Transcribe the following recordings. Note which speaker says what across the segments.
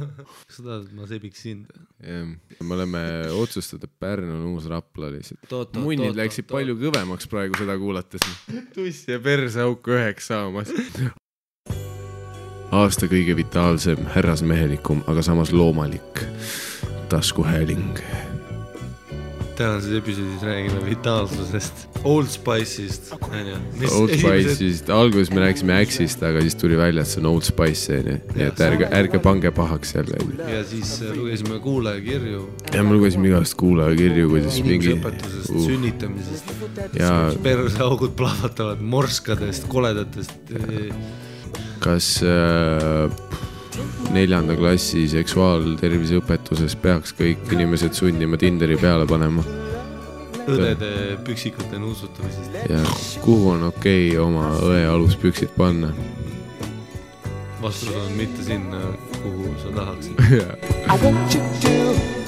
Speaker 1: kas sa tahad, et ma sebiks sind?
Speaker 2: jah, me oleme otsustanud, et Pärnu on uus Rapla lihtsalt. Munnid läksid
Speaker 1: oot,
Speaker 2: palju kõvemaks praegu seda kuulates. tuss ja perseauku üheks saamas. aasta kõige vitaalsem, härrasmehelikum, aga samas loomalik taskuhääling.
Speaker 1: Tänases episoodis räägime vitaalsusest, Old Spice'ist, onju.
Speaker 2: Old Spice'ist, alguses me rääkisime Axist, aga siis tuli välja, et see on Old Spice onju, nii et ärge, ärge pange pahaks jälle
Speaker 1: ja siis äh, lugesime kuulajakirju
Speaker 2: ja ma lugesin igast kuulajakirju, kuidas mingi
Speaker 1: inimõpetusest uh., sünnitamisest,
Speaker 2: ja
Speaker 1: perseaugud plahvatavad morskadest, koledatest.
Speaker 2: kas äh, neljanda klassi seksuaalterviseõpetuses peaks kõik inimesed sundima Tinderi peale panema
Speaker 1: õdede püksikute nuusutamisest.
Speaker 2: ja kuhu on okei okay oma õe aluspüksid panna?
Speaker 1: vastus on mitte sinna, kuhu sa tahaksid.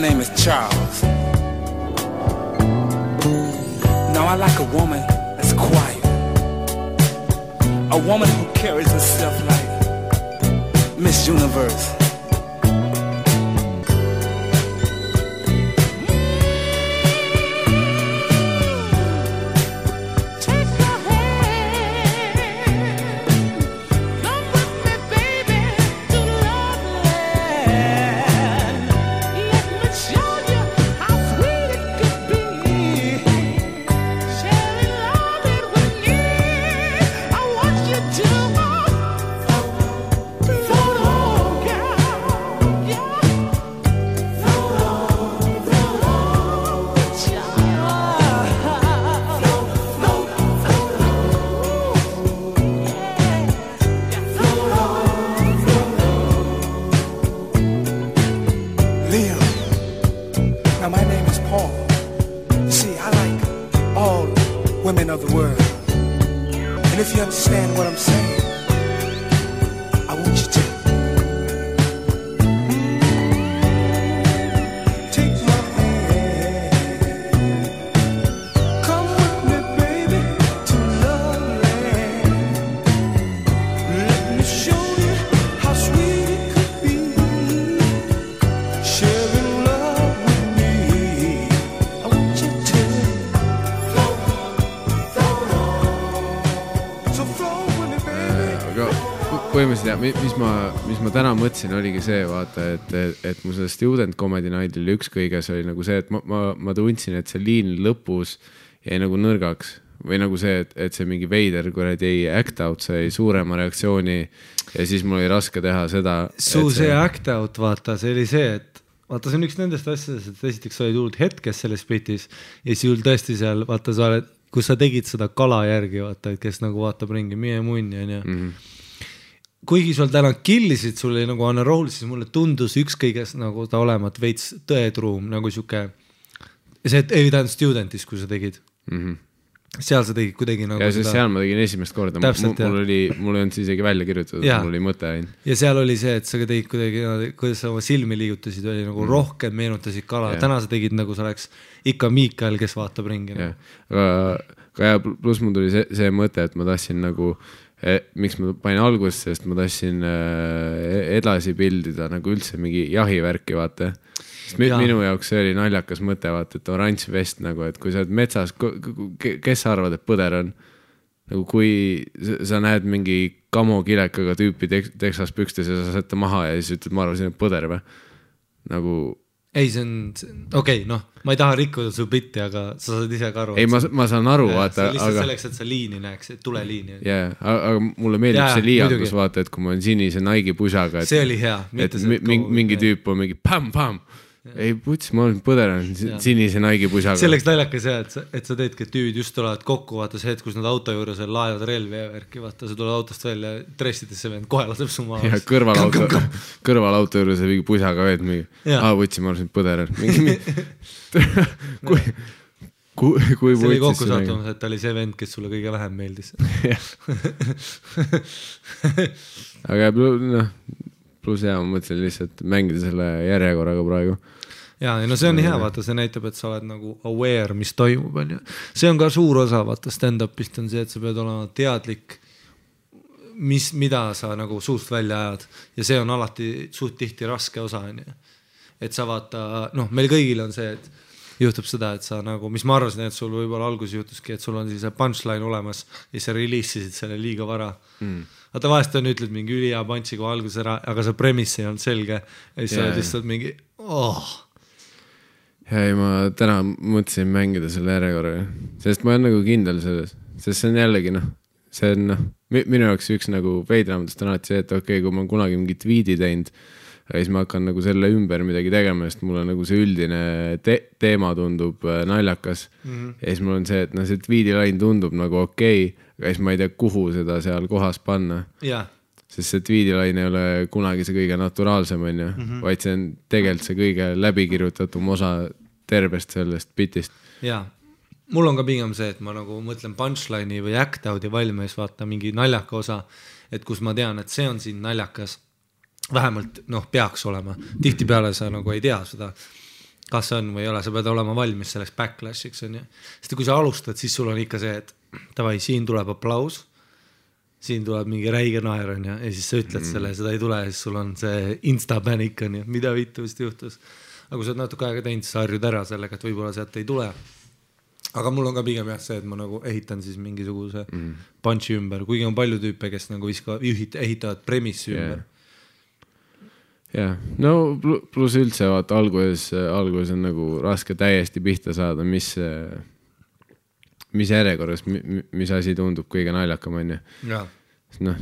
Speaker 3: name is Charles. Now I like a woman that's quiet. A woman who carries herself like Miss Universe.
Speaker 2: jah, mis ma, mis ma täna mõtlesin, oligi see, vaata, et, et, et mu selle Student Comedy Night'il üks kõige, see oli nagu see, et ma, ma, ma tundsin, et see liin lõpus jäi nagu nõrgaks või nagu see, et, et see mingi veider kuradi act out sai suurema reaktsiooni ja siis mul oli raske teha seda.
Speaker 1: su see act out, vaata, see oli see, et vaata, see on üks nendest asjadest, et esiteks sa olid hullult hetkes selles splitis ja siis sul tõesti seal, vaata, sa oled, kus sa tegid seda kala järgi, vaata, et kes nagu vaatab ringi, mine munni, onju. Kuigi sul täna killisid, sul oli nagu on a roll, siis mulle tundus üks kõigest nagu ta olevat veits tõetruum nagu sihuke. see, tähendab student'is, kui sa tegid mm. -hmm. seal sa tegid kuidagi nagu
Speaker 2: ja sest seal ma tegin esimest korda, mul, mul oli, mul ei olnud see isegi välja kirjutatud, mul oli mõte ainult.
Speaker 1: ja seal oli see, et sa tegid kuidagi, kuidas sa oma silmi liigutasid, oli nagu mm. rohkem meenutasid kala täna sa tegid nagu sa oleks ikka Miikael, kes vaatab ringi
Speaker 2: jah, aga, aga ja pluss mul tuli see, see mõte, et ma tahtsin nagu eh, miks ma panin algusesse, sest ma tahtsin äh, edasi pildida nagu üldse mingi jahivärki, vaata. sest
Speaker 1: Jaa.
Speaker 2: minu jaoks see oli naljakas mõte, vaata, et oranž vest nagu, et kui sa oled metsas, kes sa arvad, et põder on? nagu kui sa, näed mingi kamokilekaga tüüpi tek, Texas pükstes ja sa saad ta maha ja siis ütled, ma arvasin, et põder või? nagu
Speaker 1: ei, see on, okei okay,, noh, ma ei taha rikkuda su bitti, aga sa saad ise ka aru.
Speaker 2: ei, ma, ma saan aru, vaata,
Speaker 1: lihtsalt
Speaker 2: aga
Speaker 1: selleks, et sa liini näeks, tuleliini.
Speaker 2: jaa, aga mulle meeldib
Speaker 1: Jaa,
Speaker 2: see liialdus, vaata, et kui ma olen sinise Nike'i pusaga, et
Speaker 1: see oli hea,
Speaker 2: et mingi, mingi tüüp on mingi pämm-pämm. ei, puts, ma olen põderanud
Speaker 1: Jaa.
Speaker 2: sinise Nike'i pusaga.
Speaker 1: see oleks naljakas jah, et sa, et sa teedki, et tüübid just tulevad kokku, vaata see hetk, kus nad auto juures veel laevad relvi ja värki, vaata sa tuled autost välja, dressидesse vend kohe laseb su maha.
Speaker 2: ja kõrvalauto, kõrvalauto juures mingi pusaga veel mingi, aa võtsin, ma põder on. mingi, kui, kui, kui
Speaker 1: see oli
Speaker 2: vutsis
Speaker 1: kokku
Speaker 2: see nägi.
Speaker 1: sattumus, et ta oli see vend, kes sulle kõige vähem meeldis.
Speaker 2: aga noh, pluss jaa, ma mõtlesin lihtsalt mängida selle järjekorraga praegu.
Speaker 1: ja, ja no see on hea, vaata, see näitab, et sa oled nagu aware, mis toimub, on ju. see on ka suur osa, vaata stand-up'ist on see, et sa pead olema teadlik, mis, mida sa nagu suust välja ajad ja see on alati suht tihti raske osa, on ju. et sa vaata, noh, meil kõigil on see, et juhtub seda, et sa nagu, mis ma arvasin, et sul võib-olla alguses juhtuski, et sul on siis see punchline olemas ja sa release isid selle liiga vara mm.. vaata vahest on, ütled mingi ülihea punch'i kohe alguses ära, aga see premise ei olnud selge ja siis sa
Speaker 2: Jaa,
Speaker 1: oled lihtsalt mingi oh
Speaker 2: ei, ma täna mõtlesin mängida selle järjekorraga, sest ma olen nagu kindel selles, sest see on jällegi noh, see on noh, minu jaoks üks nagu veidramatest on alati see, et okei okay,, kui ma olen kunagi mingi tweet'i teinud, siis ma hakkan nagu selle ümber midagi tegema, sest mulle nagu see üldine te teema tundub äh, naljakas mm. -hmm. ja siis mul on see, et noh, see tweet'i lain tundub nagu okei okay,, aga siis ma ei tea, kuhu seda seal kohas panna
Speaker 1: jah,
Speaker 2: sest see tweet'i-lain ei ole kunagi see kõige naturaalsem, onju, vaid see on tegelikult see kõige läbikirjutatum osa tervest sellest bitist.
Speaker 1: ja mul on ka pigem see, et ma nagu mõtlen punchline'i või act out'i valmis, vaata mingi naljaka osa, et kus ma tean, et see on siin naljakas. vähemalt noh, peaks olema, tihtipeale sa nagu ei tea seda, kas on või ei ole, sa pead olema valmis selleks backlash'iks onju. sest kui sa alustad, siis sul on ikka see, et davai, siin tuleb aplaus siin tuleb mingi räige naer onju ja siis sa ütled mm. selle, seda ei tule ja siis sul on see instapanik onju, mida vittu vist juhtus. aga kui sa oled natuke aega teinud, siis sa harjud ära sellega, et võib-olla sealt ei tule. aga mul on ka pigem jah see, et ma nagu ehitan siis mingisuguse mm. punch'i ümber, kuigi on palju tüüpe, kes nagu viskavad, ehitavad premissi
Speaker 2: Jah.
Speaker 1: ümber.
Speaker 2: jah, no plu- pluss üldse vaata alguses, alguses on nagu raske täiesti pihta saada, mis, mis järjekorras, mis asi tundub kõige naljakam, onju.
Speaker 1: jaa,
Speaker 2: noh,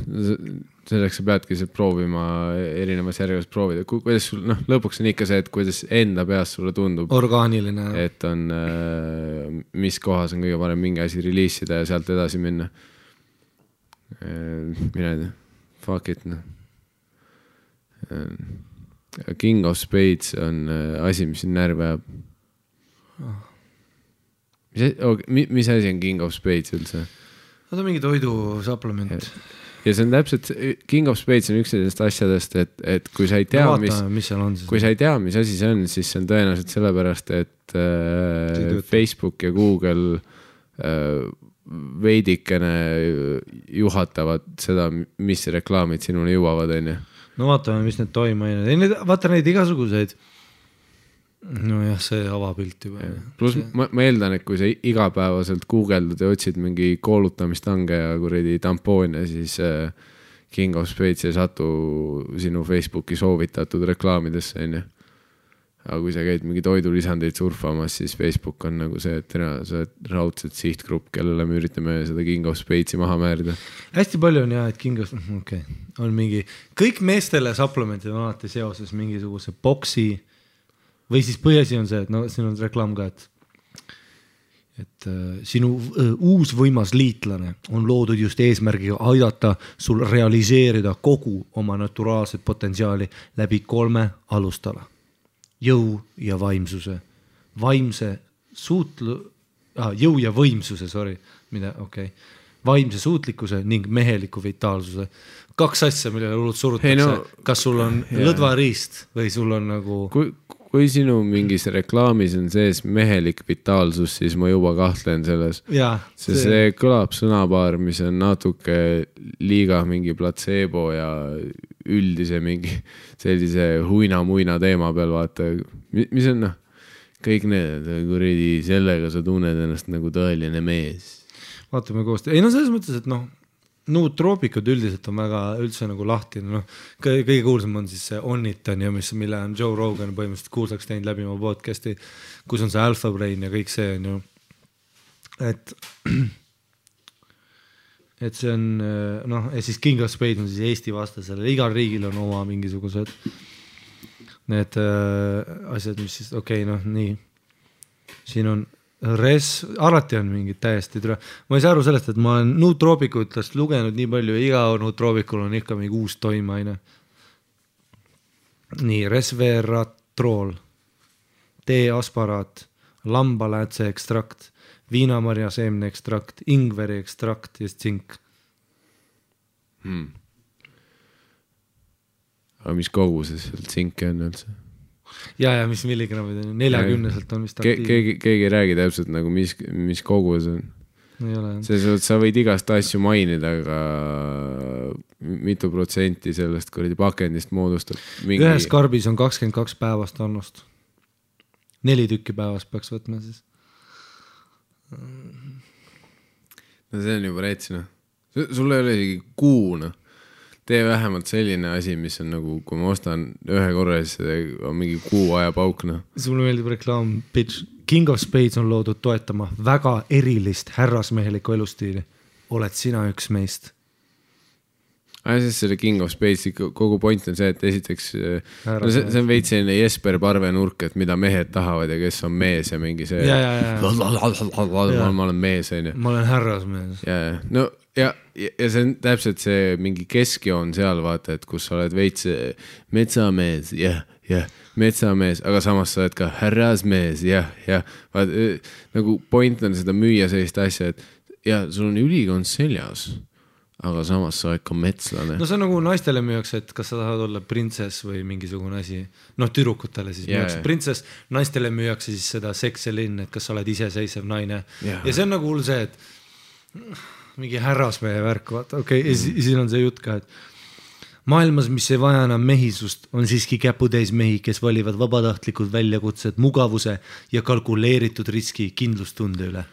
Speaker 2: selleks sa peadki lihtsalt proovima erinevas järjekorras proovida, kuidas sul noh, lõpuks on ikka see, et kuidas enda peas sulle tundub,
Speaker 1: orgaaniline.
Speaker 2: et on, mis kohas on kõige parem mingi asi reliisida ja sealt edasi minna. mine tea, fuck it noh. King of Spades on äh, asi, mis närvi ajab. mis, mis asi on King of Spades üldse?
Speaker 1: Nad on mingi toidusupplement.
Speaker 2: ja see on täpselt, King of Spades on üks nendest asjadest, et, et kui sa ei tea, mis,
Speaker 1: mis on siis.
Speaker 2: kui sa ei tea, mis asi see on, siis see on tõenäoliselt sellepärast, et äh. Facebook ja Google äh, veidikene juhatavad seda, mis reklaamid sinuni jõuavad, onju.
Speaker 1: no vaatame, mis need toimeained, ei need, vaata neid igasuguseid. nojah, see avapilt juba.
Speaker 2: pluss ma, ma eeldan, et kui sa igapäevaselt guugeldad ja otsid mingi koolutamistange ja kuradi tampoone, siis äh, King of Spades ei satu sinu Facebooki soovitatud reklaamidesse, onju. aga kui sa käid mingi toidulisandeid surfamas, siis Facebook on nagu see, et tere, sa oled raudselt sihtgrupp, kellele me üritame seda King of Spades'i maha määrida.
Speaker 1: hästi palju on ja, et Kingos, okei okay., on mingi, kõik meestele supplementid on alati seoses mingisuguse boksi või siis põhiasi on see, et no siin on reklaam ka, et et äh, sinu äh, uus võimas liitlane on loodud just eesmärgiga aidata sul realiseerida kogu oma naturaalset potentsiaali läbi kolme alustala. jõu ja vaimsuse, vaimse suutlu- ah,, jõu ja võimsuse, sorry, mida, okei okay., vaimse suutlikkuse ning meheliku vitaalsuse. kaks asja, millele hullult surutakse
Speaker 2: Ei
Speaker 1: no, kas sul on
Speaker 2: jaa.
Speaker 1: lõdvariist või sul on nagu
Speaker 2: kui, kui sinu mingis reklaamis on sees mehelik vitaalsus, siis ma juba kahtlen selles. See, see kõlab sõnapaar, mis on natuke liiga mingi platseebo ja üldise mingi sellise huina-muina teema peal, vaata, mis on noh, kõik need kuradi, sellega sa tunned ennast nagu tõeline mees.
Speaker 1: vaatame koos, ei no selles mõttes, et noh, nuutroopikud üldiselt on väga üldse nagu lahtine, noh, kõige kuulsam on siis see On It on ju, mis, mille on Joe Rogan põhimõtteliselt kuulsaks teinud läbi oma podcast'i, kus on see Alpha Brain ja kõik see on ju, et et see on noh, ja siis King of Spades on siis Eesti vastasele, igal riigil on oma mingisugused need äh, asjad, mis siis okei okay,, noh nii, siin on res, alati on mingid täiesti tule, ma ei saa aru sellest, et ma olen nuutroopikutest lugenud nii palju ja iga nuutroopikul on ikka mingi uus toimeaine. nii, resveratrool, teeasparaat, lambaläätse ekstrakt, viinamarja seemne ekstrakt, ingveri ekstrakt ja tsink.
Speaker 2: Hmm. aga mis koguses seal tsinki on üldse
Speaker 1: ja, ja mis milligrammid on ju, neljakümneselt on vist aktiivne.
Speaker 2: keegi, keegi ei räägi täpselt nagu, mis, mis kogus on. selles suhtes sa võid igast asju mainida, aga mitu protsenti sellest kuradi pakendist moodustab mingi
Speaker 1: ühes karbis on kakskümmend kaks päevast annust. neli tükki päevas peaks võtma siis.
Speaker 2: no see on juba rets noh, sul ei ole isegi kuu noh. Tee vähemalt selline asi, mis on nagu, kui ma ostan ühe korra, siis on mingi kuu aja pauk noh.
Speaker 1: sulle meeldib reklaam, bitch. King of Spades on loodud toetama väga erilist härrasmehelikku elustiili. oled sina üks meist?
Speaker 2: aga siis selle King of Spades kogu point on see, et esiteks no
Speaker 1: Härra
Speaker 2: see, see on veits selline Jesper Parve nurk, et mida mehed tahavad ja kes on mees ja mingi see. Ma olen mees onju.
Speaker 1: ma olen härrasmees.
Speaker 2: ja, ja no ja, ja see on täpselt see mingi keskjoon seal vaata, et kus sa oled veits eh, metsamees, jah, jah, metsamees, aga samas sa oled ka härrasmees, jah, jah. vaata nagu point on seda müüa sellist asja, et ja sul on ülikond seljas, aga samas sa oled ka metslane
Speaker 1: no see on nagu naistele müüakse, et kas sa tahad olla printsess või mingisugune asi. noh, tüdrukutele siis
Speaker 2: Jaa,
Speaker 1: müüakse printsess, naistele müüakse siis seda seks ja linn, et kas sa oled iseseisev naine.
Speaker 2: Jaa.
Speaker 1: ja see on nagu hull see, et mingi härrasmehe värk, vaata, okei okay,, ja siis- siin on see jutt ka, et maailmas, mis ei vaja enam mehisust, on siiski käputäis mehi, kes valivad vabatahtlikud väljakutsed mugavuse ja kalkuleeritud riski kindlustunde üle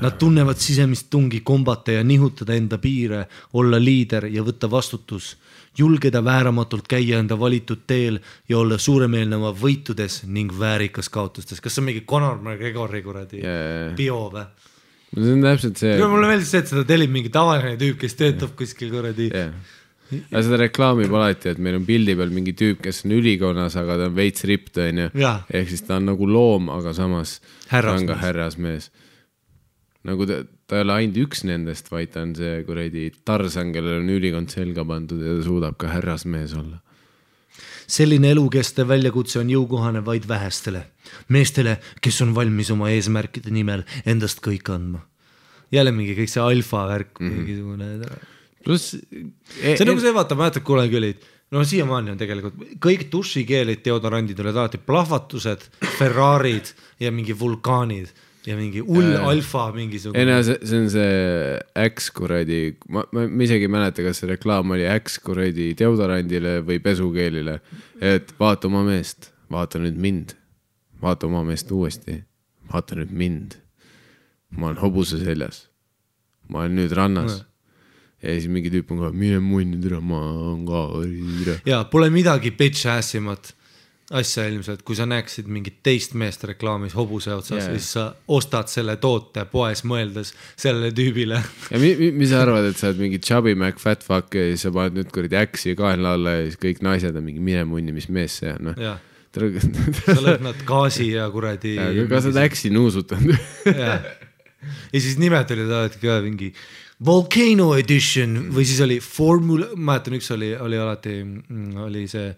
Speaker 1: Nad tunnevad sisemist tungi kombata ja nihutada enda piire, olla liider ja võtta vastutus, julgeda vääramatult käia enda valitud teel ja olla suuremeelne oma võitudes ning väärikas kaotustes. kas see on mingi Conor McGregori kuradi
Speaker 2: Jaa.
Speaker 1: bio või?
Speaker 2: See on täpselt see.
Speaker 1: mulle meeldis see, et seda tellib mingi tavaline tüüp, kes töötab kuskil kuradi.
Speaker 2: jah, aga seda reklaamib alati, et meil on pildi peal mingi tüüp, kes on ülikonnas, aga ta on veits ript, onju. Ehk siis ta on nagu loom, aga samas ta on ka
Speaker 1: härrasmees.
Speaker 2: nagu ta, ta ei ole ainult üks nendest, vaid ta on see kuradi Tarzan, kellel on ülikond selga pandud ja ta suudab ka härrasmees olla.
Speaker 1: Selline elukestev väljakutse on jõukohane vaid vähestele, meestele, kes on valmis oma eesmärkide nimel endast kõik andma. jälle mingi kõik see alfa värk mm, -hmm. mingisugune.
Speaker 2: pluss.
Speaker 1: see on nagu see, vaata, mäletad, kunagi olid, no siiamaani on tegelikult kõik dušikeelid, deodorandid olid alati plahvatused, Ferrarid ja mingi vulkaanid ja mingi hull alfa
Speaker 2: ei
Speaker 1: mingisugune.
Speaker 2: no see, see on see X kuradi, ma, ma, ma isegi ei mäleta, kas see reklaam oli X kuradi deodorandile või pesukeelile. et vaata oma meest, vaata nüüd mind, vaata oma meest uuesti, vaata nüüd mind. ma olen hobuse seljas. ma olen nüüd rannas. ja siis mingi tüüp on ka, mine munni, tere, ma olen ka,
Speaker 1: ja pole midagi bitch ass imat asja ilmselt, kui sa näeksid mingit teist meest reklaamis hobuse otsas yeah., siis sa ostad selle toote poes mõeldes sellele tüübile.
Speaker 2: ja mi, mi, mis sa arvad, et sa oled mingi chubby Mac fat fuck ja siis sa paned nüüd kuradi X-i kaenla alla ja siis kõik naised on mingi mine munni, mis mees see on, noh.
Speaker 1: sa lõhnad gaasi ja kuradi.
Speaker 2: kas sa oled X-i nuusutanud?
Speaker 1: ja siis nimed olid alati ka mingi Volcano edition või siis oli Formula, ma mäletan, üks oli, oli alati, oli see,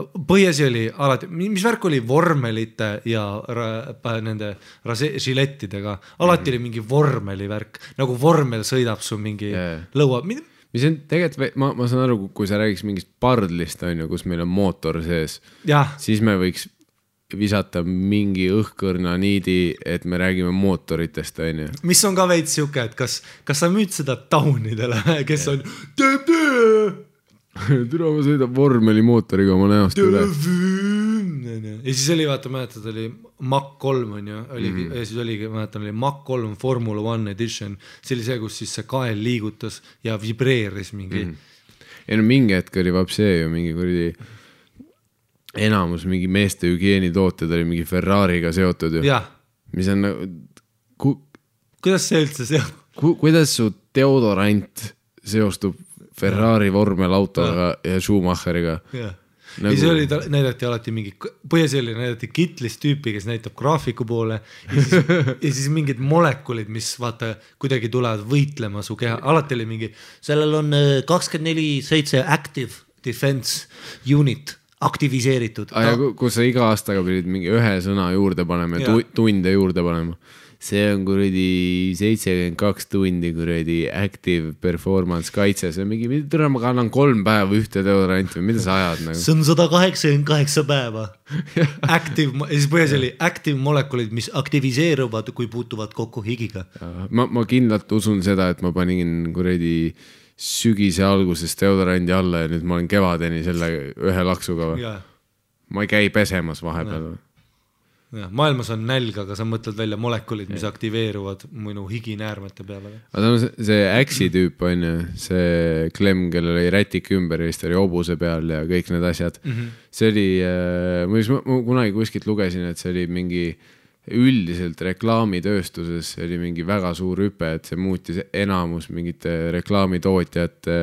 Speaker 1: põhiasi oli alati, mis värk oli vormelite ja ra, nende rase-, žilettidega, alati oli mingi vormeli värk, nagu vormel sõidab su mingi
Speaker 2: Jaa.
Speaker 1: lõua,
Speaker 2: mis on tegelikult, ma, ma saan aru, kui sa räägiks mingist pardlist on ju, kus meil on mootor sees, siis me võiks visata mingi õhkõrna niidi, et me räägime mootoritest, on ju.
Speaker 1: mis on ka veits sihuke, et kas, kas sa müüd seda taunidele, kes on teeb töö
Speaker 2: türa, ma sõidan vormelimootoriga oma näost üle.
Speaker 1: ja siis oli, vaata, mäletad, oli Mach kolm on ju, oligi mm -hmm. ja siis oligi, mäletan, oli Mach kolm Formula One edition, see oli see, kus siis see kael liigutas ja vibreeris mingi mm. -hmm.
Speaker 2: ei no mingi hetk oli vapsee ju mingi kuradi, enamus mingi meeste hügieenitooted oli mingi Ferrari'ga seotud ju. mis on nagu ku,,
Speaker 1: kuidas see üldse see,
Speaker 2: ku, kuidas su deodorant seostub Ferrari vormelautoga ja Schumacheriga.
Speaker 1: Jah.
Speaker 2: Nagu-
Speaker 1: ja siis oli, näidati alati mingi, põhiasi oli, näidati kitlis tüüpi, kes näitab graafiku poole ja siis, ja siis mingid molekulid, mis vaata kuidagi tulevad võitlema su keha, alati oli mingi, sellel on äh, kakskümmend neli seitse active defense unit aktiviseeritud.
Speaker 2: Ja, ku- kus sa iga aastaga pidid mingi ühe sõna juurde panema ja tu, tunde juurde panema. See on kuradi seitsekümmend kaks tundi kuradi active performance kaitse, see on mingi, tule ma kannan kolm päeva ühte deodoranti või mida sa ajad nagu.
Speaker 1: see on sada kaheksakümmend kaheksa päeva. Active, siis põhjas oli active molekulid, mis aktiviseeruvad, kui puutuvad kokku higiga.
Speaker 2: ma, ma kindlalt usun seda, et ma panin kuradi sügise alguses deodorandi alla ja nüüd ma olen kevadeni selle ühe laksuga või? ma ei käi pesemas vahepeal või?
Speaker 1: Ja maailmas on nälg, aga sa mõtled välja molekulid, mis aktiveeruvad minu higinäärmete peale.
Speaker 2: aga samas see, see Äksi tüüp on ju, see Clem, kellel oli rätik ümber ja siis ta oli hobuse peal ja kõik need asjad mm. -hmm. see oli äh,, ma just, ma kunagi kuskilt lugesin, et see oli mingi üldiselt reklaamitööstuses oli mingi väga suur hüpe, et see muutis enamus mingite reklaamitootjate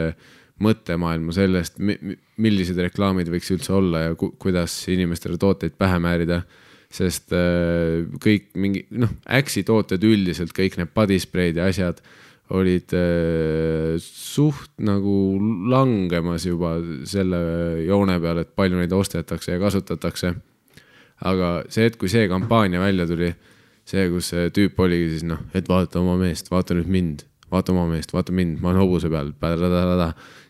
Speaker 2: mõttemaailma sellest, millised reklaamid võiks üldse olla ja ku kuidas inimestele tooteid pähe määrida sest äh, kõik mingi noh, Äksi tooted üldiselt kõik need bodyspray'd ja asjad olid äh, suht nagu langemas juba selle joone peal, et palju neid ostetakse ja kasutatakse. aga see hetk, kui see kampaania välja tuli, see, kus see tüüp oligi siis noh, et vaata oma meest, vaata nüüd mind, vaata oma meest, vaata mind, ma olen hobuse peal,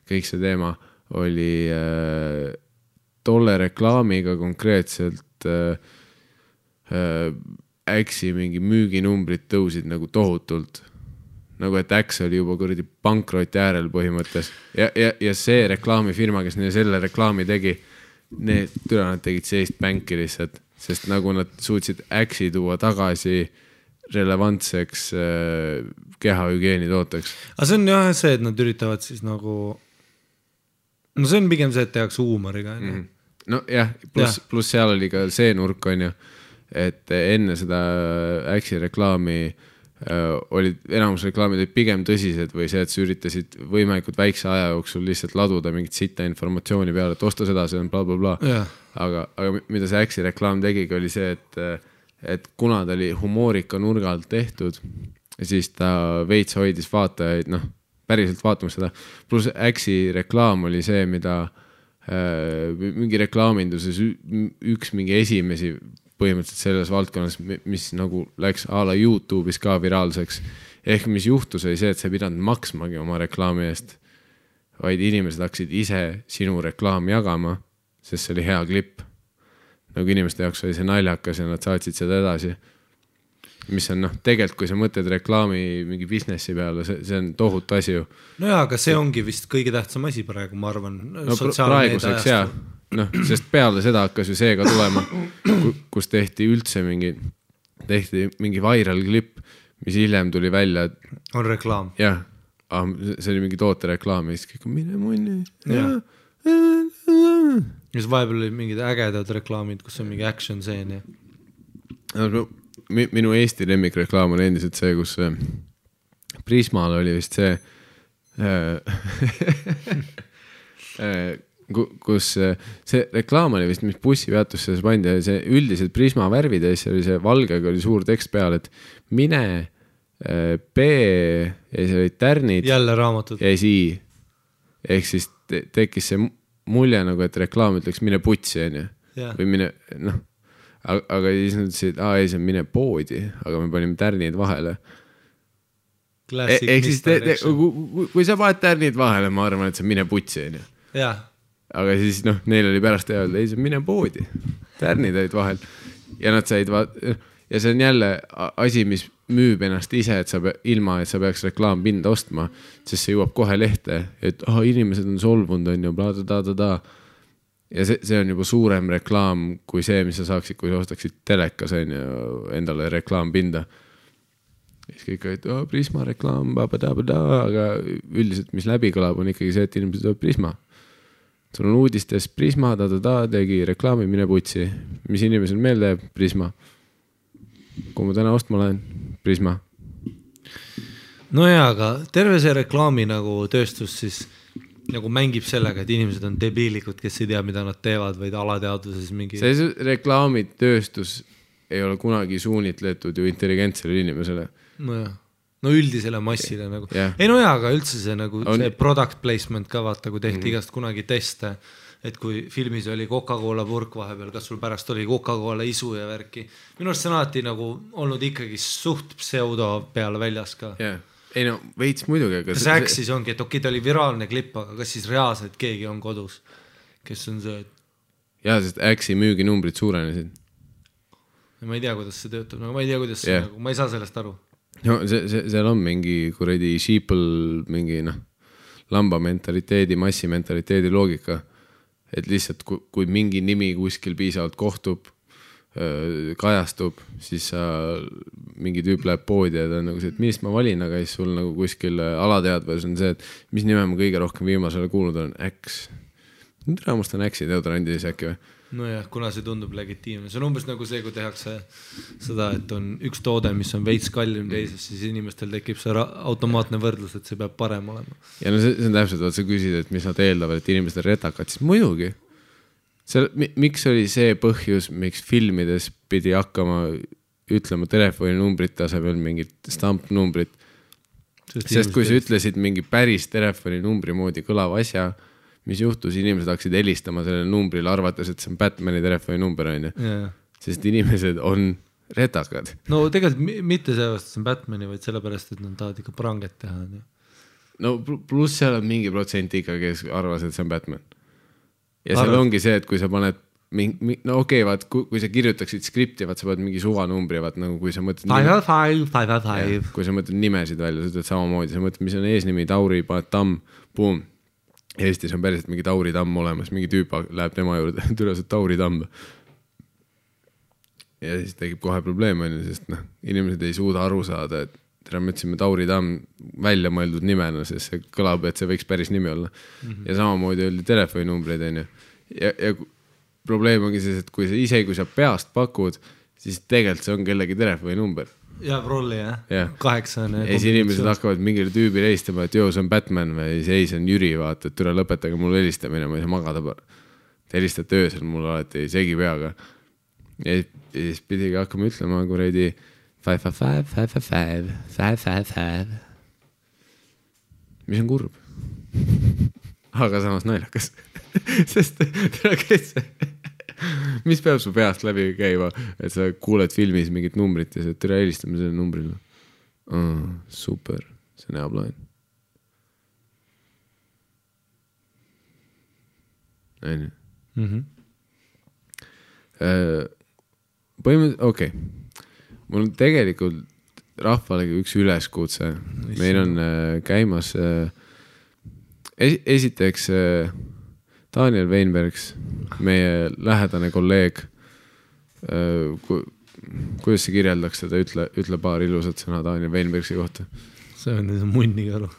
Speaker 2: kõik see teema oli äh, tolle reklaamiga konkreetselt äh, Äksi mingi müüginumbrid tõusid nagu tohutult. nagu et Äks oli juba kuradi pankroti äärel põhimõttes ja, ja, ja see reklaamifirma, kes neile selle reklaami tegi, need, tule nad tegid sellist bänki lihtsalt, sest nagu nad suutsid Äksi tuua tagasi relevantseks äh, kehahügieeni tooteks.
Speaker 1: aga see on jah see, et nad üritavad siis nagu, no see on pigem see, et tehakse huumoriga onju.
Speaker 2: Mhm. nojah, pluss pluss seal oli ka see nurk, on ju, et enne seda Äksi reklaami äh, olid, enamus reklaamid olid pigem tõsised või see, et sa üritasid võimalikult väikse aja jooksul lihtsalt laduda mingit sita informatsiooni peale, et osta seda, see on blablabla bla,.
Speaker 1: jah,
Speaker 2: aga, aga mi- mida see Äksi reklaam tegigi, oli see, et, et kuna ta oli humoorika nurga alt tehtud, siis ta veits hoidis vaatajaid, noh, päriselt vaatamas seda. pluss Äksi reklaam oli see, mida äh, mingi reklaaminduses üks mingi esimesi põhimõtteliselt selles valdkonnas, mis nagu läks a la Youtube'is ka viraalseks. ehk mis juhtus, oli see, et sa ei pidanud maksmagi oma reklaami eest, vaid inimesed hakkasid ise sinu reklaami jagama, sest see oli hea klipp. nagu inimeste jaoks oli see naljakas ja nad saatsid seda edasi. mis on noh, tegelikult kui sa mõtled reklaami mingi business'i peale, see, see on tohutu asi ju
Speaker 1: nojaa, aga see ongi vist kõige tähtsam asi praegu, ma arvan.
Speaker 2: no pr- praeguseks jaa, noh, sest peale seda hakkas ju see ka tulema, kus tehti üldse mingi, tehti mingi viral klipp, mis hiljem tuli välja, et
Speaker 1: on reklaam.
Speaker 2: jah, see oli mingi tootereklaam ja siis kõik, mine munni.
Speaker 1: Jah. siis vahepeal olid mingid ägedad reklaamid, kus on mingi action stseen ja.
Speaker 2: minu Eesti lemmikreklaam on endiselt see, kus äh, Prismal oli vist see äh, kus äh, see reklaam oli vist, mis bussipeatusse siis pandi ja see üldiselt Prisma värvides oli see valgega oli suur tekst peal, et mine äh, B ja siis olid tärnid
Speaker 1: jälle raamatud.
Speaker 2: ja siis I. ehk siis te tekkis see mu- mulje nagu, et reklaam ütleks mine putsi, onju. Või mine, noh, aga, siis nad ütlesid, aa ei, see on mine poodi, aga me panime tärnid vahele. ehk siis kui, kui sa paned tärnid vahele, ma arvan, et see on mine putsi, onju.
Speaker 1: jah,
Speaker 2: aga siis noh, neil oli pärast öelda, ei mine poodi, tärnid olid vahel ja nad said vaat- ja see on jälle asi, mis müüb ennast ise, et sa pe-, ilma, et sa peaks reklaampinda ostma, sest see jõuab kohe lehte, et ah, inimesed on solvunud, on ju, bla-bla-bla-bla. ja see, see on juba suurem reklaam kui see, mis sa saaksid, kui sa ostaksid telekas, on ju, endale reklaampinda. siis kõik olid, Prisma reklaam, aga üldiselt, mis läbi kõlab, on ikkagi see, et inimesed ütlevad Prisma sul on uudistes Prisma ta-ta-ta tegi reklaami, mine putsi. mis inimesel meelde jääb? Prisma. kuhu ma täna ostma lähen? Prisma.
Speaker 1: nojaa, aga terve see reklaami nagu tööstus siis nagu mängib sellega, et inimesed on debiilikud, kes ei tea, mida nad teevad, vaid alateadvuses mingi.
Speaker 2: see reklaamitööstus ei ole kunagi suunitletud ju intelligentsele inimesele.
Speaker 1: nojah, no üldisele massile nagu
Speaker 2: Jah.
Speaker 1: ei nojaa, aga üldse see nagu
Speaker 2: On-
Speaker 1: see product placement ka vaata, kui tehti mm -hmm. igast kunagi teste, et kui filmis oli Coca-Cola purk vahepeal, kas sul pärast oli Coca-Cola isu ja värki. minu arust see on alati nagu olnud ikkagi suht pseudo peale väljas ka
Speaker 2: yeah., ei no veits muidugi, aga
Speaker 1: kas see äkk siis ongi, et okei okay,, ta oli viraalne klipp, aga kas siis reaalselt keegi on kodus, kes on see, et
Speaker 2: jaa, sest Äksi müüginumbrid suurenesid.
Speaker 1: ma ei tea, kuidas see töötab, no ma ei tea, kuidas see
Speaker 2: Jah.
Speaker 1: nagu, ma ei saa sellest aru.
Speaker 2: No see, see, seal on mingi kuradi sheeple mingi noh, lamba mentaliteedi, massi mentaliteedi loogika. et lihtsalt, kui, kui mingi nimi kuskil piisavalt kohtub, kajastub, siis sa, mingi tüüp läheb poodi ja ta on nagu see, et millist ma valin, aga siis sul nagu kuskil alateadvuses on see, et mis nime ma kõige rohkem viimasel ajal kuulnud olen, X. tere, must on X-i deodorandis äkki või?
Speaker 1: Nojah, kuna see tundub legitiimne, see on umbes nagu see, kui tehakse seda, et on üks toode, mis on veits kallim teisest, siis inimestel tekib see automaatne võrdlus, et see peab parem olema.
Speaker 2: ja no see, see on täpselt, vaat sa küsid, et mis nad eeldavad, et inimesed on retakad, siis muidugi. see, miks oli see põhjus, miks filmides pidi hakkama ütlema telefoninumbrit asemel mingit stampnumbrit. sest kui sa ütlesid mingi päris telefoninumbri moodi kõlava asja, mis juhtus, inimesed hakkasid helistama sellele numbrile, arvates, et see on Batman'i telefoninumber, onju.
Speaker 1: yeah.
Speaker 2: sest inimesed on retakad.
Speaker 1: no tegelikult mi- mitte sellepärast, et see on Batman'i, vaid sellepärast, et nad tahavad ikka pranget teha, onju.
Speaker 2: no pl- pluss seal on mingi protsent ikka, kes arvas, et see on Batman. ja seal
Speaker 1: Arvad?
Speaker 2: ongi see, et kui sa paned mingi, no okei okay,, vaat kui, kui sa kirjutaksid skripti, vaat sa paned mingi suvanumbri, vaat nagu kui sa mõtled.
Speaker 1: Five, five, five, five.
Speaker 2: kui sa mõtled nimesid välja, sa ütled samamoodi, sa mõtled, mis on eesnimi, Tauri, paned Tamm, boom. Eestis on päriselt mingi Tauri Tamm olemas, mingi tüüp läheb tema juurde, tule sa Tauri Tamm. ja siis tekib kohe probleem, on ju, sest noh, inimesed ei suuda aru saada, et tere, me ütlesime Tauri Tamm välja mõeldud nimena, sest see kõlab, et see võiks päris nimi olla mm. -hmm. ja samamoodi öeldi telefoninumbreid, on ju. ja, ja probleem ongi selles, et kui sa ise, kui sa peast pakud, siis tegelikult see on kellegi telefoninumber
Speaker 1: jääb rolli jah
Speaker 2: Jah.
Speaker 1: kaheksane.
Speaker 2: ja siis inimesed hakkavad mingile tüübile helistama, et joo, see on Batman või ei, see on Jüri, vaata, et tule lõpetage mul helistamine, ma ei saa magada. Te helistate öösel mulle alati segi peaga. ja siis- ja pidigi hakkama ütlema kuradi five, five, five, five, five, five, five, five, five. mis on kurb aga samas naljakas sest kes see mis peab su peast läbi käima, et sa kuuled filmis mingit numbrit ja sa ütled, tere, helistame sellele numbrile oh,. super, see on hea plaan. onju.
Speaker 1: Mhm.
Speaker 2: põhimõtteliselt, okei okay. mul on tegelikult rahvalegi üks üleskutse, meil on äh, käimas äh, es, esiteks äh, Daniel Weinbergs, meie lähedane kolleeg äh,. Ku, kuidas sa kirjeldaks teda, ütle, ütle paar ilusat sõna Daniel Weinbergsi kohta.
Speaker 1: see on see munnikalu.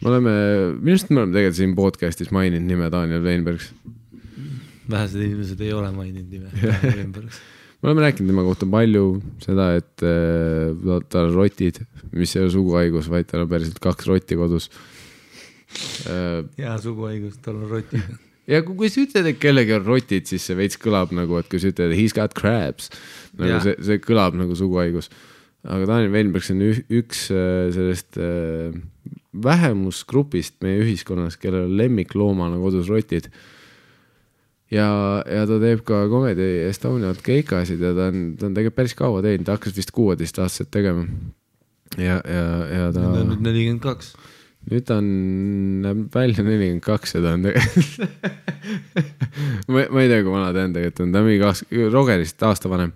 Speaker 2: me oleme, minu arust me oleme tegelikult siin podcast'is maininud nime Daniel Weinbergs.
Speaker 1: vähesed inimesed ei ole maininud nime
Speaker 2: me oleme rääkinud tema kohta palju, seda, et äh, tal on rotid, mis ei ole suguhaigus, vaid tal on päriselt kaks rotti kodus
Speaker 1: hea suguhaigus, tal on rotid.
Speaker 2: ja kui, kui sa ütled, et kellelgi on rotid, siis see veits kõlab nagu, et kui sa ütled he's got crabs, nagu
Speaker 1: Jah.
Speaker 2: see, see kõlab nagu suguhaigus. aga Daniel Weinbergs on üks äh, sellest äh, vähemusgrupist meie ühiskonnas, kellel on lemmikloomana kodus rotid. ja, ja ta teeb ka Comedy Estoniat keikasid ja ta on, ta on tegelikult päris kaua teinud, ta hakkas vist kuueteistaastaselt tegema. ja, ja, ja ta
Speaker 1: ta on nüüd nelikümmend kaks.
Speaker 2: Nüüd ta on, näeb välja nelikümmend kaks ja ta on tegelikult ma, ma ei tea, kui vana ta on tegelikult ta on mingi aasta, Rogerist aasta vanem.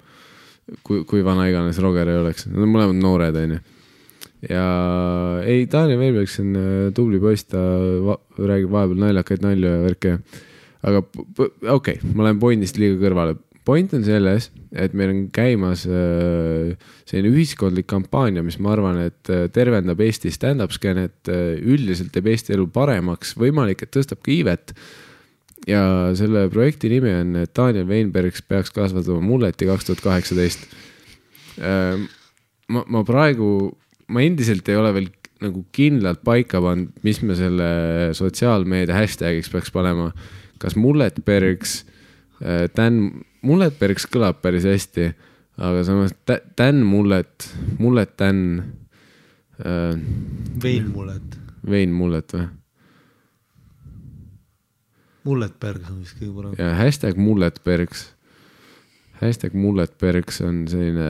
Speaker 2: kui, kui vana iganes Roger ei oleks, nad on mõlemad noored, onju. ja ei, Daniel Veilbergs on äh, tubli poiss, ta va räägib vahepeal naljakaid nalju ja värke. aga okei okay,, ma lähen pointist liiga kõrvale. Point on selles, et meil on käimas äh, selline ühiskondlik kampaania, mis ma arvan, et äh, tervendab Eesti stand-up skeenet, üldiselt teeb Eesti elu paremaks, võimalik, et tõstab ka iivet ja selle projekti nimi on, Daniel Weinbergs peaks kasvatama mulleti kaks tuhat kaheksateist. ma, ma praegu, ma endiselt ei ole veel nagu kindlalt paika pannud, mis me selle sotsiaalmeedia hashtag'iks peaks panema. kas mulletbergs, Dan, mullet päriks kõlab päris hästi, aga samas tän mullet, mullet tän äh,.
Speaker 1: vein mullet.
Speaker 2: vein mullet või?
Speaker 1: mullet perks on vist kõige parem.
Speaker 2: ja hashtag mullet perks, hashtag mullet perks on selline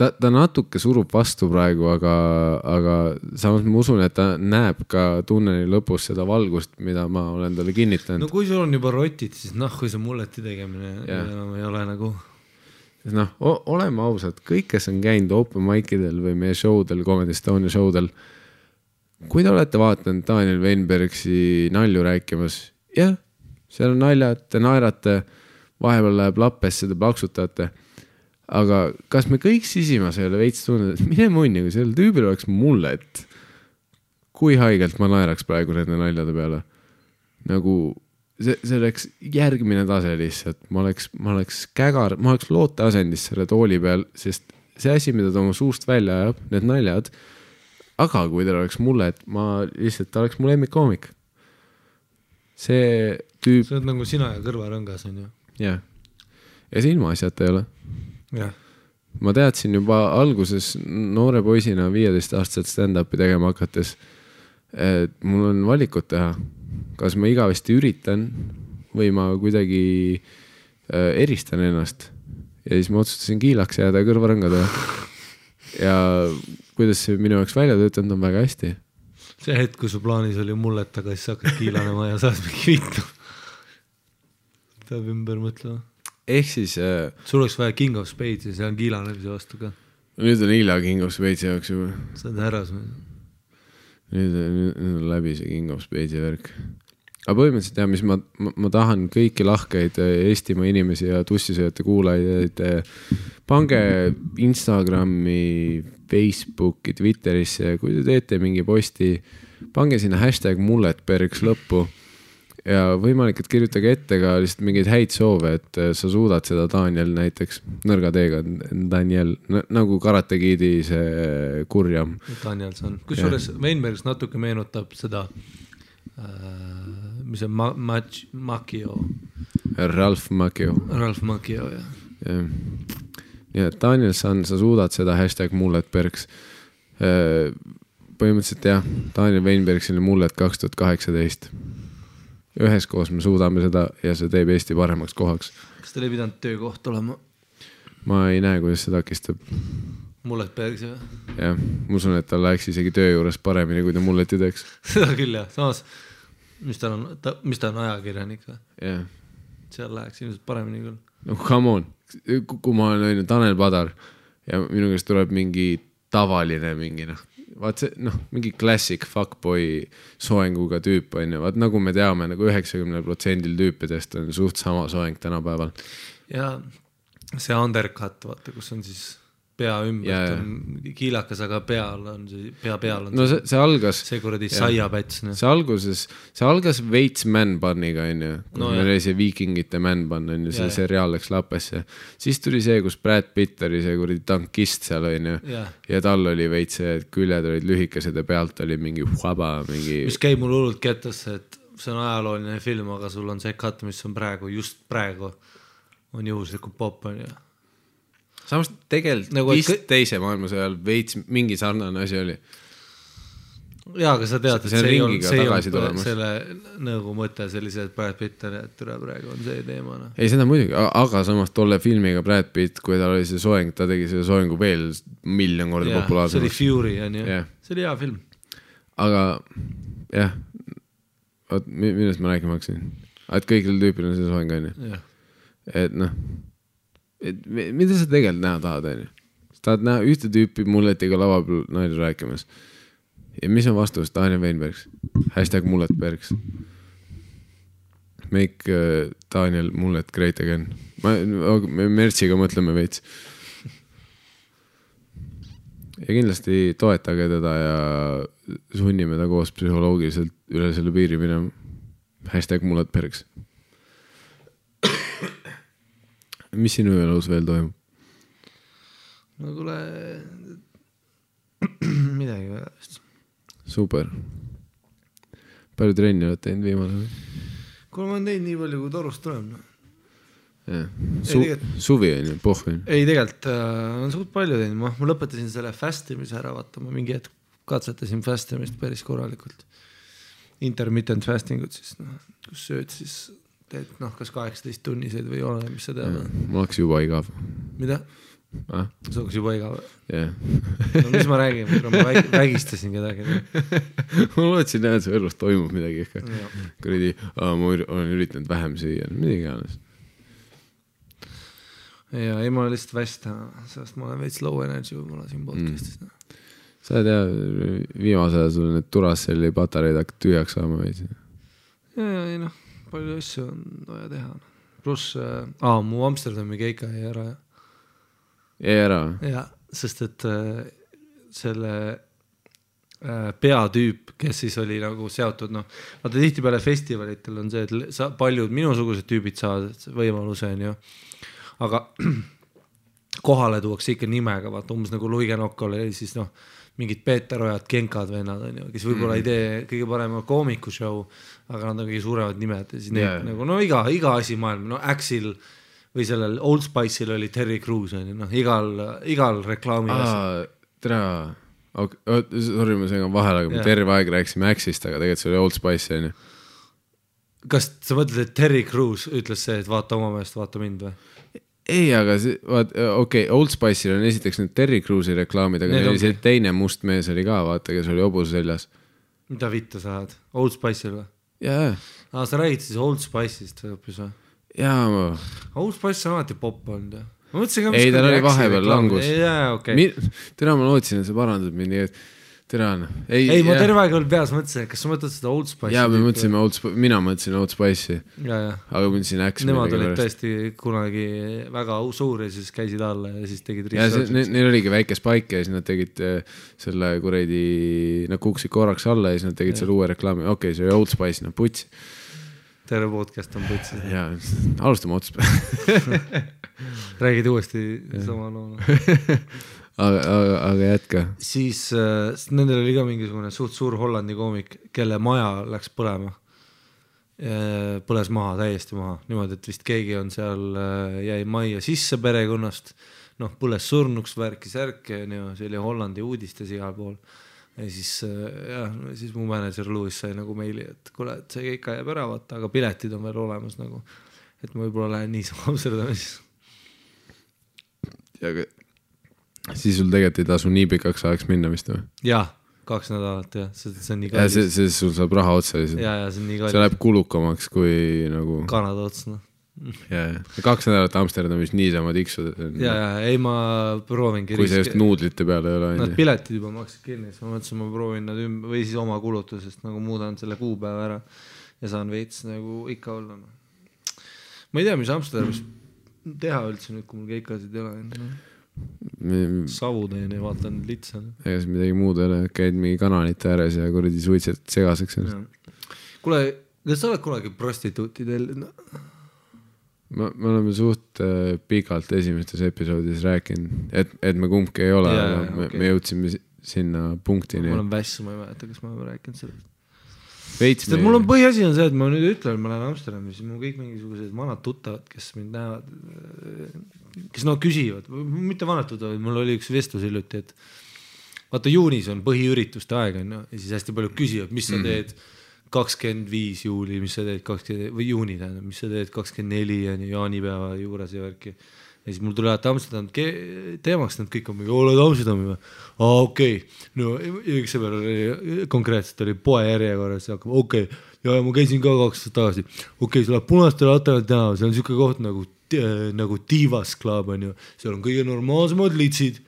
Speaker 2: ta, ta natuke surub vastu praegu, aga, aga samas ma usun, et ta näeb ka tunneli lõpus seda valgust, mida ma olen talle kinnitanud
Speaker 1: no kui sul on juba rotid, siis noh, kui see mulleti tegemine
Speaker 2: Jah.
Speaker 1: enam ei ole nagu,
Speaker 2: noh, oleme ausad, kõik, kes on käinud open mic idel või meie show del, Comedy Estonia show del. kui te olete vaadanud Daniel Weinbergsi nalju rääkimas, jah, seal on naljad, te naerate, vahepeal läheb lappesse, te plaksutate. Aga kas me kõik sisimas ei ole veits tundnud, et mine munni, kui sellel tüübil oleks mullet. kui haigelt ma naeraks praegu nende naljade peale. nagu see, see oleks järgmine tase lihtsalt, ma oleks, ma oleks kägar, ma oleks looteasendis selle tooli peal, sest see asi, mida ta oma suust välja ajab, need naljad. aga kui tal oleks mullet, ma lihtsalt, ta oleks mu lemmikkoomik. see tüüp,
Speaker 1: see on nagu sina ja kõrvarõngas on ju.
Speaker 2: jah. ja see ilmaasjata ei ole. Ma teadsin juba alguses noore poisina viieteistaastaselt stand-up'i tegema hakates, et mul on valikut teha, kas ma igavesti üritan või ma kuidagi äh, eristan ennast. ja siis ma otsustasin kiilaks jääda ja kõrvarõnga teha. ja kuidas see minu jaoks välja töötanud on väga hästi.
Speaker 1: see hetk, kui su plaanis oli mullet, aga siis hakkad kiilanema ja saad mingi vittu. peab ümber mõtlema.
Speaker 2: Ehk siis äh,
Speaker 1: sul oleks vaja King of Spades'i, see on kiilanemise vastu ka.
Speaker 2: nüüd on Ila King of Spade'i jaoks juba,
Speaker 1: sa oled härrasmees.
Speaker 2: nüüd, on läbi see King of Spade'i värk. aga põhimõtteliselt jah, mis ma, ma, ma tahan kõiki lahkeid äh, Eestimaa inimesi ja tussisööjate kuulajaid, pange Instagrami, Facebooki, Twitterisse, kui te teete mingi posti, pange sinna hashtag mulletbergs lõppu ja võimalik, et kirjutage ette ka lihtsalt mingeid häid soove, et äh, sa suudad seda, Daniel näiteks, nõrga teega, Daniel, nagu Karate Kidi see kurjam.
Speaker 1: Danielson, kusjuures Weinbergs natuke meenutab seda äh,, mis on Ma-, Mach-, Macchio,
Speaker 2: Ralf Macchio,
Speaker 1: Ralph Macchio jah.
Speaker 2: jah. nii et Daniel San, sa suudad seda hashtag mulletbergs. põhimõtteliselt jah, Daniel Weinbergsil on mullet kaks tuhat kaheksateist. Üheskoos me suudame seda ja see teeb Eesti paremaks kohaks.
Speaker 1: kas teil ei pidanud töökoht olema
Speaker 2: ma ei näe, kuidas see takistab.
Speaker 1: mullet Bergsi või?
Speaker 2: jah, ma usun, et tal läheks isegi töö juures paremini, kui ta mulleti teeks.
Speaker 1: seda küll jah, samas mis tal on, ta, mis ta on ajakirjanik või?
Speaker 2: jah,
Speaker 1: seal läheks ilmselt paremini küll.
Speaker 2: no come on, kui ma olen on ju Tanel Padar ja minu käest tuleb mingi tavaline mingi noh, vaat see noh, mingi classic fuckboy soenguga tüüp on ju, vaat nagu me teame nagu üheksakümnel protsendil tüüpidest on suht sama soeng tänapäeval.
Speaker 1: ja see undercut, vaata, kus on siis pea ümbert
Speaker 2: jaa.
Speaker 1: on kiilakas, aga peal on see, pea peal on
Speaker 2: no see, see algas,
Speaker 1: see kuradi saiapäts, noh.
Speaker 2: see alguses, see algas veits man-bun'iga onju, kui
Speaker 1: No
Speaker 2: meil
Speaker 1: jah.
Speaker 2: oli see viikingite man-bun onju, see
Speaker 1: jaa.
Speaker 2: seriaal läks lapesse. siis tuli see, kus Brad Pitt oli see kuradi tankist seal onju
Speaker 1: jah,
Speaker 2: ja tal oli veits see, et küljed olid lühikesed ja pealt oli mingi huaba, mingi
Speaker 1: mis käib mul hullult kettasse, et see on ajalooline film, aga sul on see cut, mis on praegu, just praegu on juhuslikult popp onju.
Speaker 2: Samas tegelikult
Speaker 1: Nagu,
Speaker 2: nagu,
Speaker 1: et
Speaker 2: vist
Speaker 1: kõ-
Speaker 2: teise maailmasõja ajal veits mingi sarnane asi oli.
Speaker 1: jaa, aga sa tead, et
Speaker 2: See on
Speaker 1: ei olnud, see ei olnud selle nõukogu mõte, see, et Brad Pitt on, et üle praegu on see teema noh.
Speaker 2: ei, seda muidugi, aga samas tolle filmiga Brad Pitt, kui tal oli see soeng, ta tegi selle soengu veel miljon korda
Speaker 1: see oli
Speaker 2: populaarsemaks.
Speaker 1: Fury onju
Speaker 2: Jah.,
Speaker 1: see oli hea film.
Speaker 2: aga jah, oot, millest ma rääkima hakkasin? et kõigil tüüpil on see soeng onju,
Speaker 1: jah,
Speaker 2: et noh, et mi- mida sa tegelikult näha tahad onju. sa tahad näha ühte tüüpi mulletiga lava peal nalja rääkimas. ja mis on vastus, Daniel Weinbergs, hashtag mulletbergs. Make uh, Daniel mullet great again. ma, me Mertsiga mõtleme veits. ja kindlasti toetage teda ja sunnime ta koos psühholoogiliselt üle selle piiri minema. hashtag mulletbergs. Mis sinu elus veel toimub?
Speaker 1: no kuule, midagi väga vist.
Speaker 2: super. palju trenni oled teinud viimasel ajal?
Speaker 1: kuule, ma olen teinud nii palju, kui torust tuleb noh.
Speaker 2: jah,
Speaker 1: Ei,
Speaker 2: Su suvi on ju, pohh on ju.
Speaker 1: ei, tegelikult äh, olen suht palju teinud, ma, ma lõpetasin selle fast imise ära, vaata, ma mingi hetk katsetasin fast imist päris korralikult. intermittent fasting ut siis noh, kus sööd siis teed noh, kas kaheksateist tunniseid või oleneb, mis sa tead.
Speaker 2: mul hakkas juba igav
Speaker 1: mida?
Speaker 2: ah,.
Speaker 1: sul hakkas juba igav.
Speaker 2: jah,
Speaker 1: no mis ma räägin, ma väg- vägistasin kedagi.
Speaker 2: ma lootsin et su elus toimub midagi ikka. kuradi, ma olen üritanud vähem süüa, mida iganes.
Speaker 1: ja ei, ma olen lihtsalt väst täna, sest ma olen veits low energy võib-olla siin podcast'is mm..
Speaker 2: sa oled jah, viimasel ajal sul need Duracelli patareid hakkavad tühjaks saama veits.
Speaker 1: ei noh, palju asju on vaja teha. pluss äh,, aa, mu Amsterdami keika jäi ära
Speaker 2: jäi ära?
Speaker 1: ja sest et äh, selle äh, peatüüp, kes siis oli nagu seotud noh, vaata tihtipeale festivalitel on see, et sa paljud minusugused tüübid saavad võimaluse onju, aga kohale tuuakse ikka nimega, vaata umbes nagu Luige Nokol oli siis noh, mingid Peeter Ojad, Genkad vennad onju, kes võib-olla mm. ei tee kõige parema koomikushow, aga nad on kõige suuremad nimed ja siis yeah. nagu no iga, iga asi maailm, no Axil või sellel Old Spice'il oli Terry Crews onju, noh igal, igal reklaami asjal.
Speaker 2: tere, sorry, ma segan vahele, aga me
Speaker 1: Jah.
Speaker 2: terve aeg rääkisime Axist, aga tegelikult see oli Old Spice onju.
Speaker 1: kas sa mõtled, et Terry Crews ütles see, et vaata oma meest, vaata mind või?
Speaker 2: ei, aga see, vaat okei okay,, Old Spice'il on esiteks need Terry Crews'i reklaamid, aga neil oli see teine must mees oli ka, vaata, kes oli hobuse seljas.
Speaker 1: mida vittu sa ajad, Old Spice'il või?
Speaker 2: jaa,
Speaker 1: aa, sa räägid siis Old Spice'ist hoopis või?
Speaker 2: jaa, ma
Speaker 1: Old Spice on alati popp olnud ju. ma mõtlesin ka.
Speaker 2: Ei, tal oli vahepeal langus.
Speaker 1: jaa, okei.
Speaker 2: Mi-, tere, ma lootsin, et sa parandad mind, nii et tere, Anna. ei,
Speaker 1: ei, ma
Speaker 2: jah.
Speaker 1: terve aeg veel peas mõtlesin, et kas sa mõtled seda Old Spice'i.
Speaker 2: jaa, me mõtlesime Old Sp-, mina mõtlesin Old Spice'i,
Speaker 1: ja, ja.
Speaker 2: aga mõtlesin Axe
Speaker 1: Nemad olid. tõesti kunagi väga suur ja siis käisid alla ja siis tegid
Speaker 2: ja see,
Speaker 1: research'i.
Speaker 2: neil oligi väike spike ja siis nad tegid äh, selle kuradi, nad kukkusid korraks alla ja siis nad tegid selle uue reklaami, okei okay,, see oli Old Spice, noh puts.
Speaker 1: terve podcast on putsi.
Speaker 2: ja alustame otsast
Speaker 1: räägid uuesti sama loo.
Speaker 2: aga, aga, aga jätka.
Speaker 1: siis äh, nendel oli ka mingisugune suht suur Hollandi koomik, kelle maja läks põlema. põles maha, täiesti maha, niimoodi, et vist keegi on seal, jäi majja sisse perekonnast, noh, põles surnuks, värki-särki onju, see oli Hollandi uudistes igal pool. ja siis äh, jah, siis mu mänedžer Lewis sai nagu meili, et kuule, et see ikka jääb ära vaata, aga piletid on veel olemas nagu. et ma võib-olla lähen niisama Amsterdami siis.
Speaker 2: aga siis sul tegelikult ei tasu nii pikaks ajaks minna vist või?
Speaker 1: jah, kaks nädalat jah, sest see on nii
Speaker 2: ja see,
Speaker 1: kallis.
Speaker 2: see, sul saab raha otsa lihtsalt.
Speaker 1: ja, ja see on nii
Speaker 2: see
Speaker 1: kallis.
Speaker 2: läheb kulukamaks kui nagu,
Speaker 1: Kanada ots noh.
Speaker 2: ja, ja kaks nädalat Amsterdamis niisama tiksuda,
Speaker 1: ja, ja ei, ma proovingi.
Speaker 2: kui see just nuudlite peal ei ole,
Speaker 1: Nad piletid juba maksid kinni, siis ma mõtlesin, ma proovin nad ümber või siis oma kulutusest nagu muudan selle kuupäeva ära ja saan veits nagu ikka olla no.. ma ei tea, mis Amsterdamis teha üldse nüüd, kui mul keikasid ei ole no.. Savu teen ja vaatan litsa
Speaker 2: ega siin midagi muud ei ole, käid mingi kanalite ääres ja kuradi suitsetad segaseks ennast.
Speaker 1: kuule, kas sa oled kunagi prostituuti tellinud no.?
Speaker 2: me, me oleme suht äh, pikalt esimestes episoodides rääkinud, et, et me kumbki ei ole, aga me,
Speaker 1: okei.
Speaker 2: me jõudsime si- sinna punktini
Speaker 1: ma. olen vässu, ma ei mäleta, kas ma olen rääkinud sellest.
Speaker 2: veits
Speaker 1: mul on põhiasi on see, et ma nüüd ütlen, ma lähen Amsterdami, siis mul kõik mingisugused vanad tuttavad, kes mind näevad, kes no küsivad, mitte tuttavad, mul oli üks vestlus hiljuti, et vaata juunis on põhiürituste aeg on ju, ja siis hästi paljud küsivad, mis sa teed kakskümmend viis juuli, mis sa teed kakskümmend või juuni tähendab, mis sa teed kakskümmend neli on ju jaanipäeva juures ja värki. ja siis mul alati Amsterdam teemaks, nad kõik on mingi, oled Amsterdami või? aa okei okay., no üks sõber oli konkreetselt oli poejärjekorras ja hakkab okei okay., ja, ma käisin ka kaks aastat tagasi, okei okay,, sa lähed Punaste Laterali tänava, see on siuke koht nagu, nagu Divas Club on ju, seal on kõige normaalsemad litsid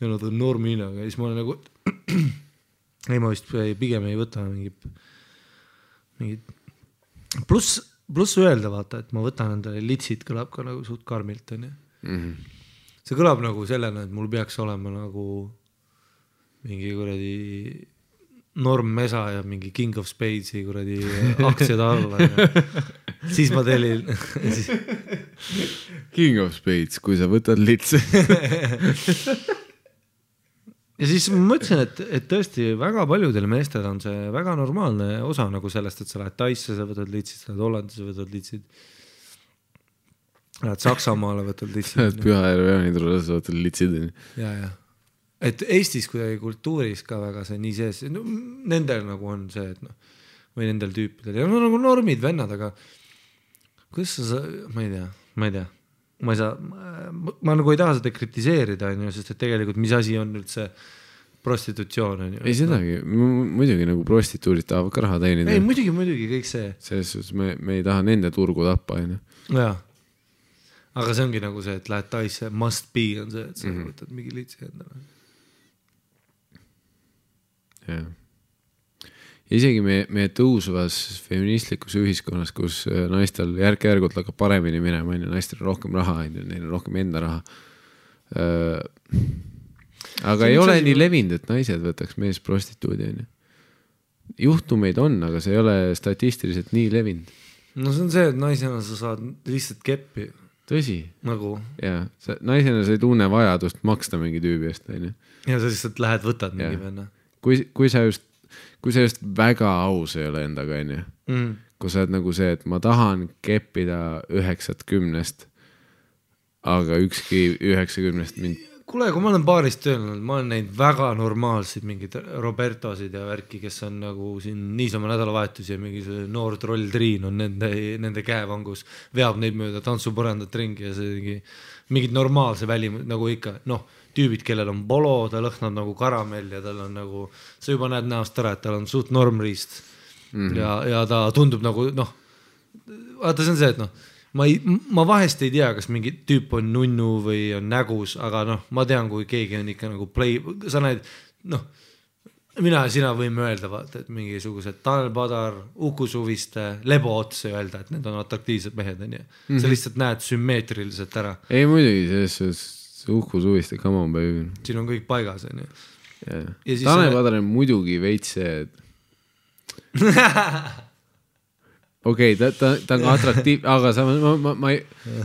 Speaker 1: ja nad on normhinnaga ja siis ma olen nagu ei, ma vist pigem ei võta mingit, mingit, pluss, pluss öelda vaata, et ma võtan endale litsid, kõlab ka nagu suht karmilt onju. see kõlab nagu sellena, et mul peaks olema nagu mingi kuradi normmesa ja mingi King of Spades'i kuradi aktsiad all onju. siis ma tellin siis
Speaker 2: King of Spades, kui sa võtad litsi.
Speaker 1: ja siis ma mõtlesin, et, et tõesti väga paljudel meestel on see väga normaalne osa nagu sellest, et sa lähed Taisse, sa võtad litsid, sa lähed Hollandisse, võtad litsid. Lähed Saksamaale, võtad
Speaker 2: Lähed
Speaker 1: litsid.
Speaker 2: Pühajärve jaanitule, sa võtad litsid onju.
Speaker 1: ja, ja, et Eestis kuidagi kultuuris ka väga see nii sees no,, nendel nagu on see, et noh, või nendel tüüpidel ja no nagu normid vennad, aga kuidas sa, ma ei tea, ma ei tea, ma ei saa, ma nagu ei taha seda kritiseerida, onju, sest et tegelikult mis asi on üldse prostitutsioon, onju.
Speaker 2: ei sedagi, muidugi nagu prostituudid tahavad ka raha teenida
Speaker 1: ei, muidugi, muidugi kõik see
Speaker 2: selles suhtes me, me ei taha nende turgu tappa, onju.
Speaker 1: jaa. aga see ongi nagu see, et lähed Taisse, must be on see, et sa mm
Speaker 2: Mhm.
Speaker 1: -hmm. võtad mingi litsi endale.
Speaker 2: jah. isegi meie, meie tõusvas feministlikus ühiskonnas, kus äh, naistel järk-järgult hakkab paremini minema, onju, naistel on rohkem raha, onju, neil on rohkem enda raha. aga
Speaker 1: See on
Speaker 2: ei ole
Speaker 1: asi-
Speaker 2: nii levinud, et naised võtaks meesprostituudi, onju. juhtumeid on, aga see ei ole statistiliselt nii levinud.
Speaker 1: no see on see, et naisena sa saad lihtsalt keppi
Speaker 2: tõsi,
Speaker 1: nagu
Speaker 2: jaa, sa naisena sa ei tunne vajadust maksta mingi tüübi eest, onju
Speaker 1: ja sa lihtsalt lähed, võtad mingi venna
Speaker 2: kui, kui sa just, kui sa just väga aus ei ole endaga, onju
Speaker 1: mm..
Speaker 2: kui sa oled nagu see, et ma tahan keppida üheksat kümnest, aga ükski üheksakümnest mind,
Speaker 1: kuule, kui ma olen baaris tööl olnud, ma olen näinud väga normaalseid mingeid Robertosid ja värki, kes on nagu siin niisama nädalavahetusi ja mingi see noor troll Triin on nende, nende käevangus, veab neid mööda tantsupõrandat ringi ja see mingi, mingid normaalse välim-, nagu ikka noh, tüübid, kellel on polo, ta lõhnab nagu karamell ja tal on nagu, sa juba näed näost ära, et tal on suht normriist mm. -hmm. ja, ja ta tundub nagu noh, vaata, see on see, et noh, ma ei, ma vahest ei tea, kas mingi tüüp on nunnu või on nägus, aga noh, ma tean, kui keegi on ikka nagu play, sa näed, noh, mina ja sina võime öelda, vaata, et mingisugused Tanel Padar, Uku Suviste, Lebo Ots öelda, et need on atraktiivsed mehed, onju. sa lihtsalt näed sümmeetriliselt ära,
Speaker 2: ei muidugi selles suhtes Uku Suviste, come on baby.
Speaker 1: siin on kõik paigas, onju. Ja
Speaker 2: Tanel
Speaker 1: sa-
Speaker 2: Padar on muidugi veits see, et okei okay,, ta, ta, ta on ka atraktiivne, aga samas ma, ma, ma ei,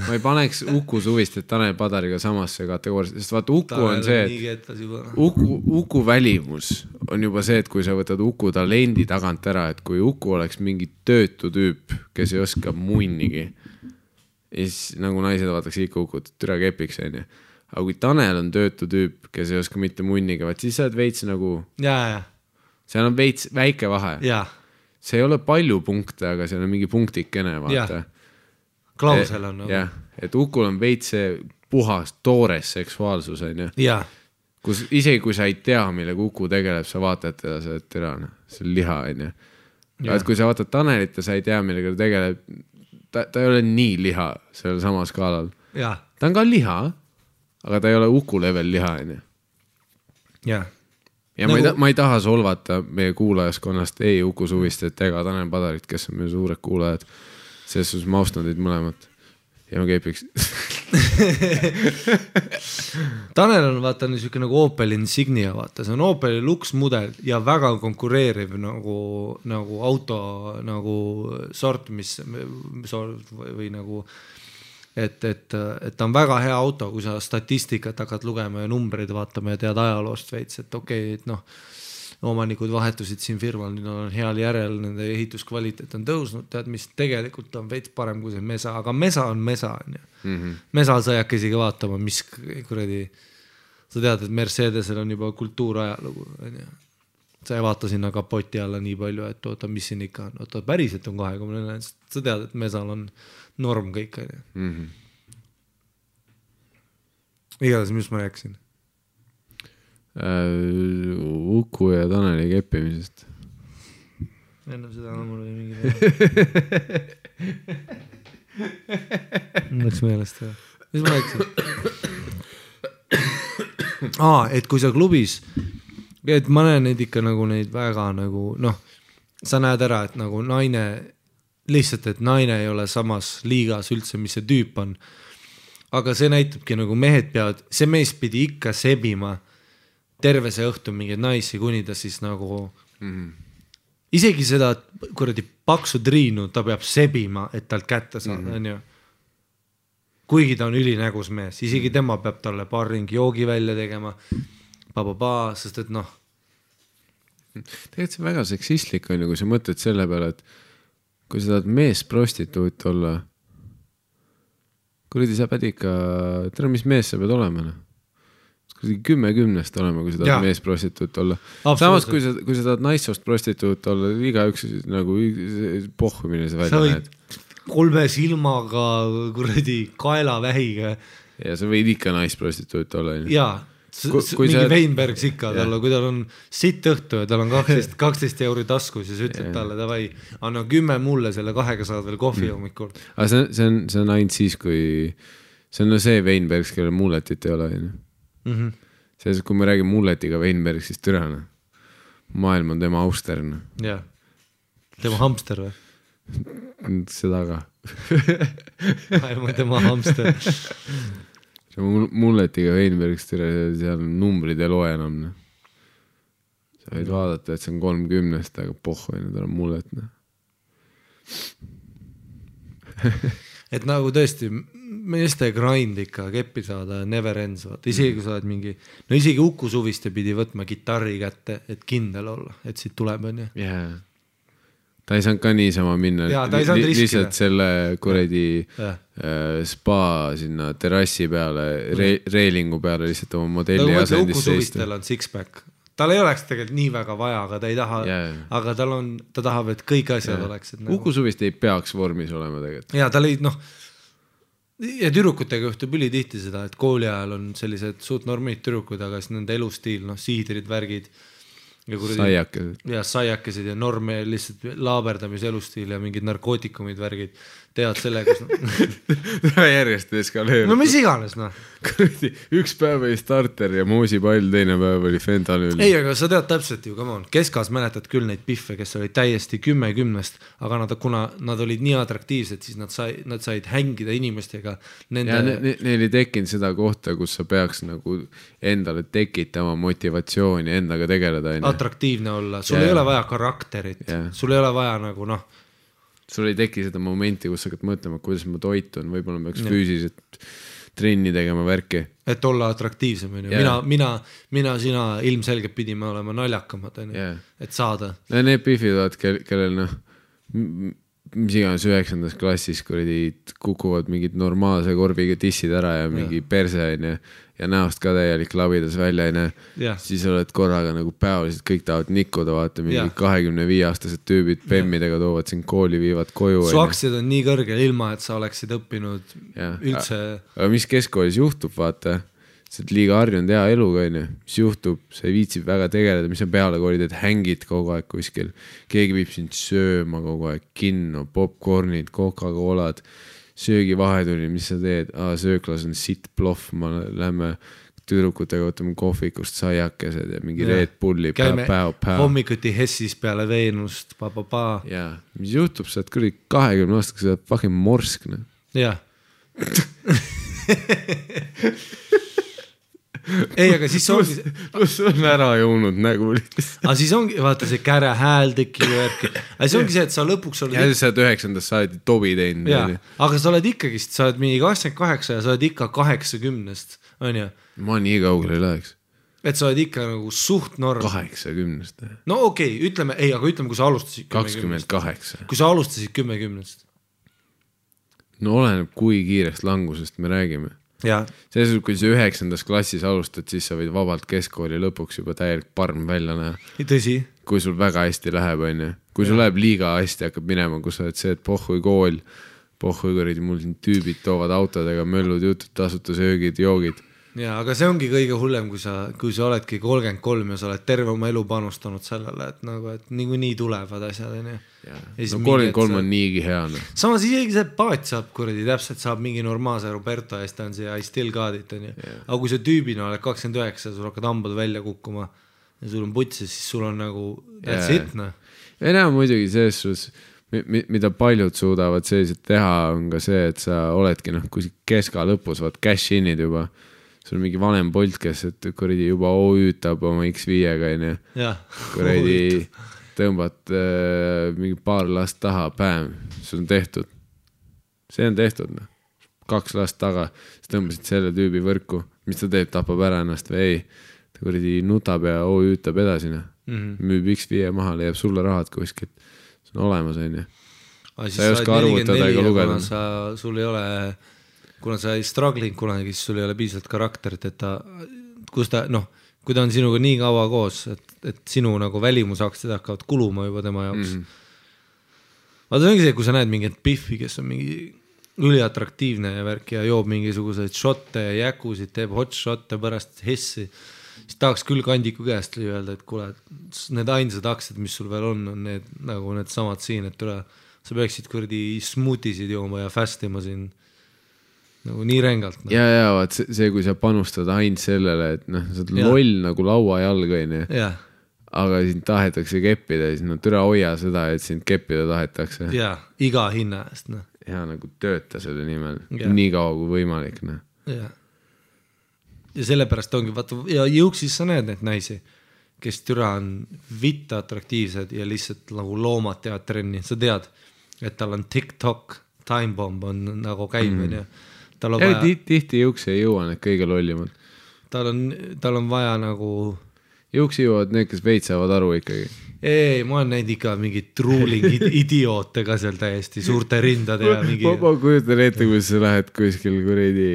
Speaker 2: ma ei paneks Uku Suvistet Tanel Padariga samasse kategooriasse, sest vaata Uku on see, et
Speaker 1: kettas juba.
Speaker 2: Uku, Uku välimus on juba see, et kui sa võtad Uku talendi tagant ära, et kui Uku oleks mingi töötu tüüp, kes ei oska munnigi, siis nagu naised vaataks ikka Ukut, türa kepiks onju. Aga kui Tanel on töötu tüüp, kes ei oska mitte munnigi, vaat siis sa oled veits nagu, seal on veits väike vahe. see ei ole palju punkte, aga seal on mingi punktikene, vaata.
Speaker 1: klausel on nagu.
Speaker 2: jah, et Ukul on veits see puhas toores seksuaalsus onju
Speaker 1: ja,
Speaker 2: kus isegi kui sa ei tea, millega Uku tegeleb, sa vaatad teda, sa oled tirane, see on liha, onju.
Speaker 1: Jah.
Speaker 2: et kui sa vaatad Tanelit ja sa ei tea, millega ta tegeleb, ta, ta ei ole nii liha sellel samal skaalal. ta on ka liha, aga ta ei ole Uku level liha, onju.
Speaker 1: ja,
Speaker 2: ja nagu... ma ei
Speaker 1: Nagu-
Speaker 2: ta-, ma ei taha solvata meie kuulajaskonnast ei Uku Suvistet ega Tanel Padarit, kes on meie suured kuulajad. selles suhtes ma austan teid mõlemat ja ma keepiks
Speaker 1: Tanel on vaata niisugune nagu Opel Insignia, vaata, see on Opeli luksmudel ja väga konkureeriv nagu, nagu auto nagu sort, mis sort või, või nagu et, et, et ta on väga hea auto, kui sa statistikat hakkad lugema ja numbreid vaatama ja tead ajaloost veits, et okei okay,, et noh, omanikud vahetusid siin firmal, nüüd on heal järel, nende ehituskvaliteet on tõusnud, tead mis, tegelikult on veits parem kui see mesa, aga mesa on mesa, onju. mesal sa ei hakka isegi vaatama, mis kuradi, sa tead, et Mercedesel on juba kultuurajalugu, onju. sa ei vaata sinna kapoti alla nii palju, et oota, mis siin ikka on, oota päriselt on kahekümne neljas, sa tead, et mesal on norm kõik, onju.
Speaker 2: Mhm.
Speaker 1: igatahes, mis ma rääkisin?
Speaker 2: äh, Uku ja Taneli keppimisest.
Speaker 1: enne seda mul oli mingi mul läks meelest ära. mis ma rääkisin? aa, et kui sa klubis, et ma näen neid ikka nagu neid väga nagu noh, sa näed ära, et nagu naine, lihtsalt, et naine ei ole samas liigas üldse, mis see tüüp on. aga see näitabki nagu mehed peavad, see mees pidi ikka sebima terve see õhtu mingeid naisi, kuni ta siis nagu isegi seda kuradi paksu triinu ta peab sebima, et talt kätte saada, onju. kuigi ta on ülinägus mees, isegi tema peab talle paar ringi joogi välja tegema, sest et noh,
Speaker 2: tegelikult see väga seksistlik on ju, kui sa mõtled selle peale, et kui sa tahad meesprostituut olla, kuradi, sa pead ikka, tere, mis mees sa pead olema noh. kuradi kümme kümnest olema, kui sa
Speaker 1: Jaa.
Speaker 2: tahad meesprostituut olla. Samas, kui sa, kui sa tahad naissoost prostituut olla, igaüks nagu pohhu, milline see
Speaker 1: sa
Speaker 2: välja näeb.
Speaker 1: kolme silmaga kuradi kaelavähiga
Speaker 2: ja sa võid ikka naisprostituut olla, onju.
Speaker 1: Mingi Weinbergs ikka talle, kui tal on sitt õhtu ja tal on kaksteist, kaksteist euri taskus ja sa ütled talle davai, anna kümme mulle, selle kahega saad veel kohvi
Speaker 2: Mm.
Speaker 1: hommikul.
Speaker 2: aga see on, see on, see on ainult siis, kui, see on no see Weinbergs, kellel mulletit ei ole, onju.
Speaker 1: Mhm.
Speaker 2: selles, kui me räägime mulletiga Weinbergsist, türa noh. maailm on tema auster, noh.
Speaker 1: jah, tema hamster või?
Speaker 2: seda ka.
Speaker 1: maailm on tema hamster.
Speaker 2: see mul- mulletiga Weinbergs, türa, seal numbrid ei loe enam, noh. sa võid vaadata, et see on kolmkümnest, aga pohhu, tal on mullet, noh.
Speaker 1: et nagu tõesti meeste grind ikka keppi saada never ends, vaata isegi kui sa oled mingi, no isegi Uku Suviste pidi võtma kitarri kätte, et kindel olla, et siit tuleb, onju.
Speaker 2: jaa. ta ei saanud ka niisama minna. Lihtsalt selle kuradi äh, spa sinna terrassi peale re,, reelingu peale lihtsalt oma modelli
Speaker 1: Uku
Speaker 2: asendis seista.
Speaker 1: On six-pack, tal ei oleks tegelikult nii väga vaja, aga ta ei taha
Speaker 2: jaa.
Speaker 1: aga tal on, ta tahab, et kõik asjad oleksid nagu
Speaker 2: Uku Suvist ei peaks vormis olema tegelikult.
Speaker 1: ja tal ei noh, ja tüdrukutega juhtub ülitihti seda, et kooli ajal on sellised suht normid tüdrukud, aga siis nende elustiil, noh, siidrid, värgid ja kuradi
Speaker 2: saiakesed.
Speaker 1: ja saiakesed ja norm ja lihtsalt laaberdamise elustiil ja mingid narkootikumid, värgid, teevad selle, kus
Speaker 2: järjest eskaleerub
Speaker 1: no mis iganes noh.
Speaker 2: kuradi, üks päev oli starter ja moosipall, teine päev oli fentanüül.
Speaker 1: ei, aga sa tead täpselt ju, come on, keskas mäletad küll neid pihve, kes olid täiesti kümme kümnest, aga nad, kuna nad olid nii atraktiivsed, siis nad sai, nad said hängida inimestega.
Speaker 2: ja
Speaker 1: Nende
Speaker 2: ne,, ne, neil ei tekkinud seda kohta, kus sa peaks nagu endale tekitama motivatsiooni endaga tegeleda,
Speaker 1: atraktiivne olla, sul
Speaker 2: Jaa.
Speaker 1: ei ole vaja karakterit sul ei ole vaja nagu noh,
Speaker 2: sul ei teki seda momenti, kus sa hakkad mõtlema, kuidas ma toitun, võib-olla peaks füüsiliselt trenni tegema, värki.
Speaker 1: et olla atraktiivsem onju,
Speaker 2: Jaa.
Speaker 1: mina, mina, mina, sina ilmselgelt pidime olema naljakamad onju
Speaker 2: Jaa.
Speaker 1: et saada.
Speaker 2: need pihvid, vaat, kel, kellel noh, mis iganes üheksandas klassis kuradi kukuvad mingid normaalse korviga tissid ära ja mingi perse onju ja näost ka täielik labidas välja onju. Siis oled korraga nagu päevaselt kõik tahavad nikkuda, vaata mingi
Speaker 1: Jah.
Speaker 2: kahekümne viie aastased tüübid bemmidega toovad sind kooli, viivad koju
Speaker 1: su aktsiad on nii kõrgel, ilma et sa oleksid õppinud
Speaker 2: Jah.
Speaker 1: üldse,
Speaker 2: aga mis keskkoolis juhtub, vaata, sa oled liiga harjunud hea eluga, onju, mis juhtub, sa ei viitsi väga tegeleda, mis sa peale kooli teed, hängid kogu aeg kuskil. keegi viib sind sööma kogu aeg, kinno, popkornid, Coca-Colad, söögivahetuni, mis sa teed, sööklas on sitt plohv, ma lähme tüdrukutega võtame kohvikust saiakesed ja mingi
Speaker 1: Jah.
Speaker 2: Red Bulli,
Speaker 1: käime
Speaker 2: päev-päev.
Speaker 1: hommikuti Hessis peale Veenust, pa-pa-pa,
Speaker 2: jaa, mis juhtub, sa oled kuradi kahekümne aastasega, sa oled fucking morsk, noh.
Speaker 1: jah. ei, aga siis ongi,
Speaker 2: pluss on ära joonud nägu lihtsalt.
Speaker 1: aga siis ongi, vaata see käre hääl tekib ja värki, aga siis ongi see, et sa lõpuks oled
Speaker 2: ja siis sa oled üheksandast saati tobi teinud,
Speaker 1: jaa aga sa oled ikkagist, sa oled mingi kakskümmend kaheksa ja sa oled ikka kaheksakümnest, onju.
Speaker 2: ma nii kaugele ei läheks.
Speaker 1: et sa oled ikka nagu suht norm.
Speaker 2: kaheksakümnest,
Speaker 1: no okei okay,, ütleme, ei, aga ütleme, kui sa alustasid
Speaker 2: kakskümmend kaheksa.
Speaker 1: kui sa alustasid kümnekümnest.
Speaker 2: no oleneb, kui kiirest langusest me räägime. Selles suhtes, kui sa üheksandas klassis alustad, siis sa võid vabalt keskkooli lõpuks juba täielik parm välja näha.
Speaker 1: tõsi,
Speaker 2: kui sul väga hästi läheb, onju. kui sul läheb liiga hästi, hakkab minema, kui sa oled see, et pohhui kool, pohhui kuradi, mul siin tüübid toovad autodega möllud jutud, tasuta söögid, joogid.
Speaker 1: jaa, aga see ongi kõige hullem, kui sa, kui sa oledki kolmkümmend kolm ja sa oled terve oma elu panustanud sellele, et nagu, et niikuinii tulevad asjad, onju.
Speaker 2: no kolmkümmend kolm on niigi hea, noh.
Speaker 1: samas isegi see paat saab kuradi täpselt, saab mingi normaalse Roberto ja on see I still got it onju. aga kui sa tüübina oled kakskümmend üheksa, sul hakkavad hambad välja kukkuma ja sul on putsis, siis sul on nagu that's
Speaker 2: Jaa.
Speaker 1: it noh.
Speaker 2: ei no muidugi selles suhtes, mida paljud suudavad selliselt teha, on ka see, et sa oledki noh, kuskil keska lõpus, vaat cash in'id juba. Sul on mingi vanem polt, kes, et kuradi juba OÜ-tab oma X5-ga onju, kuradi tõmbad äh, mingi paar last taha, päev, see on tehtud. see on tehtud noh, kaks last taga, siis tõmbasid selle tüübi võrku, mis ta teeb, tapab ära ennast või ei. ta kuradi nutab ja OÜ-tab edasi noh mm. -hmm., müüb X5 maha, leiab sulle rahad kuskilt, see on olemas onju.
Speaker 1: Sa
Speaker 2: Sa ei oska arvutada ega lugeda.
Speaker 1: sa, sul ei ole, kuna sa ei struggle inud kunagi, siis sul ei ole piisavalt karakterit, et ta kus ta noh, kui ta on sinuga nii kaua koos, et, et sinu nagu välimusaktsid hakkavad kuluma juba tema jaoks mm. -hmm. vaata, see ongi see, kui sa näed mingit Biffi, kes on mingi üliatraktiivne ja värk ja joob mingisuguseid šotte ja jäkusid, teeb hot shot'e pärast hessi, siis tahaks küll kandiku käest öelda, et kuule, need ainsad aktsiad, mis sul veel on, on need nagu needsamad siin, et tule, sa peaksid kuradi smuutisid jooma ja fast ima siin nagu nii rängalt no..
Speaker 2: ja, ja vaat see, see, kui sa panustad ainult sellele, et noh, sa oled loll nagu lauajalg onju, aga sind tahetakse keppida, siis no türa hoia seda, et sind keppida tahetakse.
Speaker 1: ja iga hinna eest noh,
Speaker 2: ja nagu tööta selle nimel nii kaua kui võimalik, noh.
Speaker 1: jah. ja sellepärast ongi vaata ja juuksis sa näed neid naisi, kes türa on vitt atraktiivsed ja lihtsalt nagu loomad teevad trenni, sa tead, et tal on TikTok, time bomb on nagu käib onju. Tal on
Speaker 2: ja
Speaker 1: vaja,
Speaker 2: tihti, juuksi ei jõua need kõige lollimad.
Speaker 1: tal on, tal on vaja nagu
Speaker 2: juuksi jõuavad need, kes veits saavad aru ikkagi.
Speaker 1: ei, ma olen näinud ikka mingeid truuling id- idioote ka seal täiesti suurte rindade ja mingi
Speaker 2: ma kujutan ette, kuidas sa lähed kuskil kuradi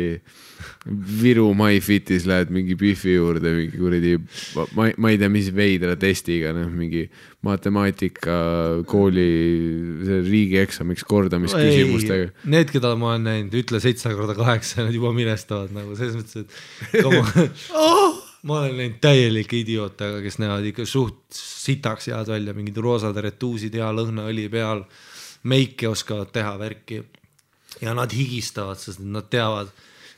Speaker 2: Viru MyFitis lähed mingi Biffi juurde mingi kuradi, ma, ma ei tea, mis veidra testiga, noh, mingi matemaatika kooli riigieksamiks kordamisküsimustega.
Speaker 1: Need, keda ma olen näinud, ütle seitse korda kaheksa, nad juba minestavad nagu selles mõttes, et on. ma olen näinud täielikke idioote, aga kes näevad ikka suht sitaks head välja, mingid roosad retuusid, hea lõhnaõli peal, meiki oskavad teha värki ja nad higistavad, sest nad teavad,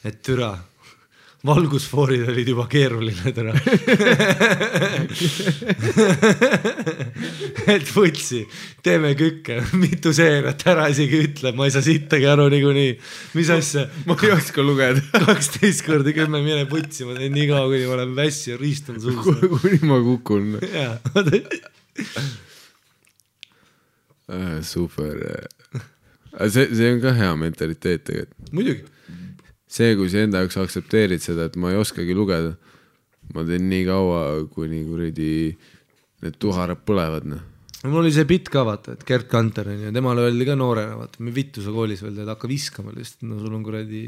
Speaker 1: et türa, valgusfoorid olid juba keeruline türa. et võtsi, teeme kükke, mitu seeriat, ära isegi ütle, ma ei saa sittagi aru niikuinii, mis asja.
Speaker 2: ma ei oska lugeda.
Speaker 1: kaksteist korda kümme, mine putsi, ma teen nii kaua, kuni ma olen väsi ja riist on suus.
Speaker 2: kuni ma kukun.
Speaker 1: jaa,
Speaker 2: super. see, see on ka hea mentaliteet tegelikult.
Speaker 1: muidugi,
Speaker 2: see, kui sa enda jaoks aktsepteerid seda, et ma ei oskagi lugeda, ma teen nii kaua, kuni kuradi need tuharad põlevad, noh.
Speaker 1: mul oli see bitt ka vaata, et Gerd Kanter on ju, temale öeldi ka noorena, vaata, me vittu sa koolis veel teed, hakka viskama lihtsalt, no sul on kuradi,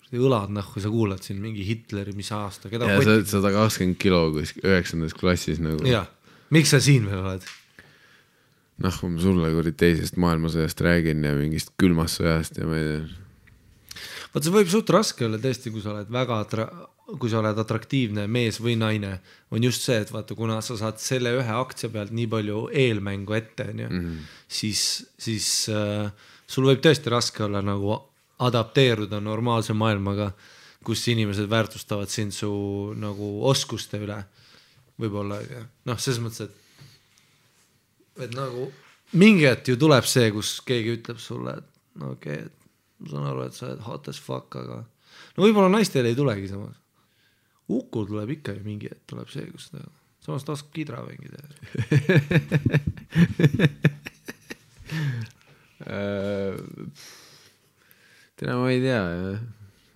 Speaker 1: kuradi õlad nahku, sa kuulad siin mingi Hitleri, mis aasta, keda
Speaker 2: ja sa oled sada kakskümmend kilo kuskil üheksandas klassis nagu.
Speaker 1: jah, miks sa siin veel oled?
Speaker 2: noh, ma sulle kuradi teisest maailmasõjast räägin ja mingist külmast sõjast ja ma ei tea.
Speaker 1: Vaat see võib suht raske olla tõesti, kui sa oled väga atra-, kui sa oled atraktiivne mees või naine, on just see, et vaata, kuna sa saad selle ühe aktsia pealt nii palju eelmängu ette, onju, siis, siis äh, sul võib tõesti raske olla nagu adapteeruda normaalse maailmaga, kus inimesed väärtustavad sind su nagu oskuste üle. võib-olla noh, selles mõttes, et et nagu mingi hetk ju tuleb see, kus keegi ütleb sulle, et no okei okay,, et ma saan aru, et sa oled hot as fuck, aga no võib-olla naistel ei tulegi samas. Ukul tuleb ikka ju mingi hetk tuleb see, kus ta, samas ta oskab kidra mängida.
Speaker 2: tere, ma ei tea,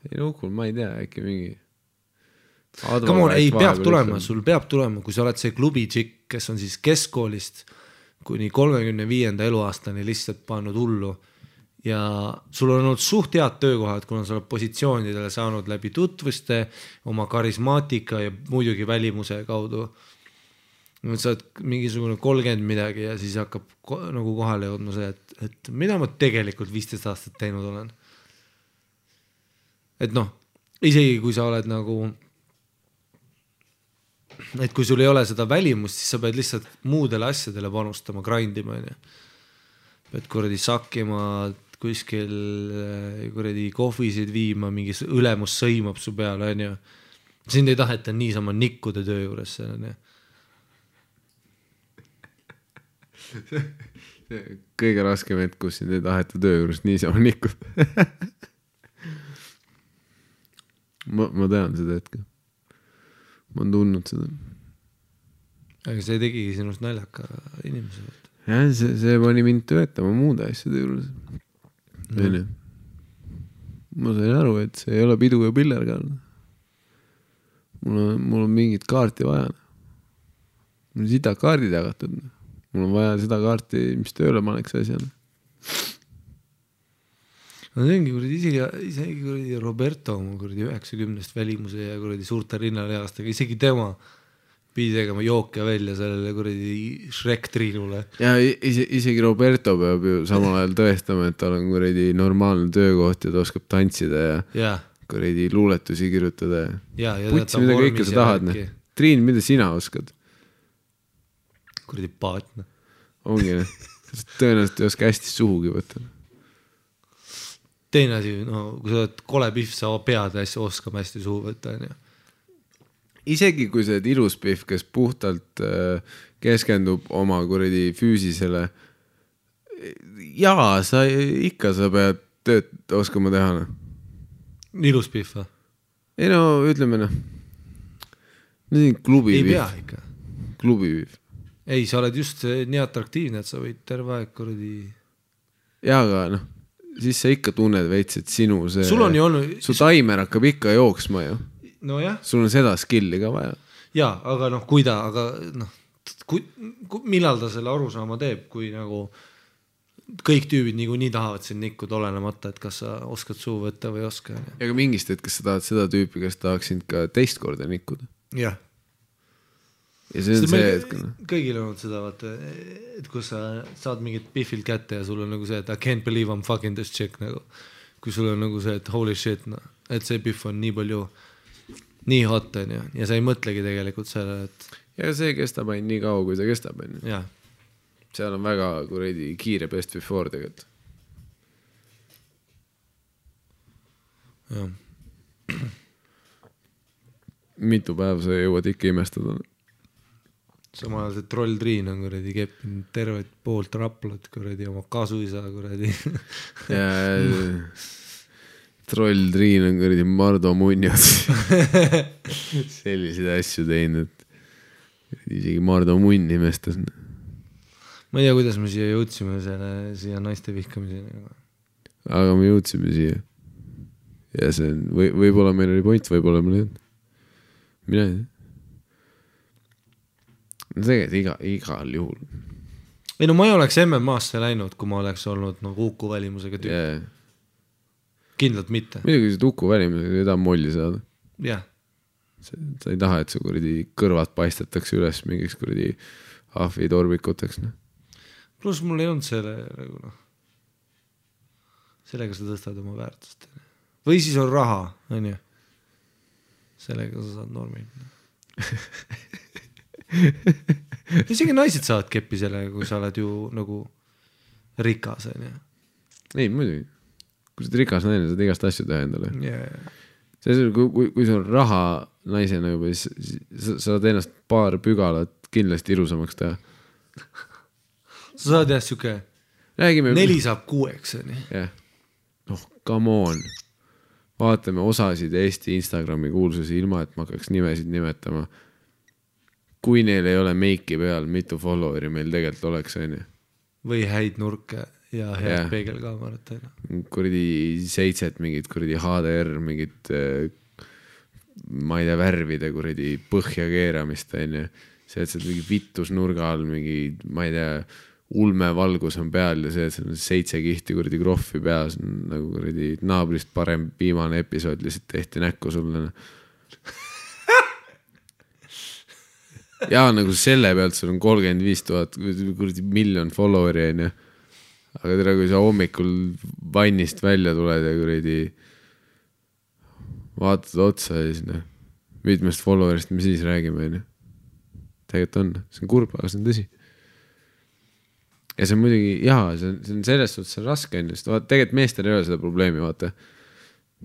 Speaker 2: ei Nukul ma ei tea, äkki mingi.
Speaker 1: Come on, ei peab tulema, sul peab tulema, kui sa oled see klubi tšikk, kes on siis keskkoolist kuni kolmekümne viienda eluaastani lihtsalt pannud hullu ja sul on olnud suht head töökohad, kuna sa oled positsioonidele saanud läbi tutvuste, oma karismaatika ja muidugi välimuse kaudu. sa oled mingisugune kolmkümmend midagi ja siis hakkab ko nagu kohale jõudma see, et, et mida ma tegelikult viisteist aastat teinud olen. et noh, isegi kui sa oled nagu et kui sul ei ole seda välimust, siis sa pead lihtsalt muudele asjadele panustama, grind ima onju. pead kuradi sakkima kuskil äh, kuradi kohvisid viima, mingi ülemus sõimab su peale onju. sind ei taheta niisama nikkuda töö juures seal onju.
Speaker 2: kõige raskem hetk, kus sind ei taheta töö juures niisama nikkuda. ma, ma tean seda hetke. ma olen tundnud seda.
Speaker 1: aga see tegigi sinust naljaka inimese.
Speaker 2: jah, see, see pani mind töötama muude asjade juures. onju. ma sain aru, et see ei ole pidu ja piller ka. mul on, mul on mingit kaarti vaja. mul on sitad kaardid jagatud. mul on vaja seda kaarti, mis tööle paneks asjana.
Speaker 1: no see ongi kuradi isegi, isegi kuradi Roberto oma kuradi üheksakümnest välimuse ja kuradi suurte rinnalihastega, isegi tema pidi tegema jooke välja sellele kuradi Shrek triinule.
Speaker 2: ja ise, isegi Roberto peab ju samal ajal tõestama, et tal on kuradi normaalne töökoht ja ta oskab tantsida ja
Speaker 1: ja,
Speaker 2: kuradi luuletusi kirjutada ja,
Speaker 1: ja
Speaker 2: putsi, mida kõike sa tahad, noh. Triin, mida sina oskad?
Speaker 1: kuradi paat, noh.
Speaker 2: ongi noh, tõenäoliselt ei oska hästi suhugi võtta.
Speaker 1: teine asi, no kui sa oled kole pihv, sa pead hästi oskama hästi suhu võtta, onju.
Speaker 2: Isegi kui oled ilus pihv, kes puhtalt äh, keskendub oma kuradi füüsisele. jaa, sa ikka, sa pead tööd oskama teha, noh.
Speaker 1: ilus pihv või?
Speaker 2: ei no ütleme noh, see klubi
Speaker 1: ei pea ikka.
Speaker 2: klubi pihv.
Speaker 1: ei, sa oled just nii atraktiivne, et sa võid terve aeg kuradi.
Speaker 2: jaa, aga noh, siis sa ikka tunned veits, et sinu see.
Speaker 1: sul on ju olnud,
Speaker 2: su taimer hakkab ikka jooksma ju,
Speaker 1: nojah,
Speaker 2: sul on seda skill'i ka vaja.
Speaker 1: ja aga noh, kui ta, aga noh, kui, kui, millal ta selle arusaama teeb, kui nagu kõik tüübid niikuinii tahavad sind nikkuda, olenemata, et kas sa oskad suu võtta või ei oska,
Speaker 2: ja ka mingist hetkest sa tahad seda tüüpi, kes tahaks sind ka teist korda nikkuda.
Speaker 1: jah.
Speaker 2: ja see on see hetk, noh.
Speaker 1: kõigil on olnud seda vaata, et kus sa saad mingit pihvilt kätte ja sul on nagu see, et I can't believe I m fucking this chick nagu. kui sul on nagu see, et holy shit noh, et see pihv on nii palju, nii hot onju ja sa ei mõtlegi tegelikult sellele, et
Speaker 2: ja see kestab ainult nii kaua, kui ta kestab, onju.
Speaker 1: jah,
Speaker 2: seal on väga kuradi kiire best before tegelikult.
Speaker 1: jah.
Speaker 2: mitu päeva sa jõuad ikka imestada.
Speaker 1: samal ajal see troll Triin on kuradi keppinud tervet poolt Raplat kuradi oma kasuisa kuradi
Speaker 2: troll Triin on kuradi Mardu Munjad selliseid asju teinud, isegi Mardu Munn imestas.
Speaker 1: ma ei tea, kuidas me siia jõudsime selle, siia naiste vihkamiseni.
Speaker 2: aga me jõudsime siia. ja see on, või võib-olla meil oli point, võib-olla meil ei olnud. mina ei tea. no tegelikult iga, igal juhul
Speaker 1: ei no ma ei oleks MM-asse läinud, kui ma oleks olnud nagu Uku välimusega tüüp,
Speaker 2: yeah..
Speaker 1: Kindlalt mitte,
Speaker 2: muidugi see Uku välimusega ei taha molli saada.
Speaker 1: jah.
Speaker 2: sa ei taha, et su kuradi kõrvad paistetakse üles mingiks kuradi ahvitorbikuteks, noh.
Speaker 1: pluss mul ei olnud selle nagu noh, sellega sa tõstad oma väärtust. või siis on raha, onju. sellega sa saad normi. isegi naised saavad keppi sellega, kui sa oled ju nagu rikas, onju.
Speaker 2: ei muidugi, kui sa oled rikas naine, saad igast asju teha endale.
Speaker 1: Yeah.
Speaker 2: mõttes, kui, kui, kui sul on raha naisena juba, siis sa sa saad ennast paar pügalat kindlasti ilusamaks teha.
Speaker 1: sa saad jah siuke,
Speaker 2: räägime.
Speaker 1: neli saab kuueks, onju.
Speaker 2: jah, noh, come on. vaatame osasid Eesti Instagrami kuulsusi, ilma et ma hakkaks nimesid nimetama. kui neil ei ole meiki peal, mitu follower'i meil tegelikult oleks, onju.
Speaker 1: või häid nurke ja head yeah. peegelkaamerat, onju.
Speaker 2: kuradi seitset mingit kuradi HDR mingit äh, ma ei tea, värvide kuradi põhja keeramist see, et sa oled mingi vitus nurga all mingi, ma ei tea, ulmevalgus on peal ja see, et sul on seitse kihti kuradi krohvi peas, nagu kuradi naabrist parem viimane episood lihtsalt tehti näkku sulle. ja nagu selle pealt sul on kolmkümmend viis tuhat kuradi miljon follower'i onju aga tere, kui sa hommikul vannist välja tuled ja kuradi vaatad otsa ja siis noh, mitmest follower'ist me siis räägime, onju. tegelikult on, see on kurb, aga see on tõsi. ja see on muidugi jaa, see on, see on selles suhtes raske onju, sest vaata tegelikult meestel ei ole seda probleemi, vaata.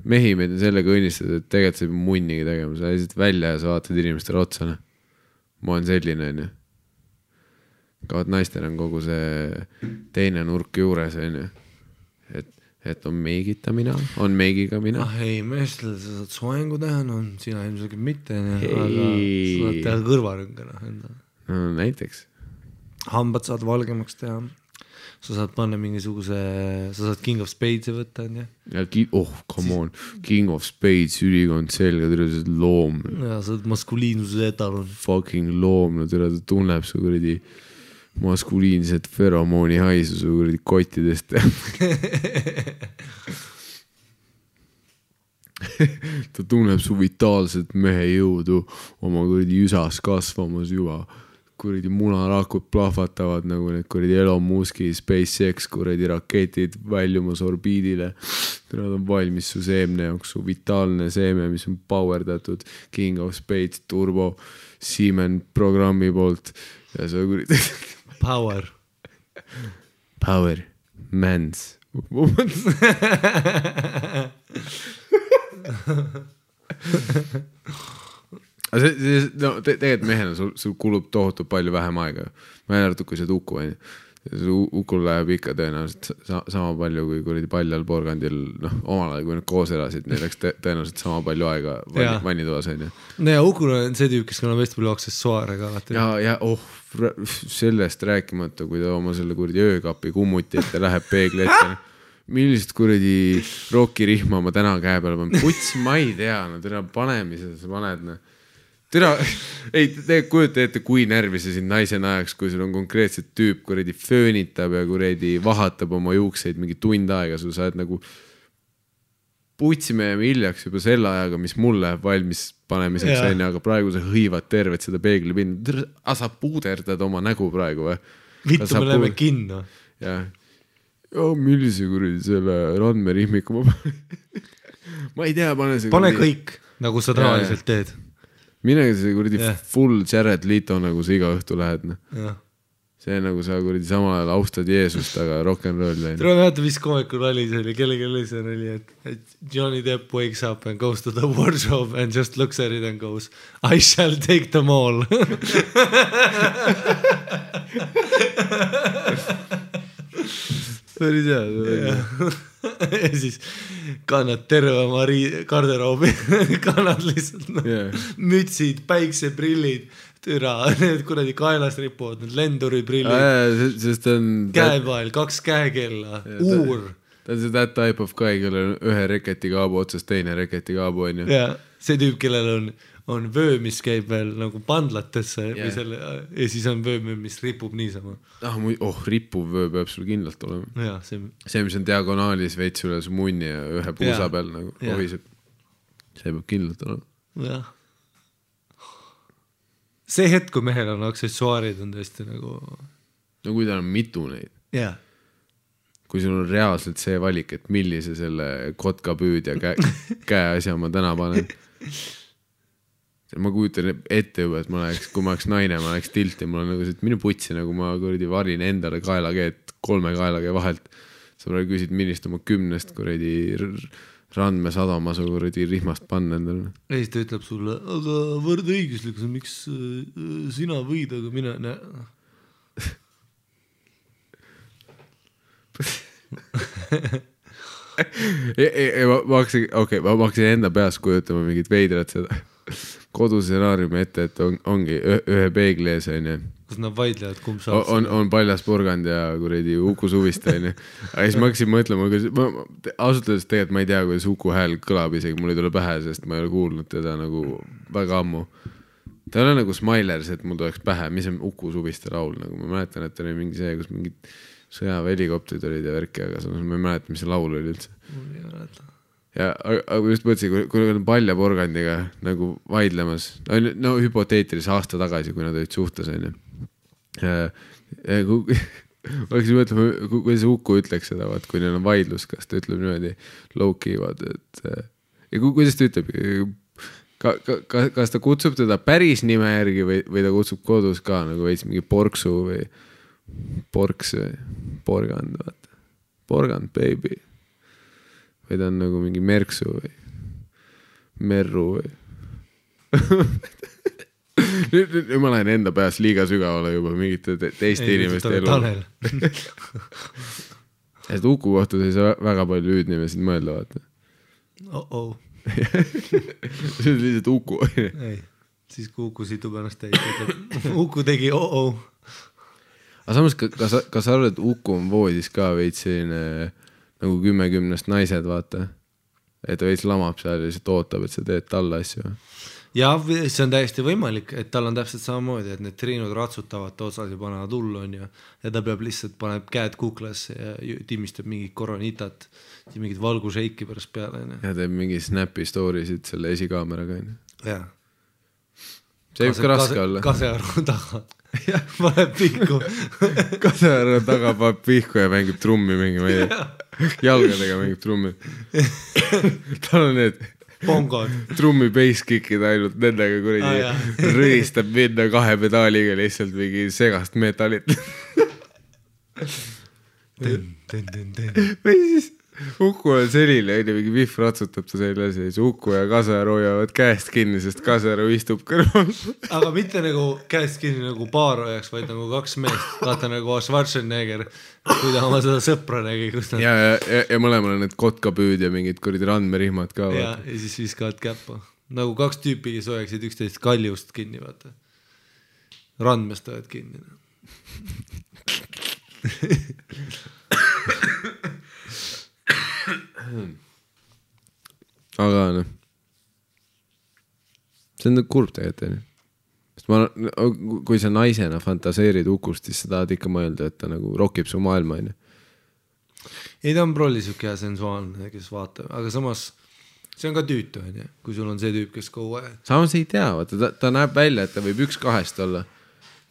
Speaker 2: mehi meid on sellega õnnistatud, et tegelikult sa ei pea munnigi tegema, sa lihtsalt välja ja sa vaatad inimestele otsa, noh. ma olen selline, onju vot naistel on kogu see teine nurk juures, onju. et, et on meigitamine, on meigiga mina.
Speaker 1: ah ei, meestel sa saad soengu teha, no sina ilmselgelt mitte, onju, aga sa saad teha kõrvarõnga, noh, enda.
Speaker 2: no näiteks.
Speaker 1: hambad saad valgemaks teha. sa saad panna mingisuguse, sa saad King of Spades'i võtta, onju.
Speaker 2: ja ki-, oh come on, King of Spades, ülikond selga, tere, sa oled loom,
Speaker 1: ja sa oled maskuliinsuse etalon.
Speaker 2: fucking loom, no tere, ta tunneb su kuradi maskuliinset feromooni haisu su kuradi kottidest. ta tunneb su vitaalset mehe jõudu oma kuradi üsas kasvamas juba kuradi munarakud plahvatavad nagu need kuradi Elon Musk'i SpaceX kuradi raketid väljumas orbiidile. Nad on valmis su seemne jaoks, su vitaalne seeme, mis on power datud King of Spades turbo Siemen programmi poolt ja sa kuradi
Speaker 1: Power.
Speaker 2: power, mens. aga see, see, no te, tegelikult mehena sul, sul kulub tohutult palju vähem aega. välja arvatud, kui sa oled Uku onju. Ukul läheb ikka tõenäoliselt sa, sama palju kui kuradi paljal porgandil, noh, omal ajal, kui nad koos elasid, neil läks tõ- tõenäoliselt sama palju aega vannitoas onju.
Speaker 1: no ja Ukul on see tüüp, kes kannab hästi palju aksessuaare ka alati.
Speaker 2: ja, ja oh, sellest rääkimata, kui ta oma selle kuradi öökapi kummuti ette läheb peegli ette. millist kuradi rokirihma ma täna käe peale panen, puts, ma ei tea, no tere, pane, mis sa paned, noh. tere, ei, te kujuta ette, kui närvi see sind naisena ajaks, kui sul on konkreetselt tüüp kuradi föönitab ja kuradi vahatab oma juukseid mingi tund aega, sul sa oled nagu putsi, me jääme hiljaks juba selle ajaga, mis mul läheb valmis panemiseks onju, aga praegu sa hõivad tervet seda peeglipinda. aga sa puuderdad oma nägu praegu või?
Speaker 1: vittu, me läheme kinno.
Speaker 2: jah. millise kuradi selle randmerihmiku ma panen? ma ei tea, pane see.
Speaker 1: pane. kõik, nagu sa tavaliselt teed.
Speaker 2: Mine see kuradi
Speaker 1: Jah.
Speaker 2: full Jared Leto nagu sa iga õhtu lähed, noh.
Speaker 1: jah.
Speaker 2: see nagu sa kuradi samal ajal austad Jeesust, aga rock n roll onju.
Speaker 1: tule mäleta, mis koomikul nali see oli, kellelgi oli see nali, et, et Johnny Depp wakes up and goes to the wardrobe and just looks at it and goes I shall take them all.
Speaker 2: päris hea see oli.
Speaker 1: ja siis kannad terve oma rii-, garderoobi, kannad lihtsalt noh
Speaker 2: Jah.
Speaker 1: mütsid, päikseprillid, türa, need kuradi kaelas ripuvad, need lenduriprillid,
Speaker 2: sest ta on.
Speaker 1: käepael, kaks käekella, uur
Speaker 2: ta on see that type of guy, kellel on ühe reketikaabu otsas teine reketikaabu onju.
Speaker 1: ja see tüüp, kellel on, on vöö, mis käib veel nagu pandlatesse yeah.
Speaker 2: Jah.
Speaker 1: või selle ja siis on vöö, mis ripub niisama.
Speaker 2: ah, oh, rippuv vöö peab sul kindlalt olema.
Speaker 1: ja see,
Speaker 2: see, mis on diagonaalis veits üle su munni ja ühe puusa
Speaker 1: Jaa.
Speaker 2: peal nagu lohiseb. see peab kindlalt olema.
Speaker 1: jah. see hetk, kui mehel on aksessuaarid, on tõesti nagu,
Speaker 2: no kui tal on mitu neid,
Speaker 1: jaa,
Speaker 2: kui sul on reaalselt see valik, et millise selle kotkapüüdja käe, käeasja ma täna panen. Ma kujutan ette juba, et ma läheks, kui ma oleks naine, ma läheks tilti, mul on nagu see, et mine putsi, nagu ma kuradi varin endale kaelakeed kolme kaelakee vahelt. sa praegu küsid, millist oma kümnest kuradi r- randme sadama su kuradi rihmast panna endale.
Speaker 1: ja siis ta ütleb sulle, aga võrdõiguslikkus, miks äh, sina võid, aga mina näe.
Speaker 2: ei, ei, ei ma, hakkasin, okei okay,, ma hakkasin enda peas kujutama mingit veidrat seda kodustsenaariumi ette, et on, ongi ühe, peegli ees onju.
Speaker 1: kus nad vaidlevad, kumb saab.
Speaker 2: on, on paljas porgand ja kuradi Uku Suviste onju. aga siis ma hakkasin mõtlema, kuidas, ma ausalt öeldes tegelikult ma ei tea, kuidas Uku hääl kõlab isegi, mul ei tule pähe, sest ma ei ole kuulnud teda nagu väga ammu. ta ei ole nagu Smilers, et mul tuleks pähe, mis on Uku Suviste laul nagu, ma mäletan, et oli mingi see, kus mingid sõjaväehelikopterid olid ja värki, aga samas ma ei mäleta, mis see laul oli üldse ja aga, aga just mõtlesin, kui, kui nad on palja porgandiga nagu vaidlemas, no hüpoteetiliselt aasta tagasi, kui nad olid suhtes onju. ma hakkasin mõtlema, kuidas Uku ütleks seda, vaat kui neil on vaidlus, kas ta ütleb niimoodi low-key vaata, et äh, ja ku, kuidas ta ütleb, ka, ka, kas ta kutsub teda päris nime järgi või, või ta kutsub kodus ka nagu veits mingi porksu või porks või porgand, vaata, porgand baby või ta on nagu mingi Merksu või Merru või nüüd, nüüd ma lähen enda peas liiga sügavale juba mingite te teiste inimeste elu.
Speaker 1: Tanel,
Speaker 2: et Uku kohta sa ei saa väga palju hüüdnimesid mõelda, vaata.
Speaker 1: oh-oh,
Speaker 2: see on lihtsalt Uku.
Speaker 1: ei, siis kui Uku situb ennast täis, ütleb Uku tegi oh-oh.
Speaker 2: aga samas, kas, kas sa arvad, et Uku on voodis ka veits selline nagu kümme kümnest naised, vaata. et ta veits lamab seal ja lihtsalt ootab, et sa teed talle asju.
Speaker 1: ja v- see on täiesti võimalik, et tal on täpselt samamoodi, et need triinud ratsutavad ta otsas ja panevad hullu, onju. ja ta peab lihtsalt, paneb käed kuklasse ja timmistab mingit koronitat, mingit valgusheiki pärast peale, onju.
Speaker 2: ja teeb mingi Snapi story sid selle esikaameraga onju.
Speaker 1: jah.
Speaker 2: see võib ka raske olla.
Speaker 1: kasearu taga, paneb pihku.
Speaker 2: kaseäär taga paneb pihku ja mängib trummi mingi, ma ei tea, jalgadega mängib trummi. tal on need
Speaker 1: pongod.
Speaker 2: trummi basskick'id ainult nendega kuradi
Speaker 1: jah.
Speaker 2: rõistab minna kahe pedaaliga lihtsalt mingi segast metalit. või siis Uku on selline onju, mingi Vihv ratsutab ta seljas ja siis Uku ja Kasaru hoiavad käest kinni, sest Kasaru istub kõrval.
Speaker 1: aga mitte nagu käest kinni nagu paar hoiaks, vaid nagu kaks meest, vaata nagu Schwarzenegger, kui ta oma seda sõpra nägi, kus nad
Speaker 2: ja, ja, ja, ja mõlemal on need kotkapüüd ja mingid kuradi randmerihmad ka.
Speaker 1: ja, ja siis viskavad käppa. nagu kaks tüüpi, kes hoiaksid üksteist kaljust kinni, vaata. randmest hoiavad kinni.
Speaker 2: aga noh, see on kurb tegelikult onju. sest ma, kui sa naisena fantaseerid Ukust, siis sa tahad ikka mõelda, et ta nagu rokib su maailma onju.
Speaker 1: ei, ta on prolli siuke hea sensuaalne, kes vaatab, aga samas see on ka tüütu, onju, kui sul on see tüüp, kes kogu aeg.
Speaker 2: samas ei tea, vaata ta, ta näeb välja, et ta võib üks kahest olla.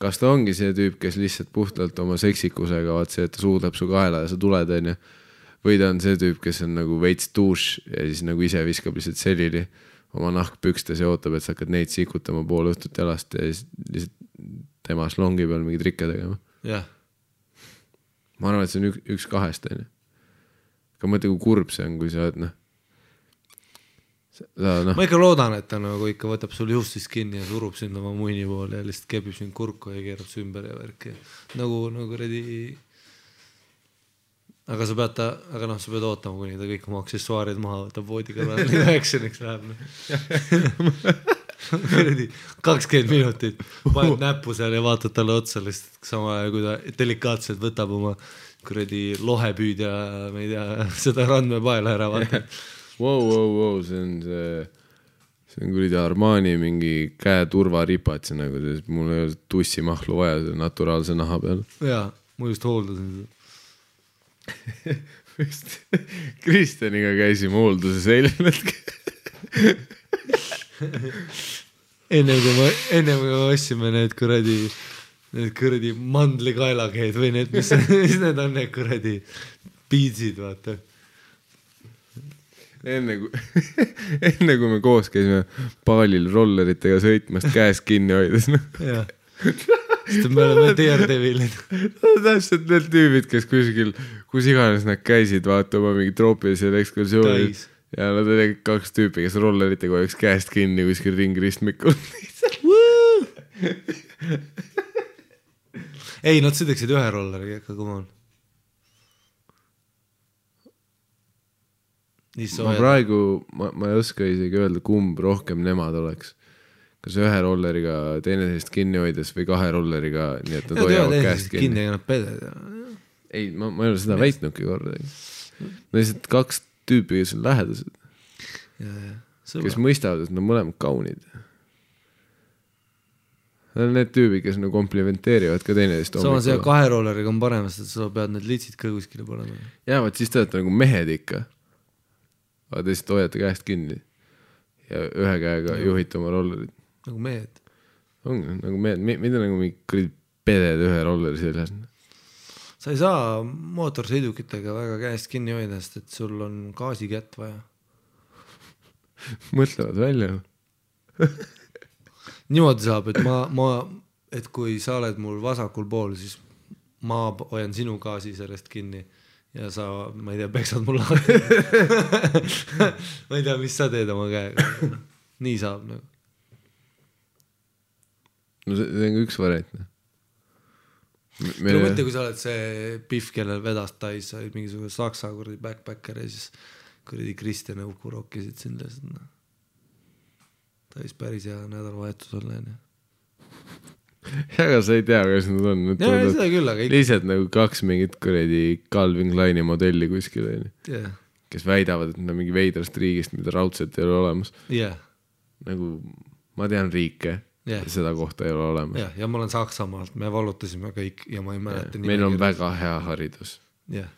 Speaker 2: kas ta ongi see tüüp, kes lihtsalt puhtalt oma seksikusega, vaat see, et ta suudleb su kaela ja sa tuled, onju. Või ta on see tüüp, kes on nagu veits dušš ja siis nagu ise viskab lihtsalt selili oma nahk pükstes ja ootab, et sa hakkad neid sikutama pool õhtut jalast ja siis lihtsalt tema slongi peal mingeid trikke tegema.
Speaker 1: jah,
Speaker 2: ma arvan, et see on üks, üks kahest, onju. aga mõtle, kui kurb see on, kui sa oled noh, noh,
Speaker 1: ma ikka loodan, et ta nagu ikka võtab sul juustist kinni ja surub sind oma munni poole ja lihtsalt kebib sind kurku ja keerab su ümber ja värki. nagu, nagu kuradi. Aga sa pead ta, aga noh, sa pead ootama, kuni ta kõik oma aksessuaarid maha võtab voodi kõrval, action'iks läheb noh. kuradi kakskümmend minutit, paned näppu seal ja vaatad talle otsa lihtsalt samal ajal, kui ta delikaatselt võtab oma kuradi lohepüüdja, ma ei tea, seda randmepaela ära, vaata.
Speaker 2: Vau, vau, vau, see on see, see on kuradi Armani mingi käeturvaripats nagu, mul ei ole tussimahlu vaja selle naturaalse naha peal.
Speaker 1: jaa, ma just hooldasin seda.
Speaker 2: Kristjaniga käisime hoolduses eile hetkel.
Speaker 1: enne kui me, enne kui me ostsime need kuradi, need kuradi mandlikaelakeed või need, mis, mis need on, need kuradi piitsid, vaata.
Speaker 2: enne kui, enne kui me koos käisime paalil rolleritega sõitmas käes kinni hoides, noh.
Speaker 1: Sest me oleme Daredevilid.
Speaker 2: täpselt need tüübid, kes kuskil, kus iganes nad käisid, vaata oma mingi troopilisel ekskursioonil ja nad olid kaks tüüpi, kes rolleritega hoiaks käest kinni kuskil ringristmikul.
Speaker 1: ei, nad sõidaksid ühe rolleriga ikka, come on.
Speaker 2: ma praegu, ma, ma ei oska isegi öelda, kumb rohkem nemad oleks. Kas ühe rolleriga teineteist kinni hoides või kahe rolleriga, nii et nad
Speaker 1: Nad
Speaker 2: hoiavad käest
Speaker 1: kinni,
Speaker 2: kinni,
Speaker 1: aga nad peded ja.
Speaker 2: ei, ma, ma ei ole seda väitnudki kordagi. lihtsalt kaks tüüpi, kes on lähedased,
Speaker 1: ja, ja.
Speaker 2: kes mõistavad, et nad mõlemad kaunid. Need on need tüübid, kes nagu komplimenteerivad ka teineteist
Speaker 1: samas jah, kahe rolleriga on parem, sest sa pead need litsid ka kuskile panema.
Speaker 2: jaa, vot siis te olete nagu mehed ikka. aga te lihtsalt hoiate käest kinni ja ühe käega juhite oma rollerit.
Speaker 1: Nagu mehed.
Speaker 2: ongi nagu mehed, mida nagu mingi kuradi peded ühe rolleri seljas.
Speaker 1: sa ei saa mootorsõidukitega väga käest kinni hoida, sest et sul on gaasikätt vaja.
Speaker 2: mõtlevad välja.
Speaker 1: niimoodi saab, et ma, ma, et kui sa oled mul vasakul pool, siis ma hoian sinu gaasi sellest kinni ja sa, ma ei tea, peksad mul lahti. ma ei tea, mis sa teed oma käega. nii saab nagu.
Speaker 2: No see, see on ka üks variant. noh.
Speaker 1: no mõtle, kui sa oled see Pihv, kellel vedas Tais, sa olid mingisugune saksa kuradi backpacker ja siis kuradi Kristjan ja Uku rokkisid sind lihtsalt noh. Tais päris hea nädalavahetus olla onju.
Speaker 2: aga sa ei tea, kas nad on.
Speaker 1: ja, ja seda küll, aga ikka,
Speaker 2: lihtsalt nagu kaks mingit kuradi Calvin Kleini modelli kuskil onju,
Speaker 1: jah,
Speaker 2: kes väidavad, et nad mingi veidrast riigist, mida raudselt ei ole olemas.
Speaker 1: jah,
Speaker 2: nagu ma tean riike
Speaker 1: Jah.
Speaker 2: seda kohta ei ole olemas.
Speaker 1: jah, ja ma olen Saksamaalt, me vallutasime kõik ja ma ei mäleta.
Speaker 2: meil on. väga hea haridus.
Speaker 1: jah,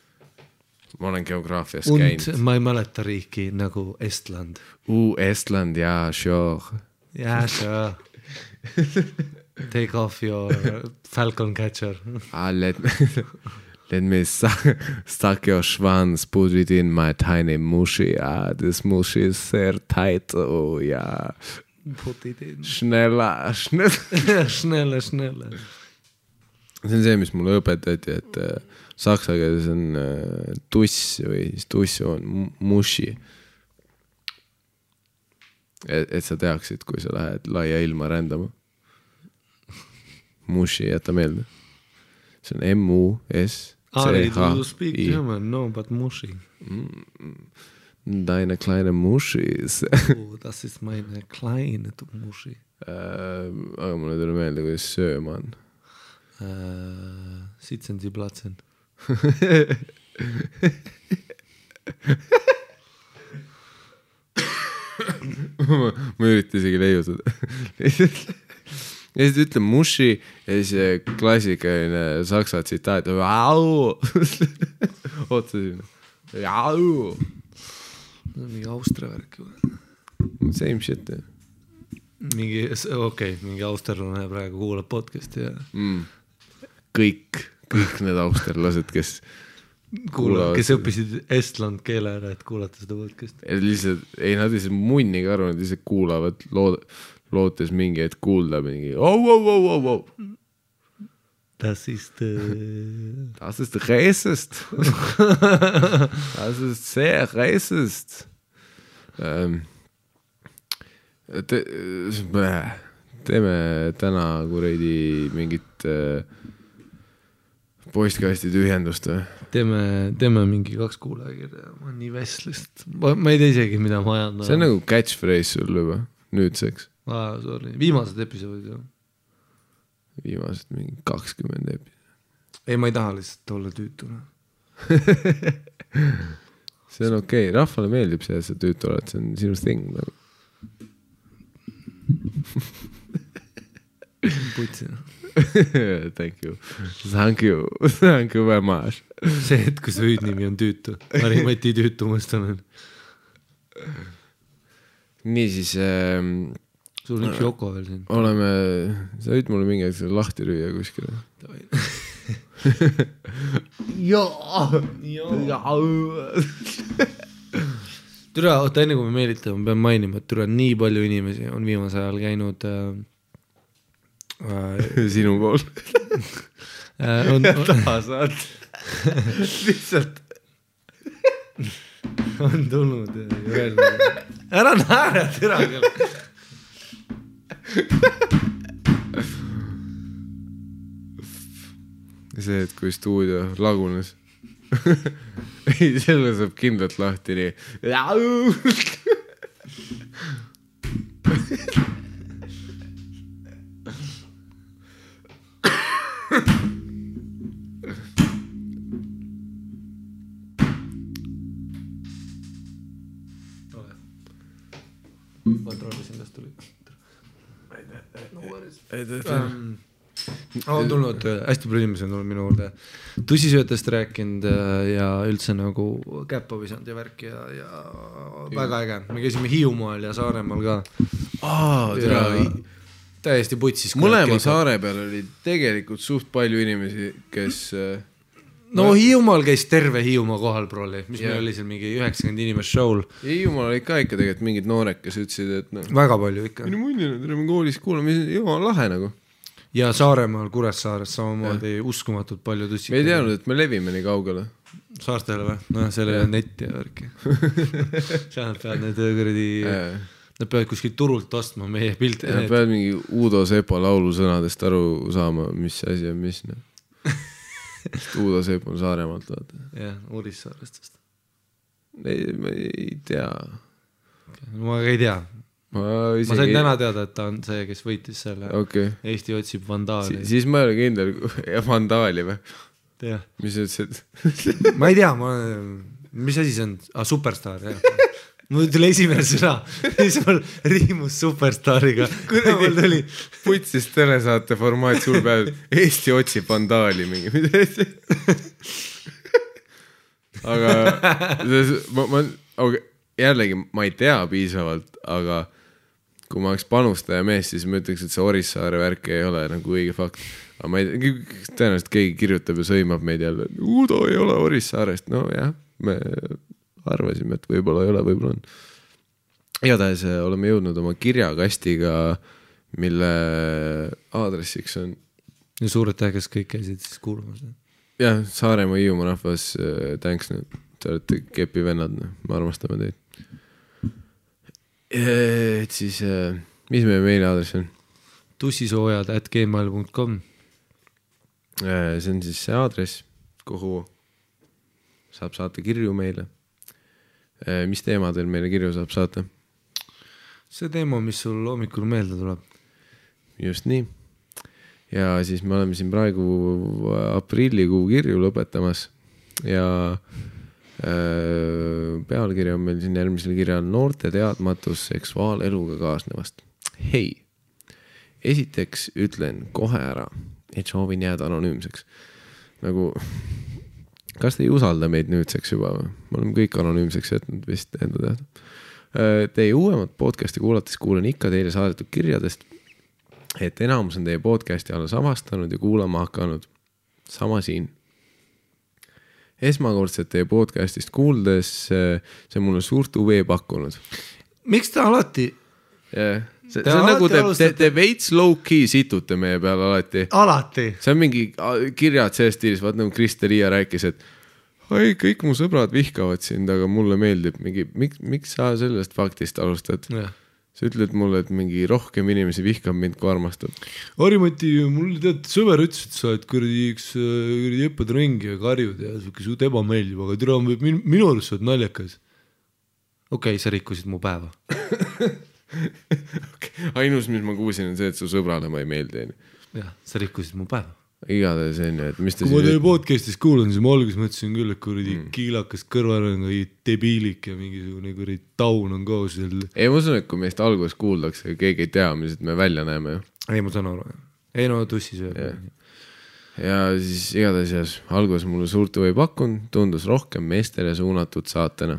Speaker 2: ma olen geograafias
Speaker 1: und
Speaker 2: käinud.
Speaker 1: ma ei mäleta riiki nagu Estland.
Speaker 2: Uh, Estland ja sure.
Speaker 1: Yeah, sure. Take off your falcon catcher.
Speaker 2: Ah, let, let me suck, stuck your schwanz, put it in my tiny mushy. Ah, this mushy is sehr tight. Oh ja. Schneller, schnell.
Speaker 1: Schnelle, schnelle.
Speaker 2: see on see, mis mulle õpetati, et äh, saksa keeles on äh, tuss või siis tuss on mu- mushi. et, et sa teaksid, kui sa lähed laia ilma rändama. Mushi, jäta meelde. see on M-U-S.
Speaker 1: Ari, do you speak German? No, but mushi.
Speaker 2: Deine kleine Mushis
Speaker 1: Oh, das ist meine kleine mushi
Speaker 2: äh,. aga mulle ei tule meelde, kuidas sööma on.
Speaker 1: äh,. Sitzen Sie platzen.
Speaker 2: ma ei ürita isegi leiutada. ja siis ta ütleb mushi ja siis see klassikaline saksa tsitaat. otsa sinna.
Speaker 1: Mingi Austria värk ju.
Speaker 2: Same shit jah
Speaker 1: mingi, okei okay,, mingi austerlane praegu kuulab podcast'i ja
Speaker 2: mm.. kõik, kõik need austerlased, kes
Speaker 1: Kuulavad kes õppisid estland keele ära, et kuulata seda podcast'i.
Speaker 2: lihtsalt, ei nad lihtsalt munni ka aru, nad lihtsalt kuulavad, lood-, lootes mingi hetk kuulda mingi oh, oh, oh, oh, oh.
Speaker 1: Das ist äh,
Speaker 2: Das ist racist. Das ist sehr racist ähm,. Te, teeme täna kuradi mingit äh, postkasti tühjendust või?
Speaker 1: teeme, teeme mingi kaks kuulajakirja, ma olen nii vestlist, ma, ma ei tea isegi, mida ma ajan.
Speaker 2: see on nagu catchphrase sul juba nüüdseks,
Speaker 1: aa, sorry, viimased episoodid ju.
Speaker 2: Viimased mingi kakskümmend epi-.
Speaker 1: ei, ma ei taha lihtsalt olla tüütu. noh.
Speaker 2: see on okei okay., rahvale meeldib see, et sa tüütu oled, see on sinu thing nagu.
Speaker 1: putsi.
Speaker 2: Thank you, thank you, thank you very much.
Speaker 1: see hetk, kui su hüüdnimi on tüütu, Mari-Mati Tüütu Mustonen.
Speaker 2: niisiis ähm,
Speaker 1: sul on üks Yoko veel siin.
Speaker 2: oleme, sa võid mulle mingi hetk selle lahti lüüa kuskile.
Speaker 1: türa, oota enne kui me meelitame, ma pean mainima, et türa nii palju inimesi on viimasel ajal käinud äh, äh,
Speaker 2: sinu pool.
Speaker 1: äh, on, on,
Speaker 2: saad. lihtsalt.
Speaker 1: on tulnud ja öelnud, ära naera, türa küll.
Speaker 2: see, et kui stuudio lagunes. ei, selle saab kindlalt lahti nii.
Speaker 1: on tulnud äh, hästi palju inimesi on tulnud minu juurde tõsisöötest rääkinud äh, ja üldse nagu käppa visanud ja värki ja, ja väga äge, me käisime Hiiumaal ja Saaremaal ka.
Speaker 2: aa,
Speaker 1: täiesti putsis.
Speaker 2: mõlema saare peal oli tegelikult suht palju inimesi, kes äh,
Speaker 1: no Hiiumaal käis terve Hiiumaa kohal, prolli, mis
Speaker 2: Jah.
Speaker 1: meil oli seal mingi üheksakümmend inimest show'l,
Speaker 2: Hiiumaal olid ka ikka tegelikult mingid noored, kes ütlesid, et noh,
Speaker 1: väga palju ikka.
Speaker 2: minu munni on, me koolis kuulame, jumala lahe nagu.
Speaker 1: ja Saaremaal, Kuressaares samamoodi uskumatult palju tussi.
Speaker 2: me ei teadnud, et me levime nii kaugele.
Speaker 1: saartele või? noh, seal ei ole netti ja värki. seal peavad need kuradi, nad peavad kuskilt turult ostma meie pilte.
Speaker 2: Nad peavad mingi Uudo Sepa laulusõnadest aru saama, mis asi on mis noh. Uudo Sepp on Saaremaalt, vaata.
Speaker 1: jah, Urissaarest vist.
Speaker 2: ei, ma ei tea.
Speaker 1: ma ka ei tea,
Speaker 2: ma
Speaker 1: ma
Speaker 2: isegi
Speaker 1: sain täna teada, et ta on see, kes võitis selle
Speaker 2: okay.,
Speaker 1: Eesti otsib vandaali.
Speaker 2: siis ma ei ole kindel, vandaali või? mis sa ütlesid?
Speaker 1: ma ei tea, ma, mis asi see on ah,, superstaar jah. mul tuli esimene sõna, siis mul riimus superstaariga. mul tuli,
Speaker 2: putsis telesaate formaat sul peal, Eesti otsib vandaali mingi midagi. aga ma, ma, jällegi ma ei tea piisavalt, aga kui ma oleks panustaja mees, siis ma ütleks, et see Orissaare värk ei ole nagu õige fakt. aga ma ei, tõenäoliselt keegi kirjutab ja sõimab meid jälle, Udo ei ole Orissaarest, nojah, me arvasime, et võib-olla ei ole, võib-olla on igatahes äh, oleme jõudnud oma kirjakastiga, mille aadressiks on
Speaker 1: suur aitäh, kes kõik käisid siis kuulamas.
Speaker 2: jah, Saaremaa, Hiiumaa rahvas, thanks, te olete kepivennad, me armastame teid. et siis, mis meie meiliaadress on?
Speaker 1: tussisoojad at gmail.com.
Speaker 2: see on siis see aadress, kuhu saab saata kirju meile. Mis teemadel meile kirju saab saata?
Speaker 1: see teema, mis sul hommikul meelde tuleb.
Speaker 2: just nii. ja siis me oleme siin praegu aprillikuu kirju lõpetamas ja äh, pealkiri on meil siin järgmisel kirjal noorte teadmatus seksuaaleluga kaasnevast. hei, esiteks ütlen kohe ära, et soovin jääda anonüümseks. nagu, kas te ei usalda meid nüüdseks juba või? me oleme kõik anonüümseks jätnud vist enda teada. Teie uuemat podcast'i kuulates kuulen ikka teile saadetud kirjadest, et enamus on teie podcast'i alles avastanud ja kuulama hakanud. sama siin. esmakordselt teie podcast'ist kuuldes, see on mulle suurt huvi pakkunud.
Speaker 1: miks te alati,
Speaker 2: jah, see, see on nagu te, te, te veits low-key situte meie peale alati.
Speaker 1: alati,
Speaker 2: see on mingi kirjad selles stiilis, vaat nagu Krista-Liia rääkis, et oi, kõik mu sõbrad vihkavad sind, aga mulle meeldib mingi, miks, miks sa sellest faktist alustad? sa ütled mulle, et mingi rohkem inimesi vihkab mind, kui armastab.
Speaker 1: Harimati, mul tead sõber ütles, et sa oled kuradi üks äh, kuradi jõppad ringi ja karjud ja siuke suht ebameeldiv, aga türa min, minu arust sa oled naljakas. okei okay,, sa rikkusid mu päeva.
Speaker 2: ainus, mis ma kuulsin, on see, et su sõbrale ma ei meeldi, onju.
Speaker 1: jah, sa rikkusid mu päeva.
Speaker 2: igatahes onju, et mis te
Speaker 1: kui ma teie podcast'is kuulan, siis ma alguses mõtlesin küll, et kuradi mm. kiilakas kõrval on mingi debiilik ja mingisugune kuradi taun on koos seal.
Speaker 2: ei, ma usun, et kui meist alguses kuuldakse, keegi ei tea, millised me välja näeme ju.
Speaker 1: ei, ma saan aru. ei no tussi sööb
Speaker 2: Jah.. ja siis igatahes jah, alguses mulle suurt huvi ei pakkunud, tundus rohkem meestele suunatud saatena.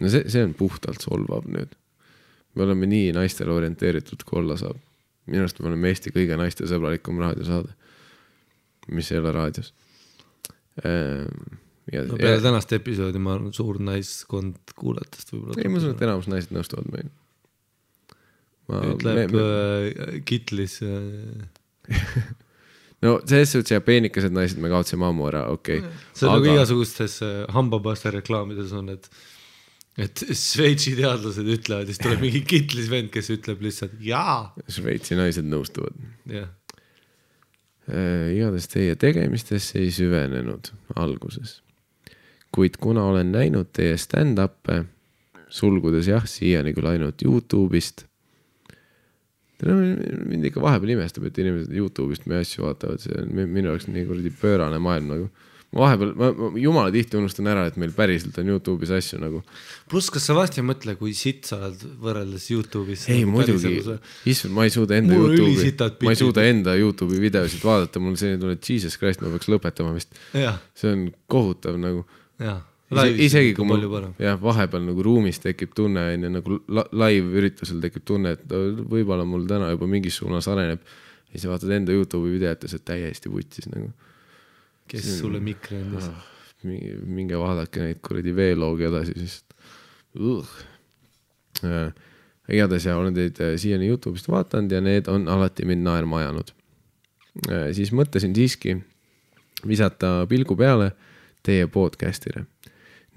Speaker 2: No see, see on puhtalt solvav nüüd. me oleme nii naistele orienteeritud, kui olla saab. minu arust me oleme Eesti kõige naistesõbralikum raadiosaade, mis ei ole raadios.
Speaker 1: no peale tänast episoodi ma arvan, suur naiskond kuulajatest võib-olla.
Speaker 2: ei, ma usun, et enamus naised nõustuvad meiega.
Speaker 1: ütleb äh, Kitlis äh,
Speaker 2: no selles suhtes ja peenikesed naised me kaotasime ammu ära, okei okay..
Speaker 1: see on Aga... nagu igasugustes äh, hambapasta reklaamides on, et, et Šveitsi teadlased ütlevad siis tuleb mingi kitlis vend, kes ütleb lihtsalt jaa.
Speaker 2: Šveitsi naised nõustuvad.
Speaker 1: jah,
Speaker 2: igatahes teie tegemistesse ei süvenenud alguses. kuid kuna olen näinud teie stand-up'e, sulgudes jah, siiani küll ainult Youtube'ist. mind ikka vahepeal imestab, et inimesed Youtube'ist meie asju vaatavad, see on mi- minu jaoks nii kuradi pöörane maailm nagu. vahepeal, ma, ma jumala tihti unustan ära, et meil päriselt on Youtube'is asju nagu.
Speaker 1: pluss, kas sa vahest ei mõtle, kui sitt sa oled võrreldes Youtube'is?
Speaker 2: ei muidugi, issand, ma ei suuda enda
Speaker 1: Mul
Speaker 2: Youtube'i ma ei suuda enda Youtube'i videosid vaadata, mul selline tunne, et jesus christ, ma peaks lõpetama vist. see on kohutav nagu
Speaker 1: jah.
Speaker 2: isegi kui mul jah, vahepeal nagu ruumis tekib tunne on ju nagu live üritusel tekib tunne, et võib-olla mul täna juba mingis suunas areneb. ja siis vaatad enda Youtube'i videot ja sa oled täiesti vutsis nagu.
Speaker 1: Kes sulle mikri andis?
Speaker 2: minge vaadake neid kuradi veeloogi edasi, siis uh.. igatahes ja olen teid äh, siiani Youtube'ist vaadanud ja need on alati mind naerma ajanud. siis mõtlesin siiski visata pilgu peale teie podcast'ile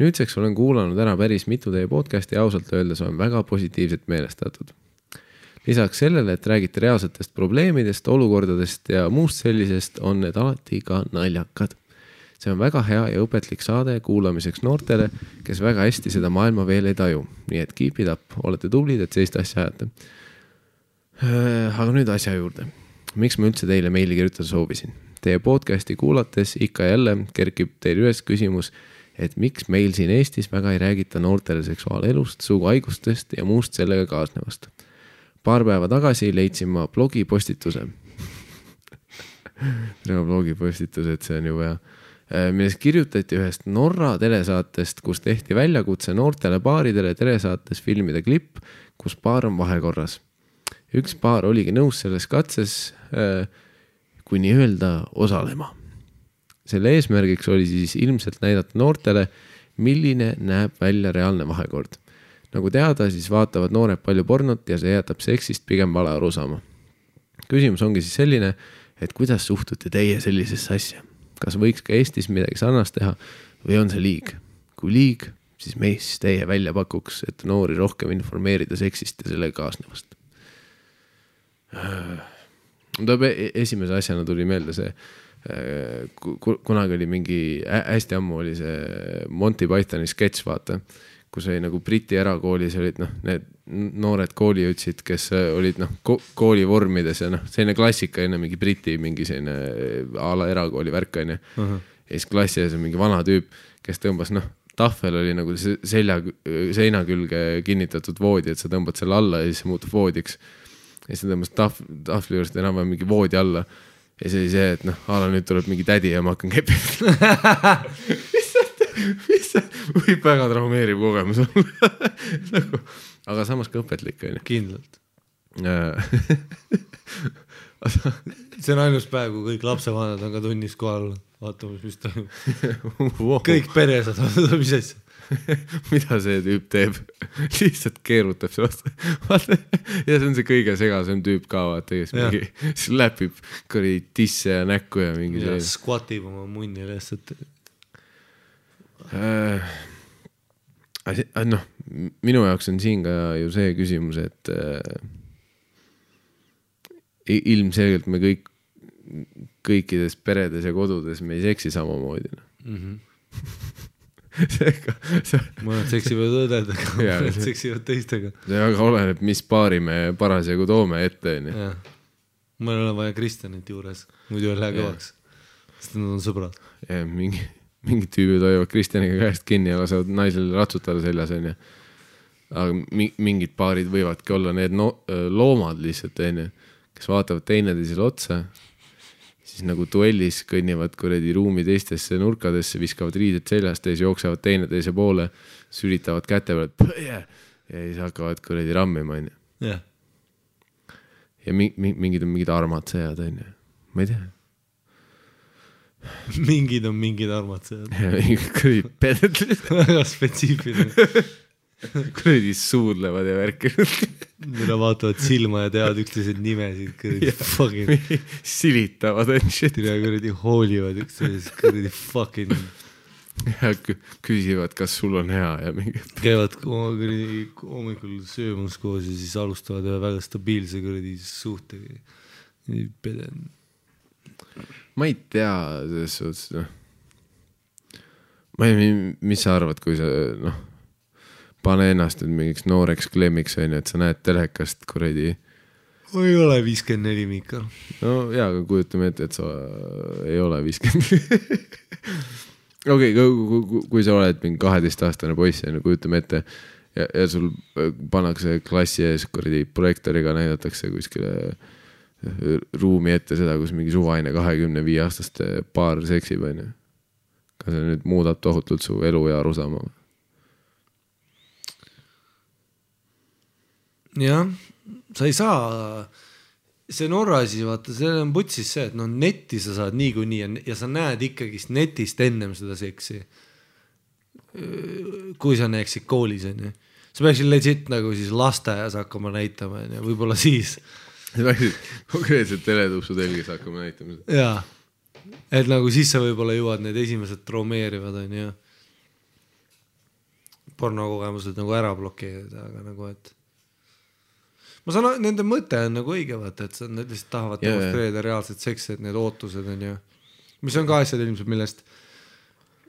Speaker 2: nüüdseks olen kuulanud ära päris mitu teie podcast'i ja ausalt öeldes olen väga positiivselt meelestatud. Lisaks sellele, et räägite reaalsetest probleemidest, olukordadest ja muust sellisest, on need alati ka naljakad. see on väga hea ja õpetlik saade kuulamiseks noortele, kes väga hästi seda maailma veel ei taju. nii et keep it up, olete tublid, et sellist asja ajate. aga nüüd asja juurde. miks ma üldse teile meili kirjutada soovisin? Teie podcast'i kuulates ikka jälle kerkib teil üles küsimus, et miks meil siin Eestis väga ei räägita noortele seksuaalelust, suguhaigustest ja muust sellega kaasnevast. Paar päeva tagasi leidsin ma blogipostituse tema blogipostitused, see on jube hea Äh, milles kirjutati ühest Norra telesaatest, kus tehti väljakutse noortele paaridele telesaates filmida klipp, kus paar on vahekorras. üks paar oligi nõus selles katses äh, kui nii-öelda osalema. selle eesmärgiks oli siis ilmselt näidata noortele, milline näeb välja reaalne vahekord. Nagu teada, siis vaatavad noored palju pornot ja see jätab seksist pigem vale arusaama. küsimus ongi siis selline, et kuidas suhtute teie sellisesse asja kas võiks ka Eestis midagi sarnast teha või on see liig? kui liig, siis mis teie välja pakuks, et noori rohkem informeerida seksist ja sellega kaasnevast? tuleb e-, esimese asjana tuli meelde see, äh, kunagi oli mingi, hästi ammu oli see Monty Pythoni sketš, vaata, kus oli nagu Briti erakoolis olid noh, need noored kooliõtsid, kes olid noh ko, koolivormides ja noh, selline klassika enne mingi Briti mingi selline a la erakooli värk onju uh. -huh. ja siis klassi ees on mingi vana tüüp, kes tõmbas noh, tahvel oli nagu selja, seina külge kinnitatud voodi, et sa tõmbad selle alla ja siis see muutub voodiks. ja siis ta tõmbas tahv, tahvli juurest enam-vähem mingi voodi alla. ja see oli see, et noh, a la nüüd tuleb mingi tädi ja ma hakkan kepima mis see, võib väga traumeeriv kogemus olla nagu aga samas ka õpetlik on ju.
Speaker 1: kindlalt see on ainus päev, kui kõik lapsevanemad on ka tunnis kohal vaatamas, mis toimub wow.. kõik peresed vaatavad, mis asja
Speaker 2: mida see tüüp teeb lihtsalt keerutab seal vastu. vaata ja see on see kõige segasem tüüp ka vaata, kes ja. mingi slapib kuradi tisse ja näkku ja mingi.
Speaker 1: squatib oma munni lihtsalt
Speaker 2: noh, minu jaoks on siin ka ju see küsimus, et äh, ilmselgelt me kõik, kõikides peredes ja kodudes me ei seksi samamoodi mm. -hmm. seega
Speaker 1: see.... mõned seksivad õdedega, mõned seksivad teistega.
Speaker 2: see väga oleneb, mis paari me parasjagu toome ette, onju.
Speaker 1: meil on vaja Kristjanit juures, muidu ei lähe kõvaks, sest nad on sõbrad.
Speaker 2: mingi mingid tüübid hoiavad Kristjaniga käest kinni ja lasevad naisel ratsutada seljas, onju. aga mingid paarid võivadki olla need no loomad lihtsalt, onju, kes vaatavad teineteisele otsa, siis nagu duellis kõnnivad kuradi ruumi teistesse nurkadesse, viskavad riided seljast ja siis jooksevad teineteise poole, sülitavad käte peale ja siis hakkavad kuradi rammima, onju. ja mingid on mingid armatsejad, onju, ma ei tea
Speaker 1: mingid on mingid armatsejad.
Speaker 2: kuradi pedetrid.
Speaker 1: väga spetsiifiline.
Speaker 2: kuradi suudlevad ja värki.
Speaker 1: mida vaatavad silma ja teavad üksteise nimesid, kuradi fucking.
Speaker 2: silitavad and shit.
Speaker 1: kuradi hoolivad üksteisest, kuradi fucking.
Speaker 2: ja küsivad, kas sul on hea ja mingi.
Speaker 1: käivad kuradi hommikul söömas koos ja siis alustavad ühe väga stabiilse kuradi suhtega. peden
Speaker 2: ma ei tea, selles suhtes noh. ma ei, mis sa arvad, kui sa noh, pane ennast nüüd mingiks nooreks klemmiks onju, et sa näed telekast kuradi.
Speaker 1: ma ei ole viiskümmend neli, Miikal.
Speaker 2: no jaa, aga kujutame ette, et sa ei ole viiskümmend okei okay,, kui sa oled mingi kaheteistaastane poiss onju, kujutame ette ja, ja sul pannakse klassi ees kuradi projektooriga näidatakse kuskile äh, ruumi ette seda, kus mingi suvaline kahekümne viie aastaste paar seksib, onju. kas see nüüd muudab tohutult su elu ja arusaama?
Speaker 1: jah, sa ei saa, see Norra asi, vaata, see on putsis see, et noh, netti sa saad niikuinii ja, ja sa näed ikkagist netist ennem seda seksi. kui sa näeksid koolis, onju. sa peaksid legit nagu siis lasteaias hakkama näitama, onju, võib-olla siis
Speaker 2: läksid konkreetselt teletupsu telgis hakkama näitama
Speaker 1: jaa, et nagu siis sa võib-olla jõuad need esimesed traumeerivad onju. pornokogemused nagu ära blokeerida, aga nagu, et. ma saan, nende mõte on nagu õige, vaata, et nad lihtsalt tahavad yeah, demonstreerida reaalset seksi, et need ootused onju. mis on ka asjad ilmselt, millest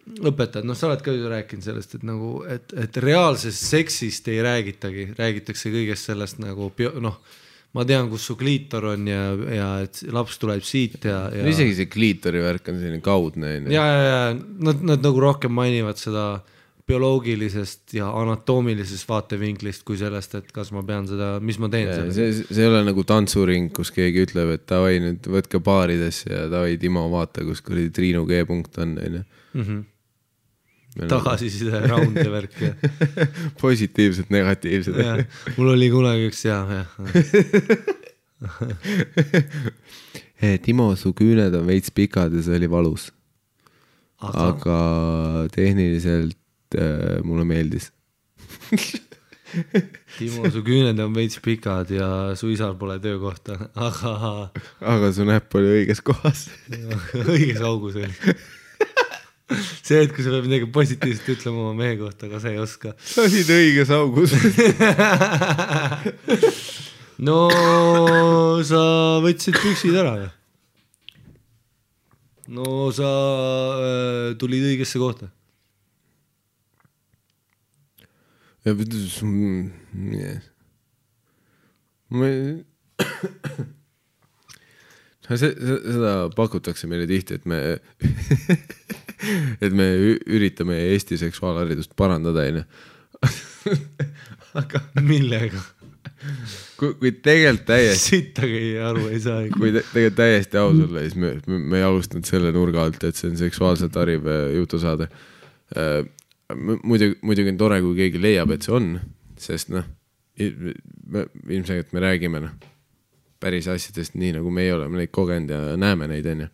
Speaker 1: õpetajad, noh, sa oled ka ju rääkinud sellest, et nagu, et, et reaalsest seksist ei räägitagi, räägitakse kõigest sellest nagu noh ma tean, kus su kliitor on ja, ja et laps tuleb siit ja, ja
Speaker 2: isegi see kliitori värk on selline kaudne onju.
Speaker 1: ja, ja, ja nad, nad nagu rohkem mainivad seda bioloogilisest ja anatoomilisest vaatevinklist kui sellest, et kas ma pean seda, mis ma teen
Speaker 2: see, see ei ole nagu tantsuring, kus keegi ütleb, et davai nüüd võtke paaridesse ja davai Timo, vaata, kus kuradi Triinu G-punkt on onju.
Speaker 1: Tagasiside round ja värk ja,
Speaker 2: positiivsed, negatiivsed.
Speaker 1: ja mul oli kunagi üks hea, jah.
Speaker 2: Timo, su küüned on veits pikad ja see oli valus,
Speaker 1: aga
Speaker 2: aga tehniliselt äh, mulle meeldis.
Speaker 1: Timo, su küüned on veits pikad ja su isal pole töökohta, aga
Speaker 2: aga su näpp oli õiges kohas.
Speaker 1: õiges augus oli. see hetk, kui sa pead midagi positiivset ütlema oma mehe kohta, aga sa ei oska.
Speaker 2: sa olid õiges augus.
Speaker 1: no sa võtsid püksid ära või? no sa äh, tulid õigesse kohta.
Speaker 2: ma ei, seda pakutakse meile tihti, et me, et me üritame Eesti seksuaalharidust parandada, onju. aga
Speaker 1: millega?
Speaker 2: kui, kui tegelikult täiesti,
Speaker 1: sittagi aru ei saa.
Speaker 2: kui te, tegelikult täiesti aus olla, siis me, me, me ei alustanud selle nurga alt, et see on seksuaalselt hariv äh, jutusaade. muidugi, muidugi on tore, kui keegi leiab, et see on, sest noh, ilmselgelt me räägime noh, päris asjadest nii nagu meie oleme neid kogenud ja näeme neid, onju.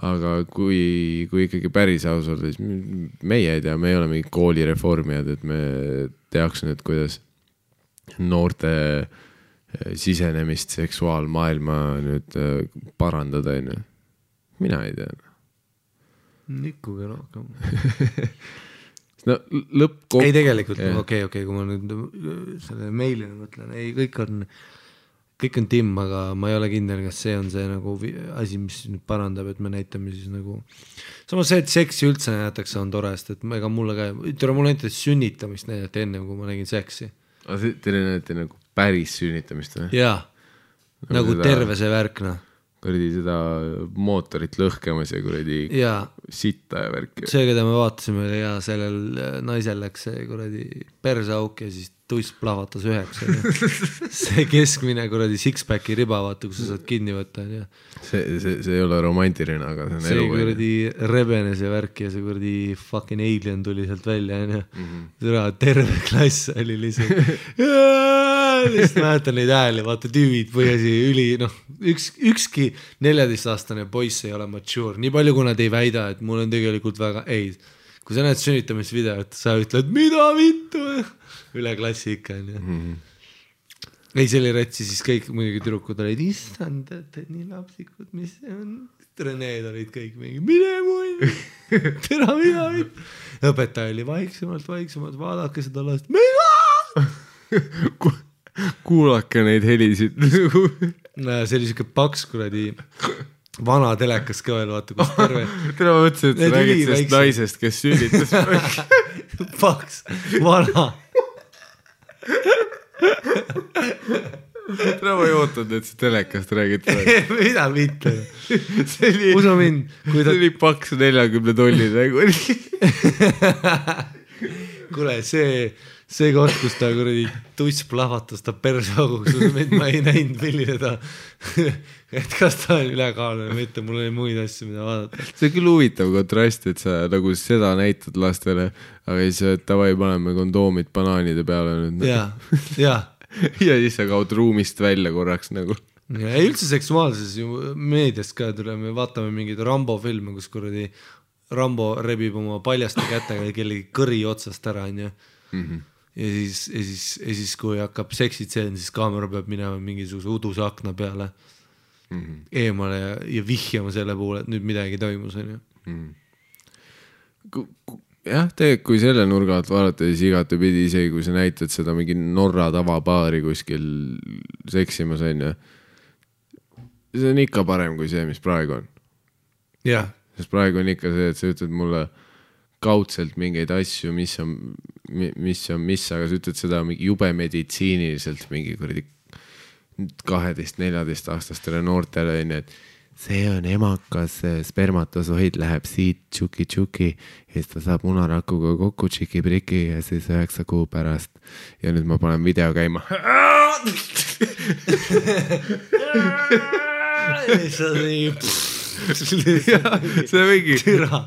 Speaker 2: Aga kui, kui ikkagi päris aus olla, siis meie ei tea, me ei ole mingid koolireformijad, et me teaks nüüd, kuidas noorte eh, sisenemist seksuaalmaailma nüüd eh, parandada, onju. mina ei tea.
Speaker 1: nikkuge rohkem.
Speaker 2: no lõppkokku.
Speaker 1: ei, tegelikult okei, okei, kui ma nüüd äh, selle meilile mõtlen, ei, kõik on, kõik on timm, aga ma ei ole kindel, kas see on see nagu asi, mis nüüd parandab, et me näitame siis nagu. samas see, et seksi üldse näidatakse, on tore, sest et ega mulle ka, tere, mulle näiteks sünnitamist näidati ennem, kui ma nägin seksi.
Speaker 2: Teile näidati nagu päris sünnitamist või?
Speaker 1: jaa, nagu
Speaker 2: seda-
Speaker 1: terve see värk, noh.
Speaker 2: kuradi seda mootorit lõhkemas ja kuradi
Speaker 1: jaa,
Speaker 2: sitta ja värki.
Speaker 1: see, keda me vaatasime ja sellel äh, naisel läks see kuradi perseauk ja siis tuss plahvatas üheks, onju. see keskmine kuradi six-pack'i riba, vaata, kus sa saad kinni võtta, onju.
Speaker 2: see, see, see ei ole romantiline, aga see on
Speaker 1: see
Speaker 2: elu.
Speaker 1: kuradi rebenes ja värk ja see kuradi fucking alien tuli sealt välja, onju.
Speaker 2: Mhm.
Speaker 1: türa, terve klass oli lihtsalt. lihtsalt mäletan neid hääli, vaata tüübid põhjasi üli, noh, üks, ükski neljateistaastane poiss ei ole mature, nii palju, kui nad ei väida, et mul on tegelikult väga, ei. kui sa näed sünnitamisvideot, sa ütled, mida vittu, üle klassi ikka, onju.
Speaker 2: Mhm.
Speaker 1: ei, see oli rets ja siis kõik muidugi tüdrukud olid, issand, te olete nii lapsikud, mis see on. Reneed olid kõik mingi, mine munni, tere, mina õpetaja oli vaiksemalt, vaiksemalt, vaadake seda last, mida.
Speaker 2: kuulake neid helisid.
Speaker 1: see oli siuke paks kuradi vana telekas ka veel, vaata, kus terve
Speaker 2: täna ma mõtlesin, et sa räägid sellest naisest, kes sünnitas.
Speaker 1: paks, vana.
Speaker 2: Täna ma ei ootanud, et sa telekast räägid praegu.
Speaker 1: mida mitte.
Speaker 2: see oli,
Speaker 1: usu mind,
Speaker 2: see
Speaker 1: ta,
Speaker 2: oli paks neljakümne tolline nagu.
Speaker 1: kuule, see, see koht, kus ta kuradi tuss plahvatas ta perseauguks, usu mind, ma ei näinud, milline ta, et kas ta on ülekaalune või mitte, mul oli muid asju, mida vaadata.
Speaker 2: see on küll huvitav kontrast, et sa nagu seda näitad lastele, aga siis davai, paneme kondoomid banaanide peale nüüd.
Speaker 1: ja, ja
Speaker 2: ja siis sa kaod ruumist välja korraks nagu.
Speaker 1: ja üldse seksuaalses ju meedias ka tuleme, vaatame mingeid Rambo filme, kus kuradi Rambo rebib oma paljaste kätega kellegi kõri otsast ära, onju. Ja siis, ja siis, ja siis, kui hakkab seksitseen, siis kaamera peab minema mingisuguse uduse akna peale eemale ja, ja vihjama selle poole, et nüüd midagi toimus, onju.
Speaker 2: jah, tegelikult kui selle nurga alt vaadata, siis igatepidi, isegi kui sa näitad seda mingi Norra tavapaari kuskil seksimas onju. see on ikka parem kui see, mis praegu on,
Speaker 1: jah,
Speaker 2: sest praegu on ikka see, et sa ütled mulle kaudselt mingeid asju, mis on, mis on, mis, aga sa ütled seda mingi jube meditsiiniliselt mingi kuradi kaheteist-neljateistaastastele noortele onju, et see on emakas spermatosoid läheb siit tšuki-tšuki ja siis ta saab munarakuga kokku tšiki-priki ja siis üheksa kuu pärast ja nüüd ma panen video käima. see mingi,
Speaker 1: türa,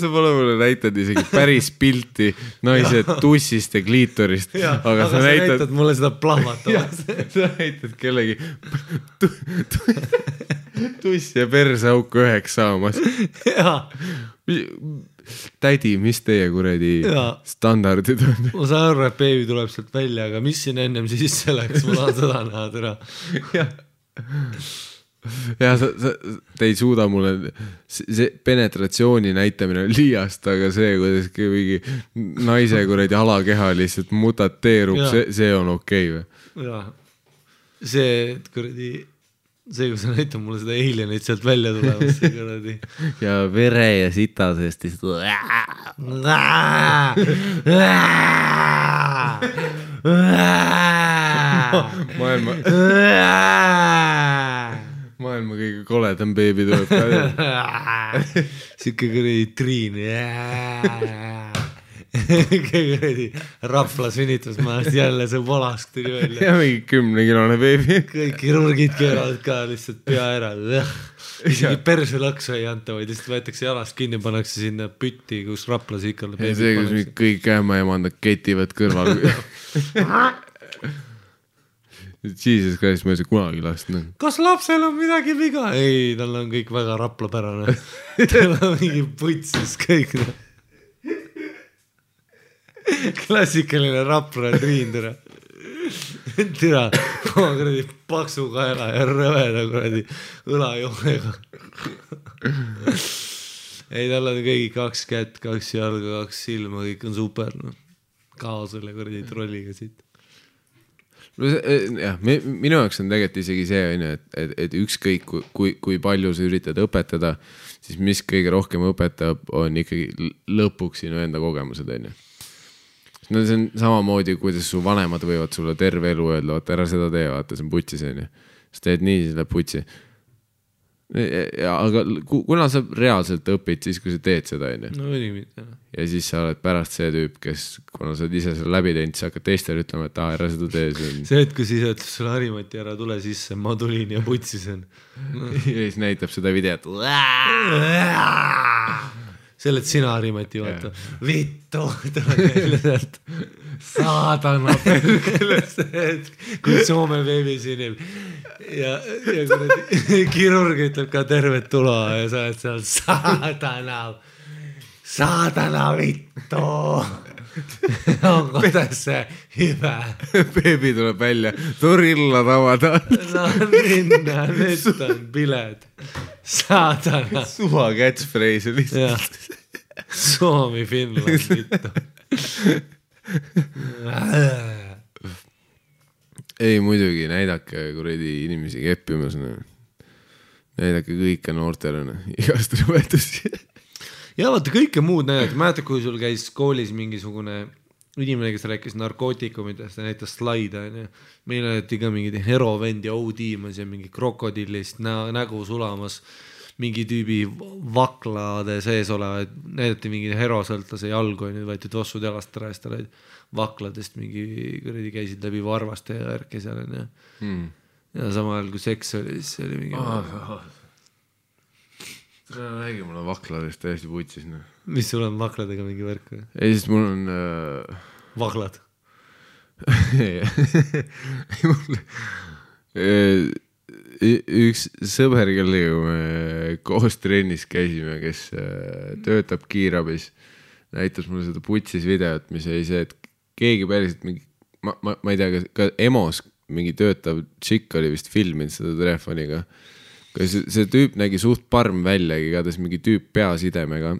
Speaker 2: sa pole mulle näidanud isegi päris pilti naise tussist ja kliitorist,
Speaker 1: aga sa näitad mulle seda plahvatavat.
Speaker 2: sa näitad kellegi tu, tu, tuss ja perseauku üheks saamas. tädi, mis teie kuradi standardid on?
Speaker 1: ma saan aru, et beebi tuleb sealt välja, aga mis siin ennem sisse läks, ma tahan seda näha, türa.
Speaker 2: ja sa, sa, te ei suuda mulle, see penetratsiooni näitamine on liiast, aga see, kuidas mingi naise kuradi alakeha lihtsalt mutateerub, see, see on okei okay, või?
Speaker 1: jaa, see kuradi, see, kui sa näitad mulle seda alienit sealt välja tulemas, see kuradi.
Speaker 2: ja vere ja sita seest lihtsalt. maailma, maailma kõige koledam beebi tuleb ka.
Speaker 1: siuke kuradi triin. kuradi Rapla sünnitusmajast jälle see valask tuli välja.
Speaker 2: ja mingi kümnekilone beebi.
Speaker 1: kõik kirurgid keeravad ka lihtsalt pea ära. isegi perselõksu ei anta, vaid lihtsalt võetakse jalast kinni, pannakse sinna pütti, kus Raplas ikka.
Speaker 2: see, kus kõik ämmaemandad ketivad kõrval. Jesus Christ, ma ei saa kunagi last näha.
Speaker 1: kas lapsel on midagi viga? ei, tal on kõik väga raplapärane. tal on mingi putsis kõik. klassikaline Rapla triin, tere. tere, oma kuradi paksu kaela ja rõveda kuradi õlajoonega. ei, tal on kõik kaks kätt, kaks jalga, kaks silma, kõik on super, noh. kao selle kuradi trolliga siit.
Speaker 2: see, jah, minu jaoks on tegelikult isegi see on ju, et, et, et ükskõik kui, kui, kui palju sa üritad õpetada, siis mis kõige rohkem õpetab, on ikkagi lõpuks sinu enda kogemused on ju. no see on samamoodi, kuidas su vanemad võivad sulle terve elu öelda, vaata ära seda tee, vaata see on putsis on ju. siis teed nii, siis läheb putsi. Ja aga ku- kuna sa reaalselt õpid siis, kui sa teed seda on ju
Speaker 1: no oli mitte.
Speaker 2: ja siis sa oled pärast see tüüp, kes, kuna sa oled ise selle läbi teinud, sa hakkad teistele ütlema, et aa, ära seda tee, see
Speaker 1: hetk, kui siis ütles sulle Harimati ära tule sisse, ma tulin ja putsisin.
Speaker 2: ja siis näitab seda videot.
Speaker 1: see oled sina, Harimati, vaata. vittu, tule välja sealt. saadana see hetk, kui Soome beebi sünnib. ja, ja kuradi kirurg ütleb ka tervet tula ja sa oled seal saadana, saadana vittu. on kuidas see hüve
Speaker 2: beebi tuleb välja, Torilla tabada.
Speaker 1: no minna, nüüd on piled. saadana.
Speaker 2: suva catchphrase lihtsalt.
Speaker 1: jah, Suomi, Finland, vittu.
Speaker 2: ei muidugi, näidake kuradi inimesi keppimas, näidake kõike noortele, noh, igast rõvedusi.
Speaker 1: Ja vaata kõike muud näidati, mäletad, kui sul käis koolis mingisugune inimene, kes rääkis narkootikumidest ja näitas slaide onju. meil näidati ka mingit herovend ja O-tiimas ja mingi krokodillist nä nägu sulamas. mingi tüübi vaklade sees olevaid, näidati mingi herosõltlase jalgu onju, võeti tossud jalast ära ja siis tal olid vakladest mingi kuradi käisid läbi varvaste ja värki seal onju. ja samal ajal kui seks oli, siis oli mingi oh.,
Speaker 2: räägi mulle vakladest täiesti putsis, noh.
Speaker 1: mis sul on vakladega mingi värk või?
Speaker 2: ei, sest mul on äh,
Speaker 1: vaklad.
Speaker 2: ei mul äh, üks sõber, kellega me koos trennis käisime, kes äh, töötab kiirabis, näitas mulle seda putsis videot, mis oli see, et keegi päriselt mingi, ma, ma, ma ei tea, kas ka EMO-s mingi töötav tšikk oli vist filminud seda telefoniga. see, see tüüp nägi suht parm välja, igatahes mingi tüüp peasidemega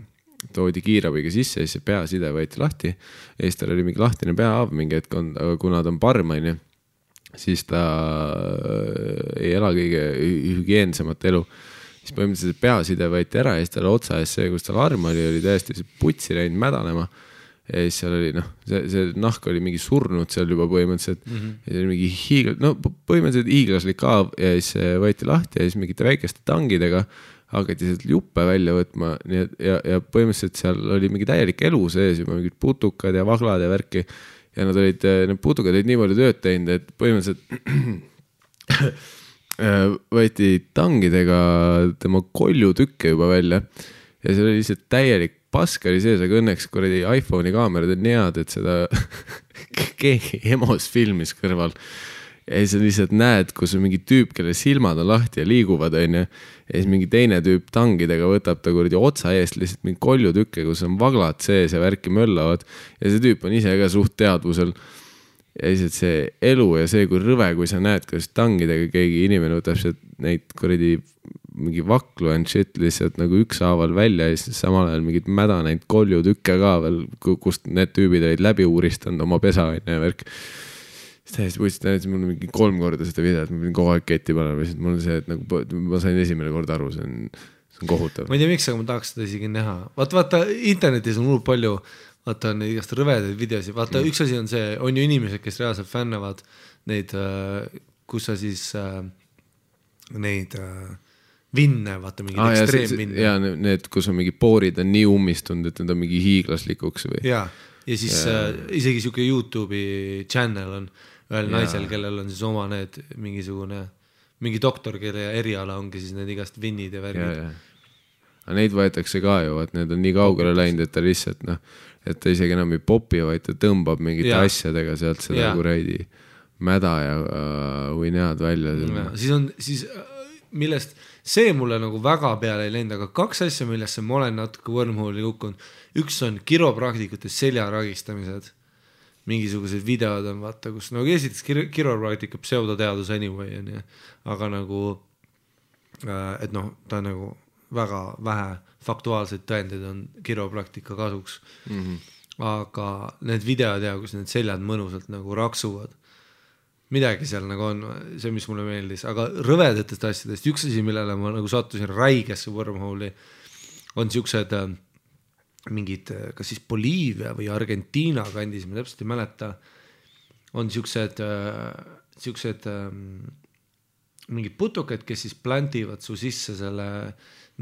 Speaker 2: toodi kiirabiga sisse, siis see peaside võeti lahti ja siis tal oli mingi lahtine peahaav mingi hetk olnud, aga kuna ta on parm, onju, siis ta äh, ei ela kõige hü- hügieensemat elu. siis põhimõtteliselt peaside võeti ära ja siis tal otsa ees see, kus tal arm oli, oli täiesti putsi läinud mädanema. Ja siis seal oli noh, see, see nahk oli mingi surnud seal juba põhimõtteliselt mm. -hmm. ja see oli mingi hiigla-, no põhimõtteliselt hiiglaslik haav ja siis see võeti lahti ja siis mingite väikeste tangidega hakati sealt juppe välja võtma, nii et ja, ja põhimõtteliselt seal oli mingi täielik elu sees juba mingid putukad ja vaglad ja värki. ja nad olid, need putukad olid nii palju tööd teinud, et põhimõtteliselt äh, võeti tangidega tema koljutükke juba välja ja seal oli lihtsalt täielik pask oli sees, aga õnneks kuradi iPhone'i kaamerad on head, et seda keegi EMO-s filmis kõrval ja siis sa lihtsalt näed, kus on mingi tüüp, kelle silmad on lahti ja liiguvad, onju. ja siis mingi teine tüüp tangidega võtab ta kuradi otsa eest lihtsalt mingi koljutükke, kus on vaglad sees ja värki möllavad. ja see tüüp on ise ka suht teadvusel. ja lihtsalt see elu ja see, kui rõve, kui sa näed, kuidas tangidega keegi inimene võtab sealt neid kuradi mingi vaklu and shit lihtsalt nagu ükshaaval välja ja siis samal ajal mingid mädaneid koljutükke ka veel, kust need tüübid olid läbi uuristanud oma pesa onju ja värk siis täiesti võttis, ta näitas mulle mingi kolm korda seda videot, ma pidin kogu aeg ketti panema, lihtsalt mul on see, et nagu ma sain esimene kord aru, see on, see on kohutav
Speaker 1: ma. ei tea, miks, aga ma tahaks seda isegi näha. vaata, vaata internetis on hullult palju, vaata on igast rõvedaid videosid, vaata mm. üks asi on see, on ju inimesed, kes reaalselt fännavad neid, kus sa siis äh, neid äh, vinne, vaata mingeid
Speaker 2: Ah, ja,
Speaker 1: ekstreemvinne
Speaker 2: ja ne- need, kus on mingi poorid on nii ummistunud, et need on mingi hiiglaslikuks või?
Speaker 1: ja, ja siis äh, isegi sihuke Youtube'i channel on ühel
Speaker 2: Jaa.
Speaker 1: naisel, kellel on siis oma need mingisugune, mingi doktor, kelle eriala ongi siis need igast vinnid ja
Speaker 2: ja,
Speaker 1: värgid.
Speaker 2: ja. aga neid võetakse ka ju, et need on nii kaugele läinud, et ta lihtsalt noh, et ta isegi enam ei popi, vaid ta tõmbab mingite
Speaker 1: Jaa.
Speaker 2: asjadega sealt seda kuradi mäda ja äh, uinead välja.
Speaker 1: siis on, siis millest see mulle nagu väga peale ei läinud, aga kaks asja, millesse ma olen natuke wormhole'i kukkunud. üks on kiropraktikute selja ragistamised. mingisugused videod on vaata, kus nagu esiteks kir- kiropraktika pseudoteadus anyway on ju, aga nagu äh, et noh, ta nagu väga vähe faktuaalseid tõendeid on kiropraktika kasuks mm. -hmm. aga need videod ja kus need seljad mõnusalt nagu raksuvad midagi seal nagu on, see, mis mulle meeldis, aga rõvedatest asjadest üks asi, millele ma nagu sattusin räigesse wormhole'i, on siuksed äh, mingid, kas siis Boliivia või Argentiina kandis, ma täpselt ei mäleta, on siuksed, siuksed ähm, mingid putukad, kes siis plantivad su sisse selle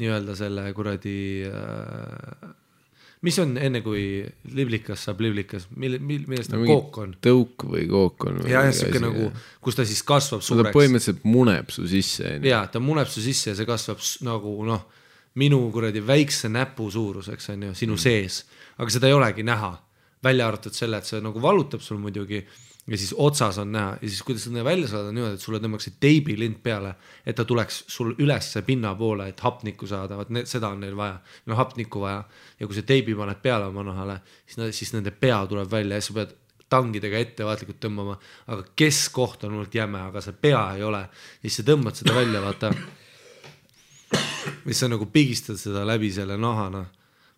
Speaker 1: nii-öelda selle kuradi äh, mis on enne, kui liblikas saab liblikas, mille, millest ta no, kook on?
Speaker 2: tõuk või kook on.
Speaker 1: ja, ja siuke nagu, kus ta siis kasvab
Speaker 2: no ta
Speaker 1: suureks.
Speaker 2: põhimõtteliselt muneb su sisse,
Speaker 1: ja ta muneb su sisse ja see kasvab nagu noh, minu kuradi väikse näpu suuruseks on ju sinu mm. sees, aga seda ei olegi näha, välja arvatud selle, et see nagu valutab sul muidugi ja siis otsas on näha. Ja siis kuidas seda välja saada niimoodi, et sulle tõmmaks teibilind peale, et ta tuleks sul ülesse pinna poole, et hapnikku saada, vot seda on neil vaja, no hapnikku vaja. Ja kui sa teibi paned peale oma nahale, siis, siis nende pea tuleb välja ja sa pead tangidega ettevaatlikult tõmbama, aga keskkoht on hullult jäme, aga see pea ei ole. Ja siis sa tõmbad seda välja, vaata. Siis sa nagu pigistad seda läbi selle nahana,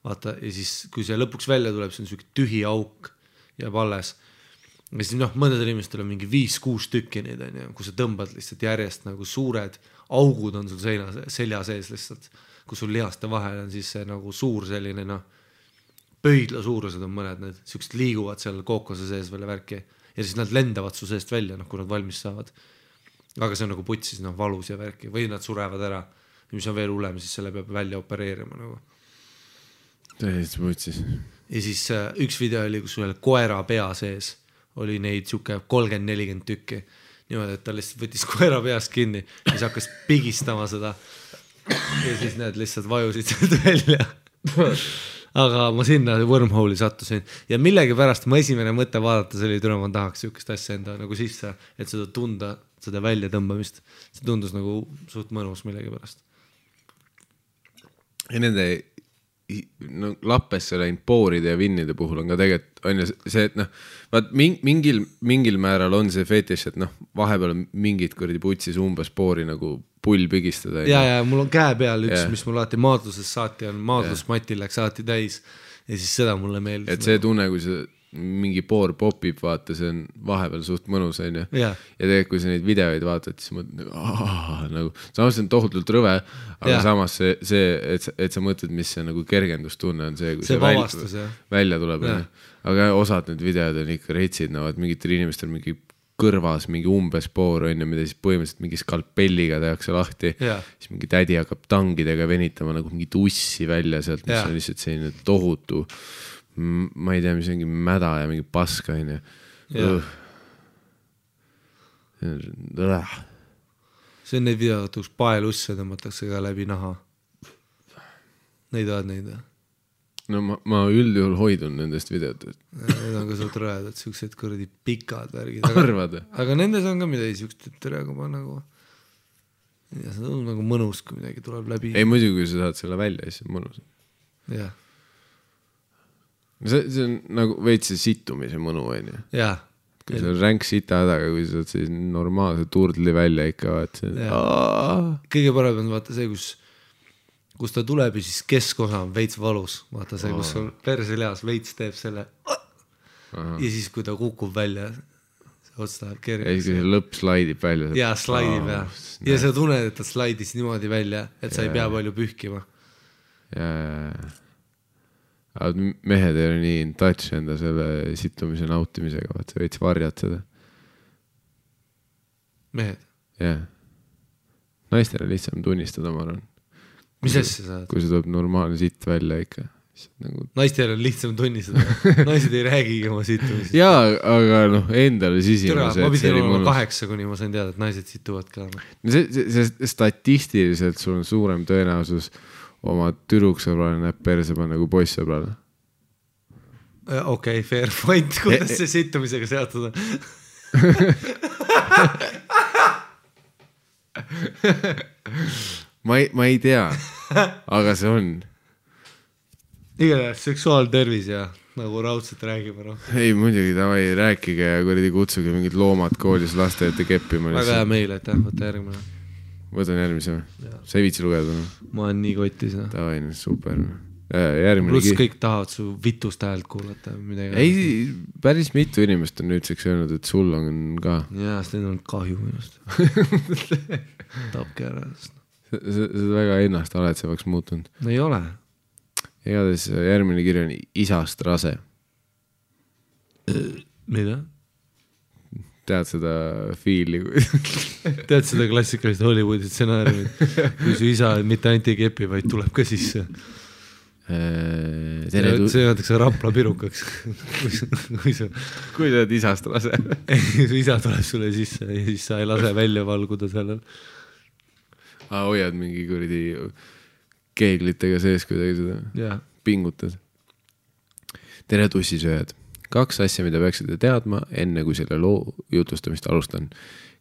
Speaker 1: vaata. Ja siis, kui see lõpuks välja tuleb, see on siuke tühi auk jääb alles. Ja siis noh, mõnedel inimestel on mingi viis-kuus tükki neid onju, kus sa tõmbad lihtsalt järjest nagu suured augud on sul seina, selja sees lihtsalt, kus sul lihaste vahel on siis see nagu suur selline noh, pöidla suurused on mõned need, siuksed liiguvad seal kookose sees veel ja värki ja siis nad lendavad su seest välja, noh kui nad valmis saavad. aga see on nagu putsis noh valus ja värki või nad surevad ära mis on veel hullem, siis selle peab välja opereerima nagu.
Speaker 2: täiesti putsis.
Speaker 1: ja siis äh, üks video oli, kus ühel koera pea sees oli neid sihuke kolmkümmend, nelikümmend tükki. niimoodi, et ta lihtsalt võttis koera peast kinni siis hakkas pigistama seda. ja siis need lihtsalt vajusid sealt välja. aga ma sinna wormhole'i sattusin ja millegipärast mu esimene mõte vaadates oli, tule ma tahaks sihukest asja enda nagu sisse, et seda tunda, seda väljatõmbamist. see tundus nagu suht mõnus millegipärast.
Speaker 2: ja nende no lappesse läinud pooride ja vinnide puhul on ka tegelikult on ju see, et noh, vaat ming- mingil, mingil määral on see fetiš, et noh, vahepeal on mingit kuradi putsis umbes poori nagu pull pigistada.
Speaker 1: ja, ja mul on käe peal üks mis mul alati maadlusest saati on, maadlusmatil läks alati täis ja siis seda mulle meeldis.
Speaker 2: et see tunne, kui sa mingi poor popib, vaata, see on vahepeal suht mõnus, onju. Ja tegelikult, kui sa neid videoid vaatad, siis mõtled nagu, nagu, samas see on tohutult rõve, aga ja. samas see, see, et, et sa mõtled, mis see nagu kergendustunne on see, kui
Speaker 1: See
Speaker 2: väl-
Speaker 1: vabastus, jah.
Speaker 2: välja tuleb, onju. aga osad need videod on ikka retsid, no et mingitel inimestel mingi kõrvas mingi umbespoor on ju, mida siis põhimõtteliselt mingi skalpelliga tehakse lahti siis mingi tädi hakkab tangidega venitama nagu mingit ussi välja sealt, mis
Speaker 1: Jah.
Speaker 2: on lihtsalt selline tohutu, ma ei tea, mis mingi mäda ja mingi pask on ju.
Speaker 1: Jah. see on need videod, kus paelusse tõmmatakse ka läbi naha. Neid oled neid või?
Speaker 2: no ma, ma üldjuhul hoidun nendest videotest,
Speaker 1: Need on ka suht rõvedad, siuksed kuradi pikad värgid.
Speaker 2: arvad?
Speaker 1: aga nendes on ka midagi siukest, et tere, kui ma nagu. ja see on nagu mõnus, kui midagi tuleb läbi.
Speaker 2: ei muidugi, kui sa saad selle välja, siis on mõnus.
Speaker 1: jah,
Speaker 2: see, see on nagu veits see sittumise mõnu on ju.
Speaker 1: jah.
Speaker 2: kui sa ränk sita hädaga, kui sa saad sellise normaalse turdli välja ikka, vaat see on.
Speaker 1: kõige parem on vaata see, kus, kus ta tuleb ja siis keskosa on veits valus, vaata see, kus sul perselihas veits teeb selle. ja siis, kui ta kukub välja, see ots läheb
Speaker 2: ja siis, kui
Speaker 1: kergeks.
Speaker 2: see lõpp slaidib välja.
Speaker 1: ja slaidib ja, ja sa tunned, et ta slaidis niimoodi välja, et sa ei pea palju pühkima.
Speaker 2: ja, ja, ja. aga mehed ei ole nii in touch enda selle sittumise nautimisega, vaat sa veits varjad seda,
Speaker 1: mehed,
Speaker 2: jah. naistel on lihtsam tunnistada, ma arvan,
Speaker 1: mis asja sa oled?
Speaker 2: kui see tuleb normaalne sitt välja ikka, nagu.
Speaker 1: naistel on lihtsam tunnistada, naised ei räägigi oma sittumisest.
Speaker 2: jaa, aga noh, endale sisima see,
Speaker 1: ma pidin olema
Speaker 2: mõnus.
Speaker 1: kaheksa, kuni ma sain teada, et naised situvad ka.
Speaker 2: no see, see, see statistiliselt sul on suurem tõenäosus oma tüdruksõbrale näeb perse panna kui poissõbrale.
Speaker 1: okei okay,, fair point, kuidas see sittumisega seotud on?
Speaker 2: ma ei, ma ei tea, aga see on.
Speaker 1: igatahes seksuaaltervis ja nagu raudselt räägime noh.
Speaker 2: ei muidugi, davai, rääkige ja kuradi kutsuge mingid loomad koolis laste ette keppima
Speaker 1: väga hea meil, aitäh, võta järgmine.
Speaker 2: Võtan järgmise või sa ei viitsi lugeda noh?
Speaker 1: ma olen nii kotis
Speaker 2: davai, super. järgmine
Speaker 1: pluss kõik tahavad su vitust häält kuulata või midagi.
Speaker 2: ei, päris mitu inimest on nüüdseks öelnud, et sul on ka.
Speaker 1: jaa, sest neil on kahju minust. tapke ära.
Speaker 2: sa sa oled väga ennast haletsevaks muutunud.
Speaker 1: no ei ole.
Speaker 2: igatahes järgmine kiri on isast rase.
Speaker 1: mida?
Speaker 2: Tead seda fiili?
Speaker 1: tead seda klassikalist Hollywoodi stsenaariumit, kui su isa mitte ainult ei kepi, vaid tuleb ka sisse.
Speaker 2: tere,
Speaker 1: see öeldakse Rapla pirukaks. kui sa, kui sa,
Speaker 2: kui sa oled isast rase.
Speaker 1: su isa tuleb sulle sisse ja siis sa ei lase välja valguda sellel.
Speaker 2: aa, hoiad mingi kuradi keeglitega sees kuidagi seda, pingutad. tere, tussisööjad. Kaks asja, mida peaksite teadma, enne kui selle loo jutustamist alustan.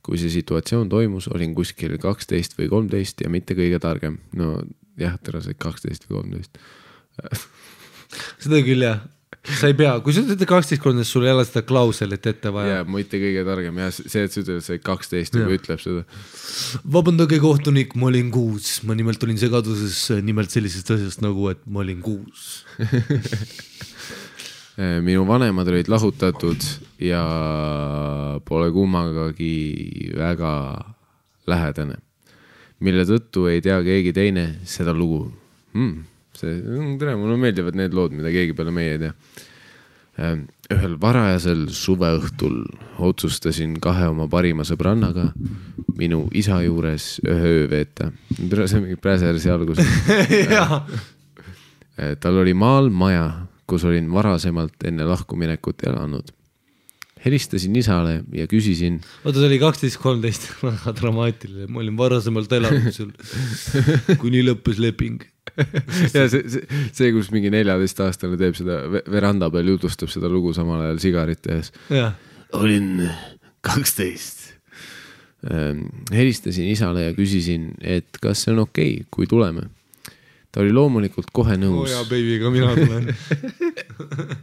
Speaker 2: kui see situatsioon toimus, olin kuskil kaksteist või kolmteist ja mitte kõige targem. no jah, olid kaksteist või kolmteist.
Speaker 1: seda küll jah. sa ei pea, kui sa ütled kaksteist siis sul ei ole seda klauslit ette vaja
Speaker 2: ja. mitte kõige targem jah, see, et sa ütled, et sa olid kaksteist juba
Speaker 1: Jah.
Speaker 2: ütleb seda.
Speaker 1: vabandage, kohtunik, ma olin kuus, ma nimelt olin segaduses nimelt sellisest asjast nagu, et ma olin kuus.
Speaker 2: Äh, minu vanemad olid lahutatud ja pole kummagagi väga lähedane, mille tõttu ei tea keegi teine seda lugu hmm,. see, tere, mulle meeldivad need lood, mida keegi peale meie ei tea. ühel varajasel suveõhtul otsustasin kahe oma parima sõbrannaga minu isa juures ühe öö veeta. see on mingi Präsersi algus. Eh, tal oli maal maja, kus olin varasemalt enne lahkuminekut elanud. helistasin isale ja küsisin,
Speaker 1: oota, see oli kaksteist, kolmteist, väga dramaatiline, ma olin varasemalt elanud sul, kuni lõppes leping.
Speaker 2: ja see, see, see, kus mingi neljateistaastane teeb seda ve- veranda peal, jutustab seda lugu samal ajal sigarit tehes. olin kaksteist. helistasin isale ja küsisin, et kas see on okei okay,, kui tuleme. Ta oli loomulikult kohe
Speaker 1: oo
Speaker 2: nõus
Speaker 1: jaa, baby, ka mina tulen.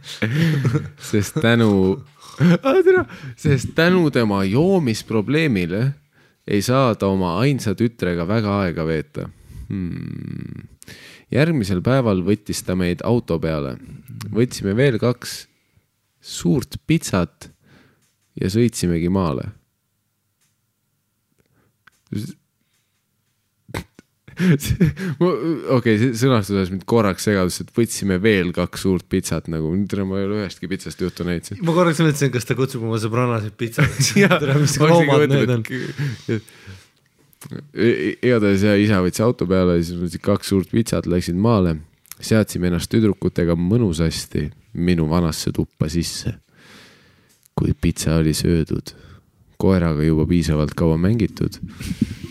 Speaker 2: sest tänu, sest tänu tema joomisprobleemile ei saa ta oma ainsa tütrega väga aega veeta hmm.. järgmisel päeval võttis ta meid auto peale, võtsime veel kaks suurt pitsat ja sõitsimegi maale okei okay,, sõnastuses mind korraks segadus, et võtsime veel kaks suurt pitsat nagu, tere, ma ei ole ühestki pitsast juttu näinud siin.
Speaker 1: ma korraks mõtlesin, kas ta kutsub oma sõbrannasid pitsaks tere, mis loomad need on?
Speaker 2: igatahes ja isa võttis auto peale, siis võtsid kaks suurt pitsat, läksid maale, seadsime ennast tüdrukutega mõnusasti minu vanasse tuppa sisse. kui pitsa oli söödud, koeraga juba piisavalt kaua mängitud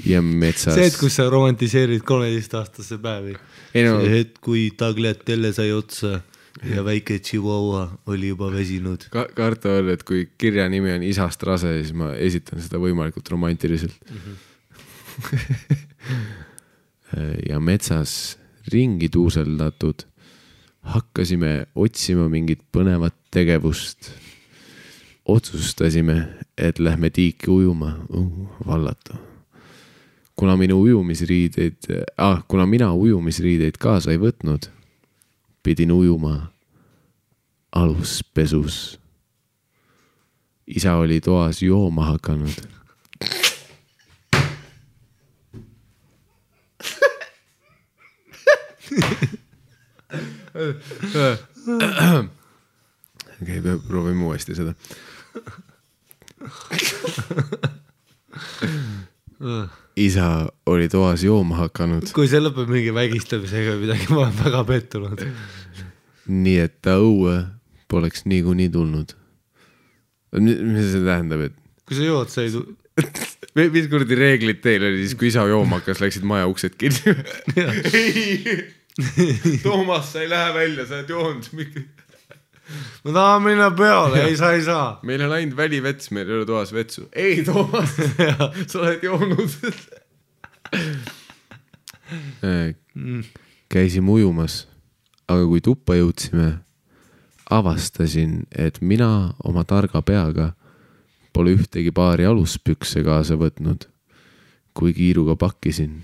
Speaker 2: ja metsas.
Speaker 1: see hetk, kus sa romantiseerid kolmeteistaastase päevi.
Speaker 2: No-
Speaker 1: see hetk, kui tagliatelle sai otsa ja väike Chihuahua oli juba väsinud.
Speaker 2: ka karta oli, et kui kirja nimi on isast rase, siis ma esitan seda võimalikult romantiliselt mm. -hmm. ja metsas ringi tuuseldatud hakkasime otsima mingit põnevat tegevust. otsustasime, et lähme tiiki ujuma uh,, vallata. Kuna minu ujumisriideid ah,, kuna mina ujumisriideid kaasa ei võtnud, pidin ujuma aluspesus. isa oli toas jooma hakanud. okei okay,, proovime uuesti seda. Isa oli toas jooma hakanud,
Speaker 1: kui see lõpeb mingi vägistamisega või midagi, ma olen väga pettunud.
Speaker 2: nii et ta õue poleks niikuinii tulnud. mis see tähendab, et
Speaker 1: kui sa jood, sa ei tu-,
Speaker 2: Mi- mis kuradi reeglid teil oli siis, kui isa jooma hakkas, läksid maja uksed kinni? ei, Toomas, sa ei lähe välja, sa oled joonud.
Speaker 1: Ma tahan minna peole, ei sa ei saa.
Speaker 2: meil on ainult välivets, meil ei ole toas vetsu. ei, Toomas, sa oled joonud. käisime ujumas, aga kui tuppa jõudsime, avastasin, et mina oma targa peaga pole ühtegi paari aluspükse kaasa võtnud, kui kiiruga pakkisin.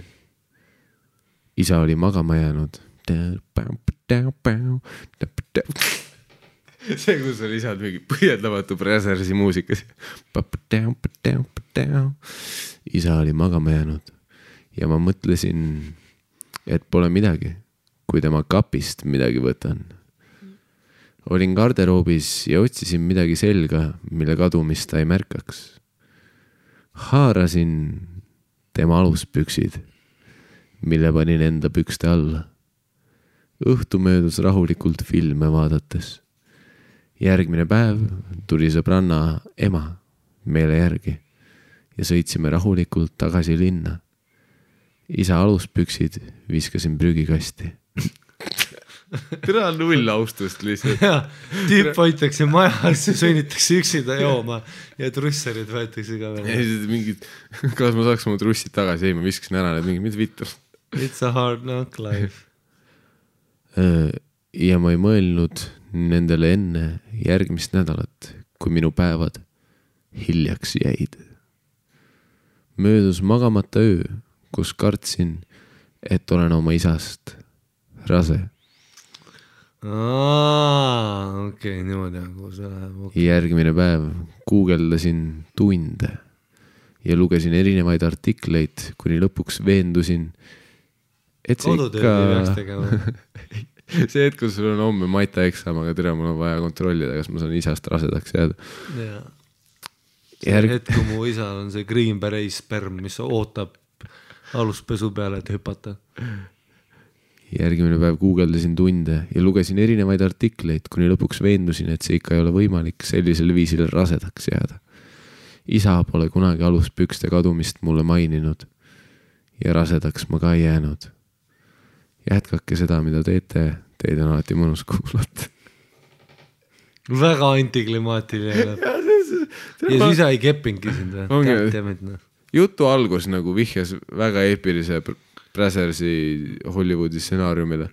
Speaker 2: isa oli magama jäänud. see, kus sa lisad mingi põhjendamatu Brazersi muusikas. isa oli magama jäänud ja ma mõtlesin, et pole midagi, kui tema kapist midagi võtan. olin garderoobis ja otsisin midagi selga, mille kadumist ta ei märkaks. haarasin tema aluspüksid, mille panin enda pükste alla. õhtu möödus rahulikult filme vaadates järgmine päev tuli sõbranna ema meile järgi ja sõitsime rahulikult tagasi linna. isa aluspüksid viskasin prügikasti. tere null austust lihtsalt.
Speaker 1: ja tüüp hoitakse majas ja sunnitakse üksinda jooma ja trusserid võetakse ka veel.
Speaker 2: mingid, kas ma saaks oma trussid tagasi, ei ma viskasin ära need mingid, mis vittu.
Speaker 1: It's a hard knock life.
Speaker 2: Ja ma ei mõelnud nendele enne järgmist nädalat, kui minu päevad hiljaks jäid. möödus magamata öö, kus kartsin, et olen oma isast rase.
Speaker 1: okei, niimoodi on, kuhu see läheb okay..
Speaker 2: järgmine päev guugeldasin tunde ja lugesin erinevaid artikleid, kuni lõpuks veendusin, et see
Speaker 1: kodutööd
Speaker 2: ikka. see hetk, kus sul on homme Maita eksam, aga tere, mul on vaja kontrollida, kas ma saan isast rasedaks jääda.
Speaker 1: jaa.
Speaker 2: Järg-
Speaker 1: hetk, kui mu isal on see Green Beret sperm, mis ootab aluspesu peale, et hüpata.
Speaker 2: järgmine päev guugeldasin tunde ja lugesin erinevaid artikleid, kuni lõpuks veendusin, et see ikka ei ole võimalik sellisel viisil rasedaks jääda. isa pole kunagi aluspükste kadumist mulle maininud ja rasedaks ma ka ei jäänud. Jätkake seda, mida teete, teid on alati mõnus kuulata.
Speaker 1: väga antiklimaatiline. ja siis isa ei keppinudki sind või? noh.
Speaker 2: jutu algus nagu vihjas väga eepilise Brazersi Hollywoodi stsenaariumile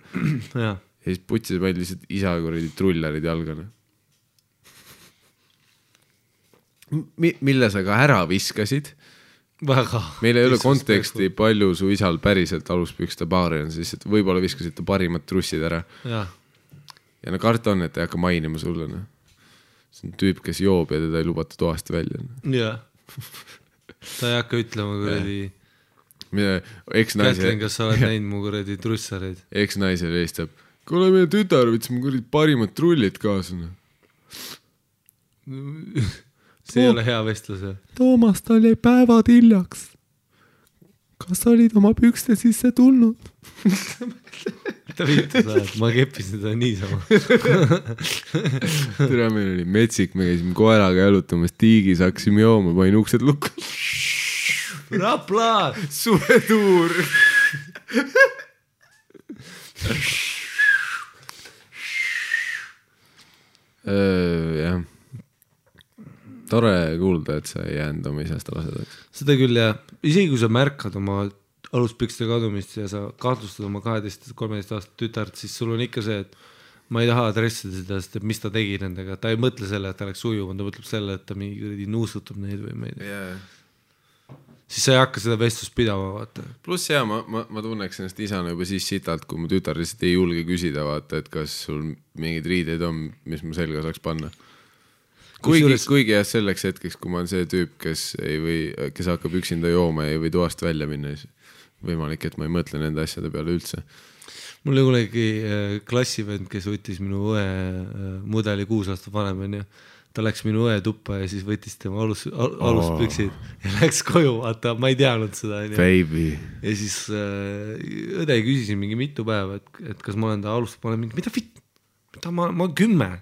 Speaker 2: ja siis putsis meil lihtsalt isa kuradi trullarid jalga. Mi-. mille sa ka ära viskasid,
Speaker 1: väga.
Speaker 2: meil ei ole konteksti, palju su isal päriselt aluspükste paari on, siis võib-olla viskasid ta parimad trussid ära ja no karta on, et ei hakka mainima sulle noh. see on tüüp, kes joob ja teda ei lubata toast välja.
Speaker 1: jah. ta ei hakka ütlema kuradi,
Speaker 2: eksnaise
Speaker 1: Kätlin, kas sa oled näinud mu kuradi trussareid?
Speaker 2: eksnaisele helistab, kuule meie tütar võttis mu kuradi parimad trullid kaasa. noh."
Speaker 1: see ei ole hea vestlus ju.
Speaker 2: Toomas, tal jäi päevad hiljaks. kas sa olid oma pükste sisse tulnud?
Speaker 1: ta viitas ajad, ma keppisin teda niisama.
Speaker 2: tere, meil oli metsik, me käisime koeraga jalutamas tiigis, hakkasime jooma, panin uksed lukku.
Speaker 1: Rapla,
Speaker 2: suvetuur. jah, tore kuulda, et sa ei jäänud oma isast rasedaks.
Speaker 1: seda küll jah, isegi kui sa märkad oma aluspükste kadumist ja sa kahtlustad oma kaheteist, kolmeteist aastat tütart, siis sul on ikka see, et ma ei taha adressida seda, sest et mis ta tegi nendega, ta ei mõtle selle, et ta läks ujuma, ta mõtleb selle, et ta mingi kuradi nuusutab neid või ma ei tea. siis sa ei hakka seda vestlust pidama, vaata.
Speaker 2: pluss ja ma, ma, ma tunneks ennast isana juba siis sitalt, kui mu tütar lihtsalt ei julge küsida, vaata, et kas sul mingeid riideid on, mis ma selga saaks panna. Kuigi
Speaker 1: Kusjuures-,
Speaker 2: kuigi jah, selleks hetkeks, kui ma olen see tüüp, kes ei või, kes hakkab üksinda jooma ja ei või toast välja minna, siis võimalik, et ma ei mõtle nende asjade peale üldse.
Speaker 1: mul oli kunagi äh, klassivend, kes võttis minu õe äh, mudeli kuus aastat vanem onju. ta läks minu õe tuppa ja siis võttis tema alus al,, aluspüksid ja läks koju, vaata, ma ei teadnud seda onju. Ja siis äh, õde küsis mingi mitu päeva, et, et kas ma olen ta alust, ma olen mingi, mida vitt, mida ma, ma olen kümme.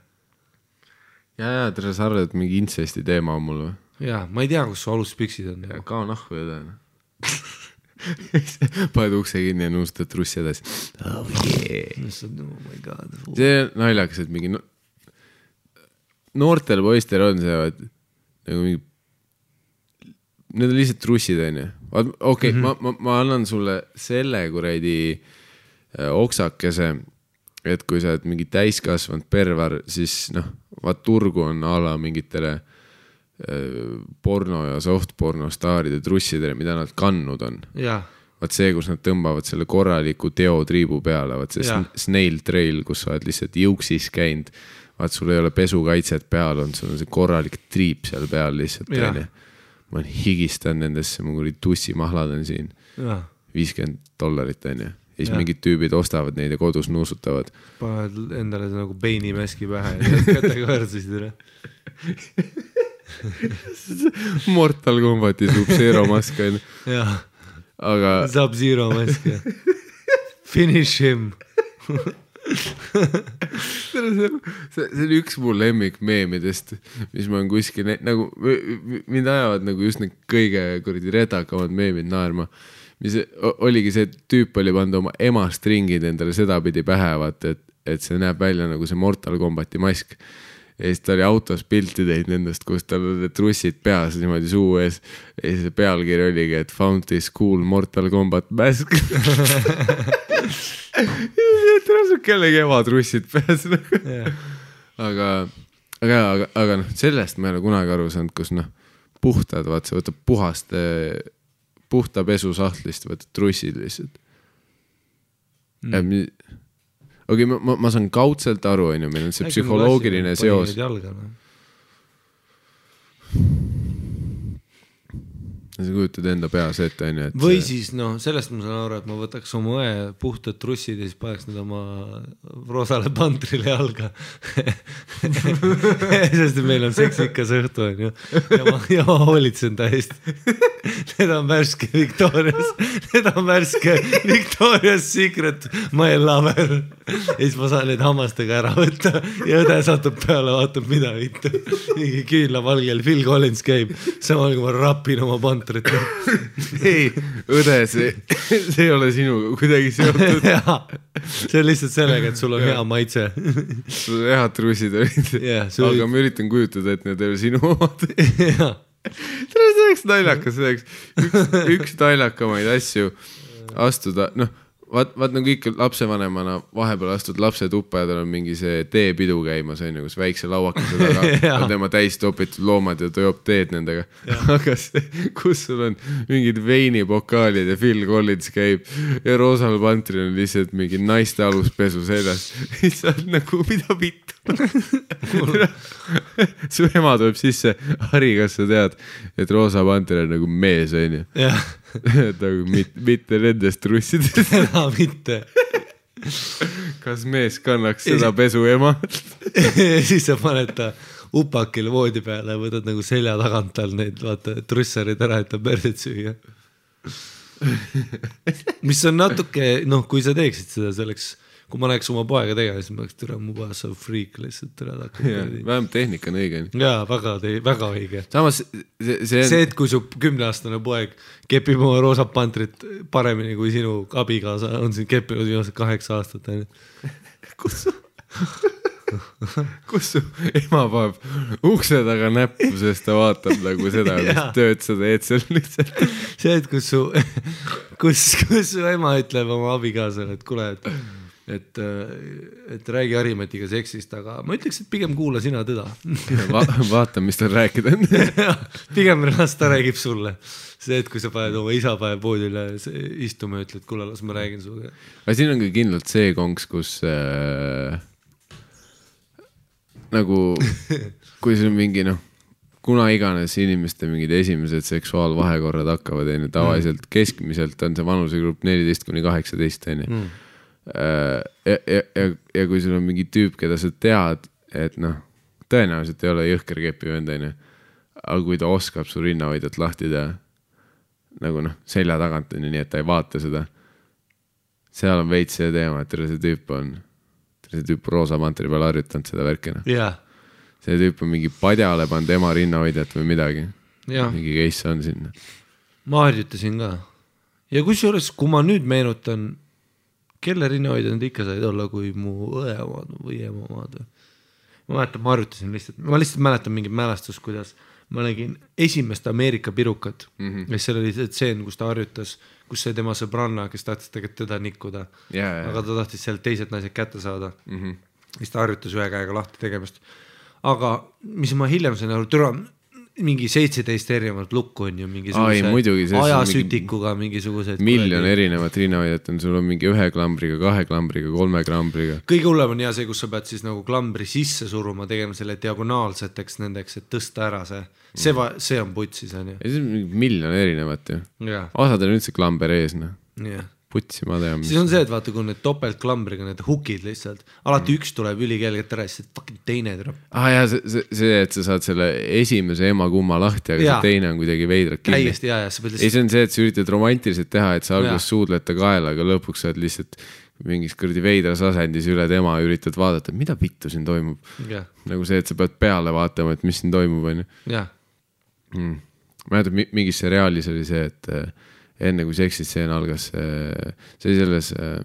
Speaker 2: ja, ja tere, sa arvad, et mingi intsesti teema on mul või?
Speaker 1: ja ma ei tea, kus su aluspüksid on.
Speaker 2: kao nahku õde. paned ukse kinni ja nuustad trussi edasi oh,. Yeah.
Speaker 1: oh
Speaker 2: see on naljakas, et mingi no... noortel poistel on see, et nagu mingi, need on lihtsalt trussid, onju. okei okay, mm, -hmm. ma, ma, ma annan sulle selle kuradi äh, oksakese, et kui sa oled mingi täiskasvanud pervar, siis noh, vaat turgu on a la mingitele porno ja softporno staaride trussidele, mida nad kandnud on vaat see, kus nad tõmbavad selle korraliku teotriibu peale, vaat see sn- snail trail, kus sa oled lihtsalt juuksis käinud. vaat sul ei ole pesukaitset peal olnud, sul on see korralik triip seal peal lihtsalt onju. ma higistan nendesse, mu kuradi tussimahlad on siin, viiskümmend dollarit onju. Ja siis
Speaker 1: Jah.
Speaker 2: mingid tüübid ostavad neid ja kodus nuusutavad.
Speaker 1: paned endale nagu peinimäski pähe ja kätega väärtusid üle.
Speaker 2: Mortal Combati Sub-Zero mask onju,
Speaker 1: jah,
Speaker 2: aga
Speaker 1: Sub-Zero mask ja finish him.
Speaker 2: see, see see oli üks mu lemmikmeemidest, mis ma olen kuskil nagu, mind ajavad nagu just need kõige kuradi redakamad meemid naerma. Mis oligi see, tüüp oli pannud oma ema stringid endale sedapidi pähe, vaata, et, et see näeb välja nagu see Mortal Combati mask. ja siis ta oli autos pilti teinud nendest, kus tal olid trussid peas niimoodi suu ees. ja siis see pealkiri oligi, et found this cool Mortal Combat mask. tule sul kellegi ema trussid peas nagu aga, aga, aga, aga noh, sellest ma ei ole kunagi aru saanud, kus noh, puhtad, vaat sa võtad puhast, puhta pesusahtlist võtad trussid lihtsalt mm.. okei okay,, ma, ma, saan kaudselt aru, onju, meil on see psühholoogiline seos. Sa kujutad enda peas ette, onju, et
Speaker 1: või siis noh, sellest ma saan aru, et ma võtaks oma õe puhtad trussid ja siis paneks need oma roosale pantrile jalga. sest meil on seksikas õhtu onju ja ma, ja ma hoolitsen ta eest. Need on värske Victoria's, need on värske Victoria's Secret my lover. ja siis ma saan need hammastega ära võtta ja õde satub peale, vaatab, mida vittu. mingi küünlavalgel Phil Collins käib, samal kui ma rapin oma pantrit.
Speaker 2: ei, õde, see, see ei ole sinuga kuidagi seotud.
Speaker 1: see on lihtsalt sellega, et sul on hea maitse.
Speaker 2: sul head trussid olid
Speaker 1: sul
Speaker 2: aga
Speaker 1: olid-
Speaker 2: ma üritan kujutada, et need ei ole sinu omad. see oleks naljakas, see oleks üks, üks naljakamaid asju astuda, noh, vaat, vaat nagu ikka lapsevanemana vahepeal astud lapse tuppa ja tal on mingi see teepidu käimas onju, kus väikse lauakese taga on tema täis topitud loomad ja ta joob teed nendega. aga see, kus sul on mingid veinipokaalid ja Phil Collins käib ja Roosal Pantril on lihtsalt mingi naiste aluspesu seljas, oled nagu, mida vittu. su ema tuleb sisse, Harri, kas sa tead, et Roosa Panter on nagu mees, onju. nagu mitte, mitte nendest trussidest.
Speaker 1: enam mitte.
Speaker 2: kas mees kannaks seda pesu ema?
Speaker 1: ja siis sa paned ta upakile voodi peale ja võtad nagu selja tagant tal neid vaata trussarid ära, et ta perset süüa. mis on natuke noh, kui sa teeksid seda, see oleks, kui ma näeks oma poega tegemas, siis ma oleks türa mu poeg saab friik lihtsalt türa ta hakkab
Speaker 2: vähemalt tehnika on õige.
Speaker 1: jaa, väga, väga õige.
Speaker 2: samas see, see on
Speaker 1: see, et kui su kümneaastane poeg kepib oma roosat pantrit paremini kui sinu abikaasa on siin keppinud viimased kaheksa aastat onju.
Speaker 2: kus su, kus su ema paneb ukse taga näppu, sest ta vaatab nagu seda, mis tööd sa teed seal lihtsalt.
Speaker 1: see, et kus su, kus, kus su ema ütleb oma abikaasale, et kuule, et et, et räägi Harimatiga seksist, aga ma ütleks, et pigem kuula sina teda
Speaker 2: Va, vaata, mis tal rääkida on.
Speaker 1: pigem las ta räägib sulle. see, et kui sa paned oma isa paneb voodile se- istuma ja ütled, kuule, las ma räägin sinuga.
Speaker 2: aga siin on ka kindlalt see konks, kus äh, nagu, kui sul mingi noh, kuna iganes inimeste mingid esimesed seksuaalvahekorrad hakkavad, onju, tavaliselt keskmiselt on see vanusegrupp neliteist kuni kaheksateist, onju. ja, ja, ja, ja kui sul on mingi tüüp, keda sa tead, et noh, tõenäoliselt ei ole jõhker kepivend, onju. aga kui ta oskab su rinnahoidjat lahti teha, nagu noh, selja tagant onju, nii et ta ei vaata seda seal on veits see teema, et terve see tüüp on, see tüüp roosa mantri peal harjutanud seda värki, noh.
Speaker 1: jah,
Speaker 2: see tüüp on mingi padjale pannud ema rinnahoidjat või midagi.
Speaker 1: jah,
Speaker 2: mingi case on sinna.
Speaker 1: ma harjutasin ka. ja kusjuures, kui ma nüüd meenutan, kelle rinnahoidjad need ikka said olla, kui mu õe omad või ema omad või? ma mäletan, ma harjutasin lihtsalt, ma lihtsalt mäletan mingit mälestust, kuidas ma nägin esimest Ameerika pirukat mm -hmm. ja seal oli see tseen, kus ta harjutas, kus see tema sõbranna, kes tahtis tegelikult teda nikkuda,
Speaker 2: ja, ja,
Speaker 1: aga ta tahtis sealt teised naised kätte saada
Speaker 2: mm. -hmm.
Speaker 1: siis ta harjutas ühe käega lahti tegemist. aga mis ma hiljem sain aru, türa mingi seitseteist erinevat lukku on ju mingisuguse ajasütikuga mingisugused.
Speaker 2: miljon. erinevat rinnahoidjat on, sul on mingi ühe klambriga, kahe klambriga, kolme klambriga.
Speaker 1: kõige hullem on ja see, kus sa pead siis nagu klambri sisse suruma, tegema selle diagonaalseteks nendeks, et tõsta ära see, see mm., see on putsis on ju.
Speaker 2: ja siis on mingi miljon erinevat ju. osadel on üldse klamber ees, noh.
Speaker 1: jah.
Speaker 2: Putsi ma tean.
Speaker 1: siis on see, et vaata, kui need topeltklambriga need hukid lihtsalt, alati mm. üks tuleb ülikelgelt ära ja siis fucking teine tuleb
Speaker 2: aa ah, jaa, see, see, see, et sa saad selle esimese ema kumma lahti, aga
Speaker 1: Jaa.
Speaker 2: see teine on kuidagi veidralt kinni.
Speaker 1: täiesti ja, ja sa pead
Speaker 2: ei,
Speaker 1: lihtsalt,
Speaker 2: see on see, et sa üritad romantiliselt teha, et sa
Speaker 1: Jaa.
Speaker 2: alguses suudled ta kaela, aga lõpuks sa oled lihtsalt mingis kuradi veidras asendis üle tema ja üritad vaadata, mida vittu siin toimub. nagu see, et sa pead peale vaatama, et mis siin toimub, onju. Mm. mäletan, mingis seriaalis oli see, et äh, enne kui seksistseen algas, see oli selles äh,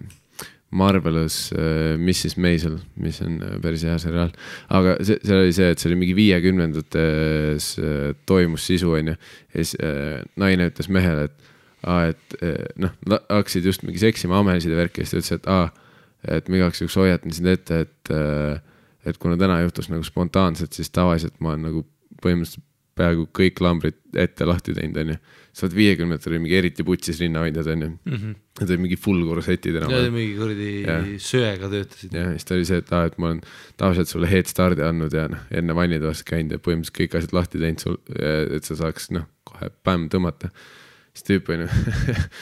Speaker 2: Marvelous äh, Mrs Maisel, mis on äh, päris hea seriaal. aga see, seal oli see, et see oli mingi viiekümnendates äh, toimus sisu, onju. ja siis äh, naine ütles mehele, et aa, et äh, noh, hakkasid just mingi seksima amesid ja värki ja siis ta ütles, et aa, et ma igaks juhuks hoiatan sind ette, et äh, et kuna täna juhtus nagu spontaanselt, siis tavaliselt ma olen nagu põhimõtteliselt peaaegu kõik lambrid ette lahti teinud, onju. Sa oled viiekümnendatel mingi eriti putsis rinnahoidjad, onju. Need olid mingi full korsetid
Speaker 1: ja
Speaker 2: enam-vähem.
Speaker 1: mingi kuradi söega töötasid.
Speaker 2: ja siis ta oli see, et aa, et ma olen tavaliselt sulle head start'i andnud ja noh, enne vannitoas käinud ja põhimõtteliselt kõik asjad lahti teinud sul, et sa saaks noh, kohe pämm tõmmata. siis tüüp onju,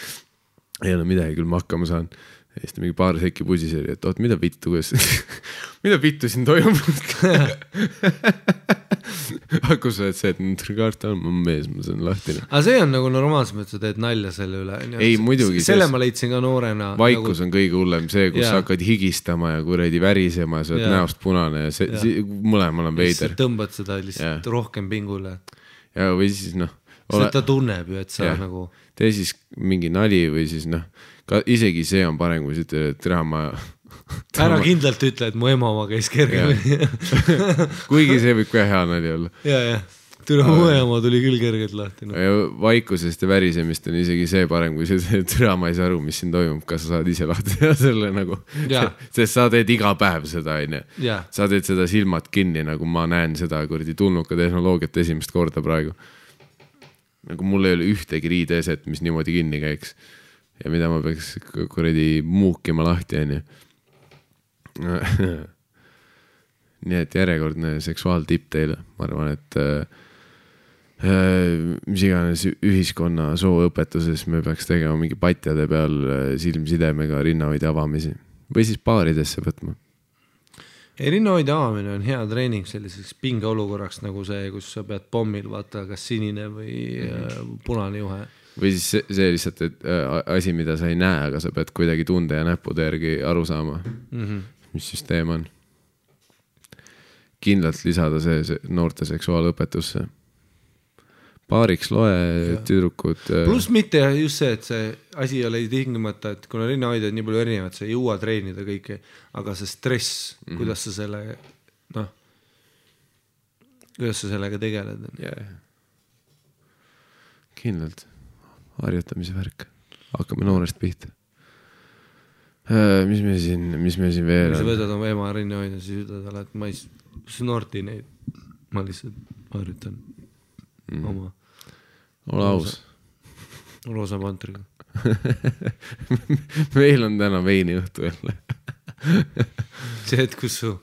Speaker 2: ei no midagi küll ma hakkama saan. Ja siis ta mingi paar sekki pusis oli, et oot, mida vittu, kuidas, mida vittu siin toimub. hakkas see, et see, et kaart on, olen mees, ma saan lahti.
Speaker 1: aga see on nagu normaalses mõttes, sa teed nalja selle üle.
Speaker 2: Ei, muidugi,
Speaker 1: selle ma leidsin ka noorena.
Speaker 2: vaikus on kõige hullem, see, kus
Speaker 1: Jaa.
Speaker 2: sa hakkad higistama ja kuradi värisema ja sa oled
Speaker 1: Jaa.
Speaker 2: näost punane ja see, see, mõlemal on veider
Speaker 1: tõmbad seda lihtsalt
Speaker 2: Jah.
Speaker 1: rohkem pingule.
Speaker 2: ja, või siis noh,
Speaker 1: sest ta tunneb ju, et sa
Speaker 2: Jah.
Speaker 1: nagu,
Speaker 2: tee siis mingi nali või siis noh, ka isegi see on parem, kui sa ütled, et tere, ma.
Speaker 1: ära kindlalt ütle, et mu ema oma käis kergemini.
Speaker 2: kuigi see võib ka hea nali olla.
Speaker 1: ja, ja, tule mu ema tuli küll kergelt lahti no..
Speaker 2: vaikusest ja värisemist on isegi see parem, kui sa ütled, et tere, ma ei saa aru, mis siin toimub, kas sa saad ise lahti teha selle nagu. Sest sa teed iga päev seda, onju. Sa teed seda silmad kinni, nagu ma näen seda kuradi tulnuka tehnoloogiat esimest korda praegu. nagu mul ei ole ühtegi riideeset, mis niimoodi kinni käiks ja mida ma peaks kuradi muukima lahti, onju. nii et järjekordne seksuaaltipp teile, ma arvan, et äh, äh, mis iganes ühiskonna sooõpetuses me peaks tegema mingi patjade peal äh, silmsidemega rinnahoidja avamisi või siis baaridesse võtma
Speaker 1: ei, rinnahoidja avamine on hea treening selliseks pingeolukorraks nagu see, kus sa pead pommil vaata, kas sinine või mm -hmm. punane juhe.
Speaker 2: Või siis see, see lihtsalt, et äh, asi, mida sa ei näe, aga sa pead kuidagi tunde ja näppude järgi aru saama mm, -hmm. mis süsteem on. kindlalt lisada see, see noorte seksuaalõpetusse baariks loe tüdrukud.
Speaker 1: Äh, pluss mitte just see, et see asi ei ole tingimata, et kuna rinnahoidjaid nii palju erinevaid, sa ei jõua treenida kõike, aga see stress mm, -hmm. kuidas sa selle, noh, kuidas sa sellega tegeled
Speaker 2: yeah.? kindlalt, harjutamise värk, hakkame noorest pihta äh,. mis me siin, mis me siin veel.
Speaker 1: sa võtad oma ema rinnahoidja, siis ütled talle, et ma ei snorti neid, ma lihtsalt harjutan mm. oma
Speaker 2: ole aus.
Speaker 1: roosa pantriga
Speaker 2: meil on täna veiniõhtu jälle
Speaker 1: see hetk, kus su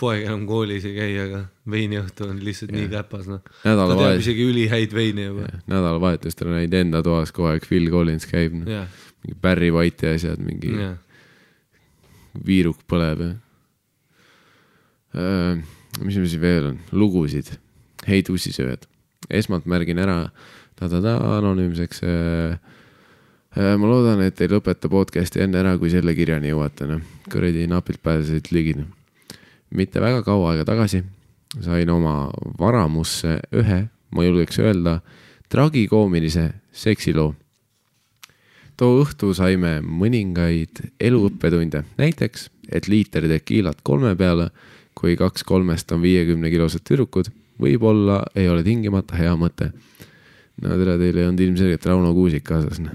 Speaker 1: poeg enam koolis ei käi, aga veiniõhtu on lihtsalt ja. nii käpas, noh. ta teab isegi ülihäid veine juba.
Speaker 2: nädalavahetustel näid enda toas kogu aeg Phil Collins käib no., mingi Barry White'i asjad, mingi ja. viiruk põleb ja äh,. mis meil siin veel on, lugusid, Hei tussisööjad. esmalt märgin ära ta-ta-ta anonüümseks. Äh, ma loodan, et ei lõpeta podcast'i enne ära, kui selle kirjani jõuate, noh. kuradi napilt pääsesid ligi. Noh. Mitte väga kaua aega tagasi sain oma varamusse ühe, ma julgeks öelda, tragikoomilise seksiloo. too õhtu saime mõningaid eluõppetunde, näiteks, et liiter tekiilat kolme peale, kui kaks kolmest on viiekümne kilosed tüdrukud, võib-olla ei ole tingimata hea mõte no tere, teil ei olnud ilmselgelt Rauno Kuusik kaasas, noh.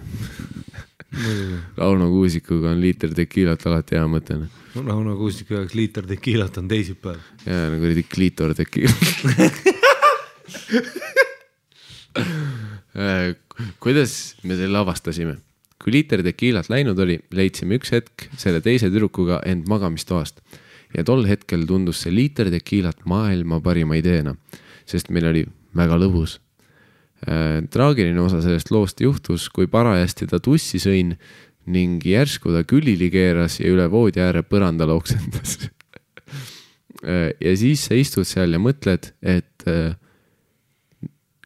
Speaker 2: Rauno Kuusikuga on liiter tekiilat alati hea mõte, noh.
Speaker 1: Rauno Kuusiku jaoks liiter tekiilat on teisipäev.
Speaker 2: jaa, no kuradi kliitor tekiilat äh, kuidas me selle avastasime? kui liiter tekiilat läinud oli, leidsime üks hetk selle teise tüdrukuga end magamistoast ja tol hetkel tundus see liiter tekiilat maailma parima ideena, sest meil oli väga lõbus traagiline osa sellest loost juhtus, kui parajasti ta tussi sõin ning järsku ta külili keeras ja üle voodi ääre põrandale oksendas äh, ja siis sa istud seal ja mõtled, et äh,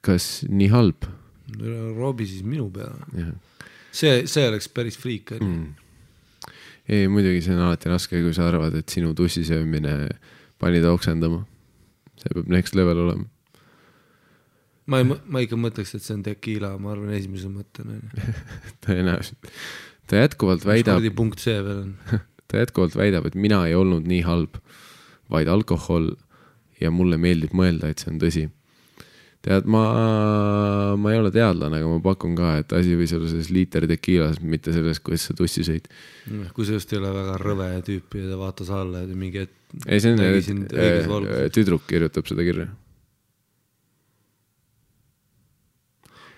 Speaker 2: kas nii halb?
Speaker 1: roobi siis minu peale. see, see oleks päris friik onju mm..
Speaker 2: ei, muidugi see on alati raske, kui sa arvad, et sinu tussi söömine pani ta oksendama. see peab next level olema
Speaker 1: ma ei, ma ikka mõtleks, et see on tekiila, ma arvan, esimese mõttena
Speaker 2: tõenäoliselt. ta jätkuvalt väidab.
Speaker 1: punkt C veel on
Speaker 2: ta jätkuvalt väidab, et mina ei olnud nii halb, vaid alkohol ja mulle meeldib mõelda, et see on tõsi. tead, ma, ma ei ole teadlane, aga ma pakun ka, et asi võis olla selles liiter tekiilas, mitte selles, kuidas sa tussi sõid.
Speaker 1: kui sa just ei ole väga rõve tüüp ja ta vaatas alla ja mingi hetk.
Speaker 2: ei, see on, tüdruk kirjutab seda kirja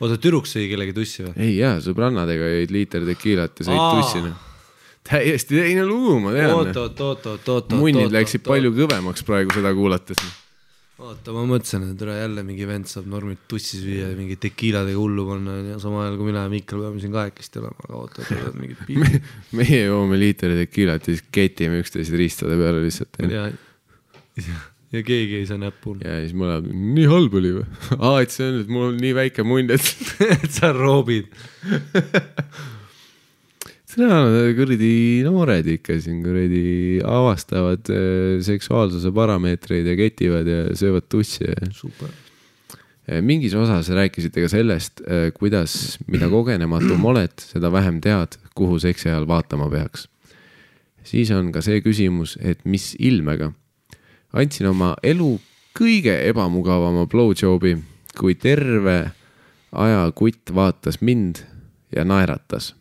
Speaker 1: oota, tüdruk sõi kellegi tussi või?
Speaker 2: ei jaa, sõbrannadega jõid liiter tekiilat ja sõid tussi noh. täiesti teine lugu, ma tean.
Speaker 1: oot, oot, oot, oot, oot.
Speaker 2: munnid läksid palju kõvemaks praegu seda kuulates.
Speaker 1: oota, ma mõtlesin, et üle jälle mingi vend saab normid tussi süüa ja mingi tekiiladega hullu panna ja samal ajal kui mina ja Mikkel peame siin kahekesti olema, aga oota, tulevad mingid
Speaker 2: piibid meie joome liiteri tekiilat ja siis ketime üksteise riistade peale lihtsalt.
Speaker 1: Ja, keegi ei saa näppu.
Speaker 2: ja siis mõlemad, nii halb oli või? aa, et see on, et mul on nii väike munn, et
Speaker 1: et sa roobid
Speaker 2: seda kuradi noored ikka siin kuradi avastavad äh, seksuaalsuse parameetreid ja ketivad ja söövad tussi
Speaker 1: super.
Speaker 2: mingis osas rääkisite ka sellest, äh, kuidas, mida kogenematum oled, seda vähem tead, kuhu seksi ajal vaatama peaks. siis on ka see küsimus, et mis ilmega andsin oma elu kõige ebamugavama blowjob'i, kui terve aja kutt vaatas mind ja naeratas.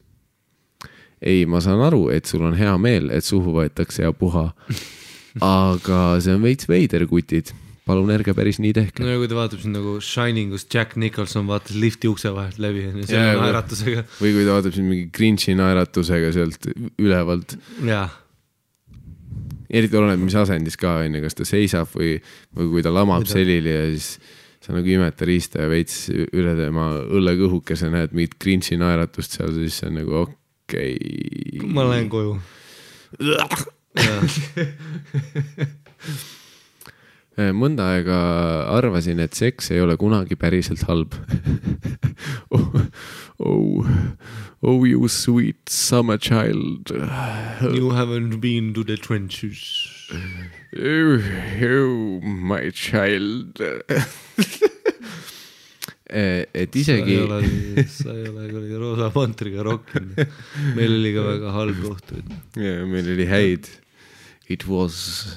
Speaker 2: ei, ma saan aru, et sul on hea meel, et suhu võetakse ja puha. aga see on veits veider, kutid palun ärge päris nii tehke.
Speaker 1: no ja kui ta vaatab sind nagu Shining, kus Jack Nicholson vaatas lifti ukse vahelt läbi onju, selle naeratusega.
Speaker 2: või kui ta vaatab sind mingi cringe'i naeratusega sealt ülevalt.
Speaker 1: jah
Speaker 2: eriti oleneb, mis asendis ka on ju, kas ta seisab või, või kui ta lamab selili ja siis sa nagu imed ta riista ja veits üle tema õllekõhukese näed mingit cringe'i naeratust seal, siis see on nagu okei okay..
Speaker 1: ma lähen koju.
Speaker 2: Äh, mõnda aega arvasin, et seks ei ole kunagi päriselt halb oh, oh, you sweet summer child
Speaker 1: You haven't been to the trenches.
Speaker 2: oh, oh my child Eh, et isegi
Speaker 1: sa ei ole kuradi roosa pantriga rokkinud. meil oli ka väga halb kohtuid.
Speaker 2: ja meil oli häid it was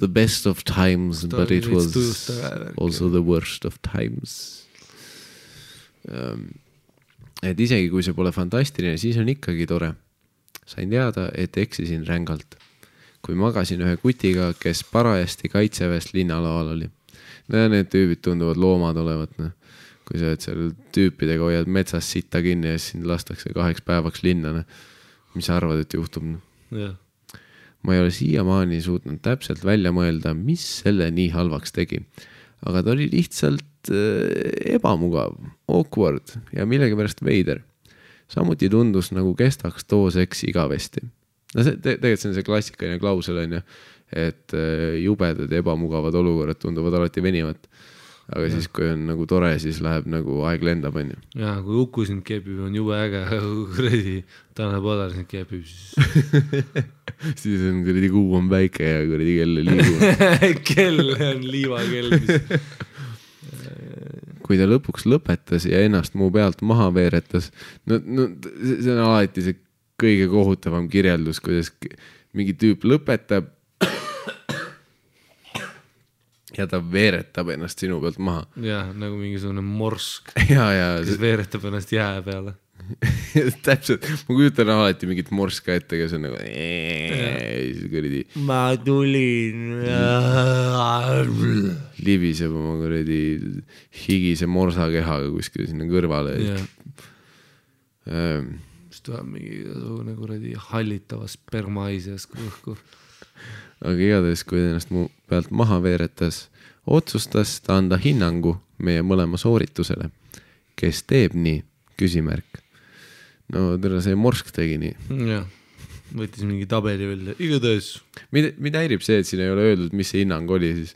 Speaker 2: the best of times but it was
Speaker 1: tujusta ka värki.
Speaker 2: also the worst of times um,. Et isegi kui see pole fantastiline, siis on ikkagi tore. sain teada, et eksisin rängalt, kui magasin ühe kutiga, kes parajasti kaitseväest linnalaval oli. no ja need tüübid tunduvad loomad olevat, noh. kui sa oled seal tüüpidega hoiad metsas sitta kinni ja siis sind lastakse kaheks päevaks linna, noh. mis sa arvad, et juhtub, noh?
Speaker 1: jah,
Speaker 2: ma ei ole siiamaani suutnud täpselt välja mõelda, mis selle nii halvaks tegi. aga ta oli lihtsalt ebamugav, awkward ja millegipärast veider. samuti tundus nagu kestaks too seks igavesti. no see te, tegelikult see on see klassikaline klausel on ju, et äh, jubedad ja ebamugavad olukorrad tunduvad alati venivat. aga ja. siis, kui on nagu tore, siis läheb nagu aeg lendab, on ju.
Speaker 1: ja kui Uku sind keepib, on jube äge, kuradi Tanel Padar sind keepib, siis
Speaker 2: siis on kuradi kuu on päike ja kuradi kell ei liigu
Speaker 1: kell on liivakell, mis
Speaker 2: kui ta lõpuks lõpetas ja ennast mu pealt maha veeretas, no, no see on alati see kõige kohutavam kirjeldus, kuidas mingi tüüp lõpetab. ja ta veeretab ennast sinu pealt maha
Speaker 1: jah, nagu mingisugune morsk, kes veeretab ennast jää peale.
Speaker 2: täpselt, ma kujutan alati mingit morska ette, kes on nagu kuradi
Speaker 1: ma tulin.
Speaker 2: libiseb oma kuradi higise morsakehaga kuskile sinna kõrvale
Speaker 1: siis tuleb mingisugune kuradi hallitava spermais ja siis õhku.
Speaker 2: aga igatahes, kui ennast mu pealt maha veeretas, otsustas ta anda hinnangu meie mõlema sooritusele. kes teeb nii? küsimärk. No tere, see morsk tegi nii.
Speaker 1: jah, võttis mingi tabeli välja, igatahes
Speaker 2: mind, mind häirib see, et siin ei ole öeldud, mis see hinnang oli siis.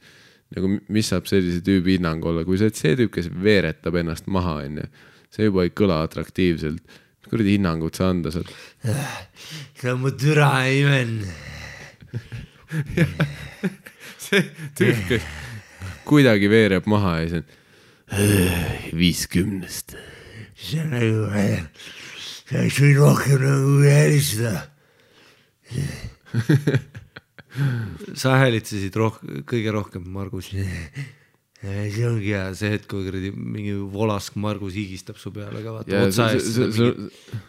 Speaker 2: nagu mi- mis saab sellise tüübi hinnang olla, kui sa oled see tüüp, kes veeretab ennast maha, onju. see juba ei kõla atraktiivselt. kuradi hinnangut sa anda saad?
Speaker 1: see on mu türa imen.
Speaker 2: see tüüp, kes kuidagi veereb maha ja siis on viiskümnest.
Speaker 1: see on nagu, sa oleks võinud rohkem nagu helistada. sa häälitsesid roh-, kõige rohkem, Margus. see ongi hea, see hetk, kui kuradi mingi volask Margus higistab su peale ka, vaata otsa eest mingi,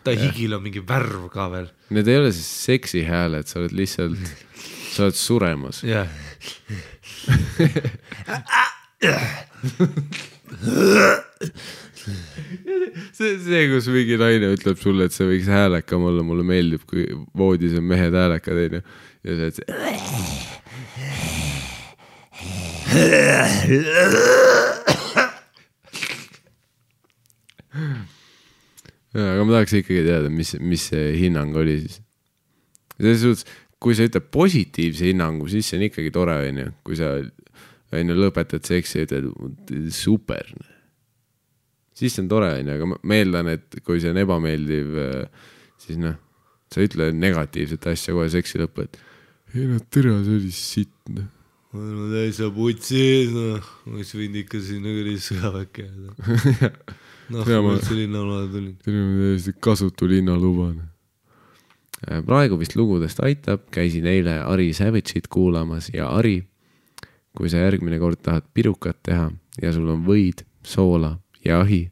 Speaker 1: ta higil on mingi värv ka veel.
Speaker 2: Need ei ole siis seksi hääled, sa oled lihtsalt, sa oled suremas.
Speaker 1: jah.
Speaker 2: see, see, kus mingi naine ütleb sulle, et see võiks häälekam olla, mulle meeldib, kui voodis on mehed häälekad, onju. ja sa oled, aga ma tahaks ikkagi teada, mis, mis see hinnang oli siis. selles suhtes, kui sa ütled positiivse hinnangu, siis see on ikkagi tore, onju, kui sa onju lõpetad seksi ja ütled super. Siis see on tore, onju, aga ma- ma eeldan, et kui see on ebameeldiv, siis noh, sa ei ütle negatiivset asja kohe seksi lõppu, et ei no tere, see oli sitt, noh.
Speaker 1: no täitsa putsi ees, noh, oleks võinud ikka sinna kuradi sõjaväkke jääda. noh,
Speaker 2: ma-
Speaker 1: ma üldse linnamaale tulin.
Speaker 2: on täiesti kasutu linnaluba. praegu vist lugudest aitab, käisin eile Ari Savage'it kuulamas ja Ari, kui sa järgmine kord tahad pirukat teha ja sul on võid, soola ja ahi,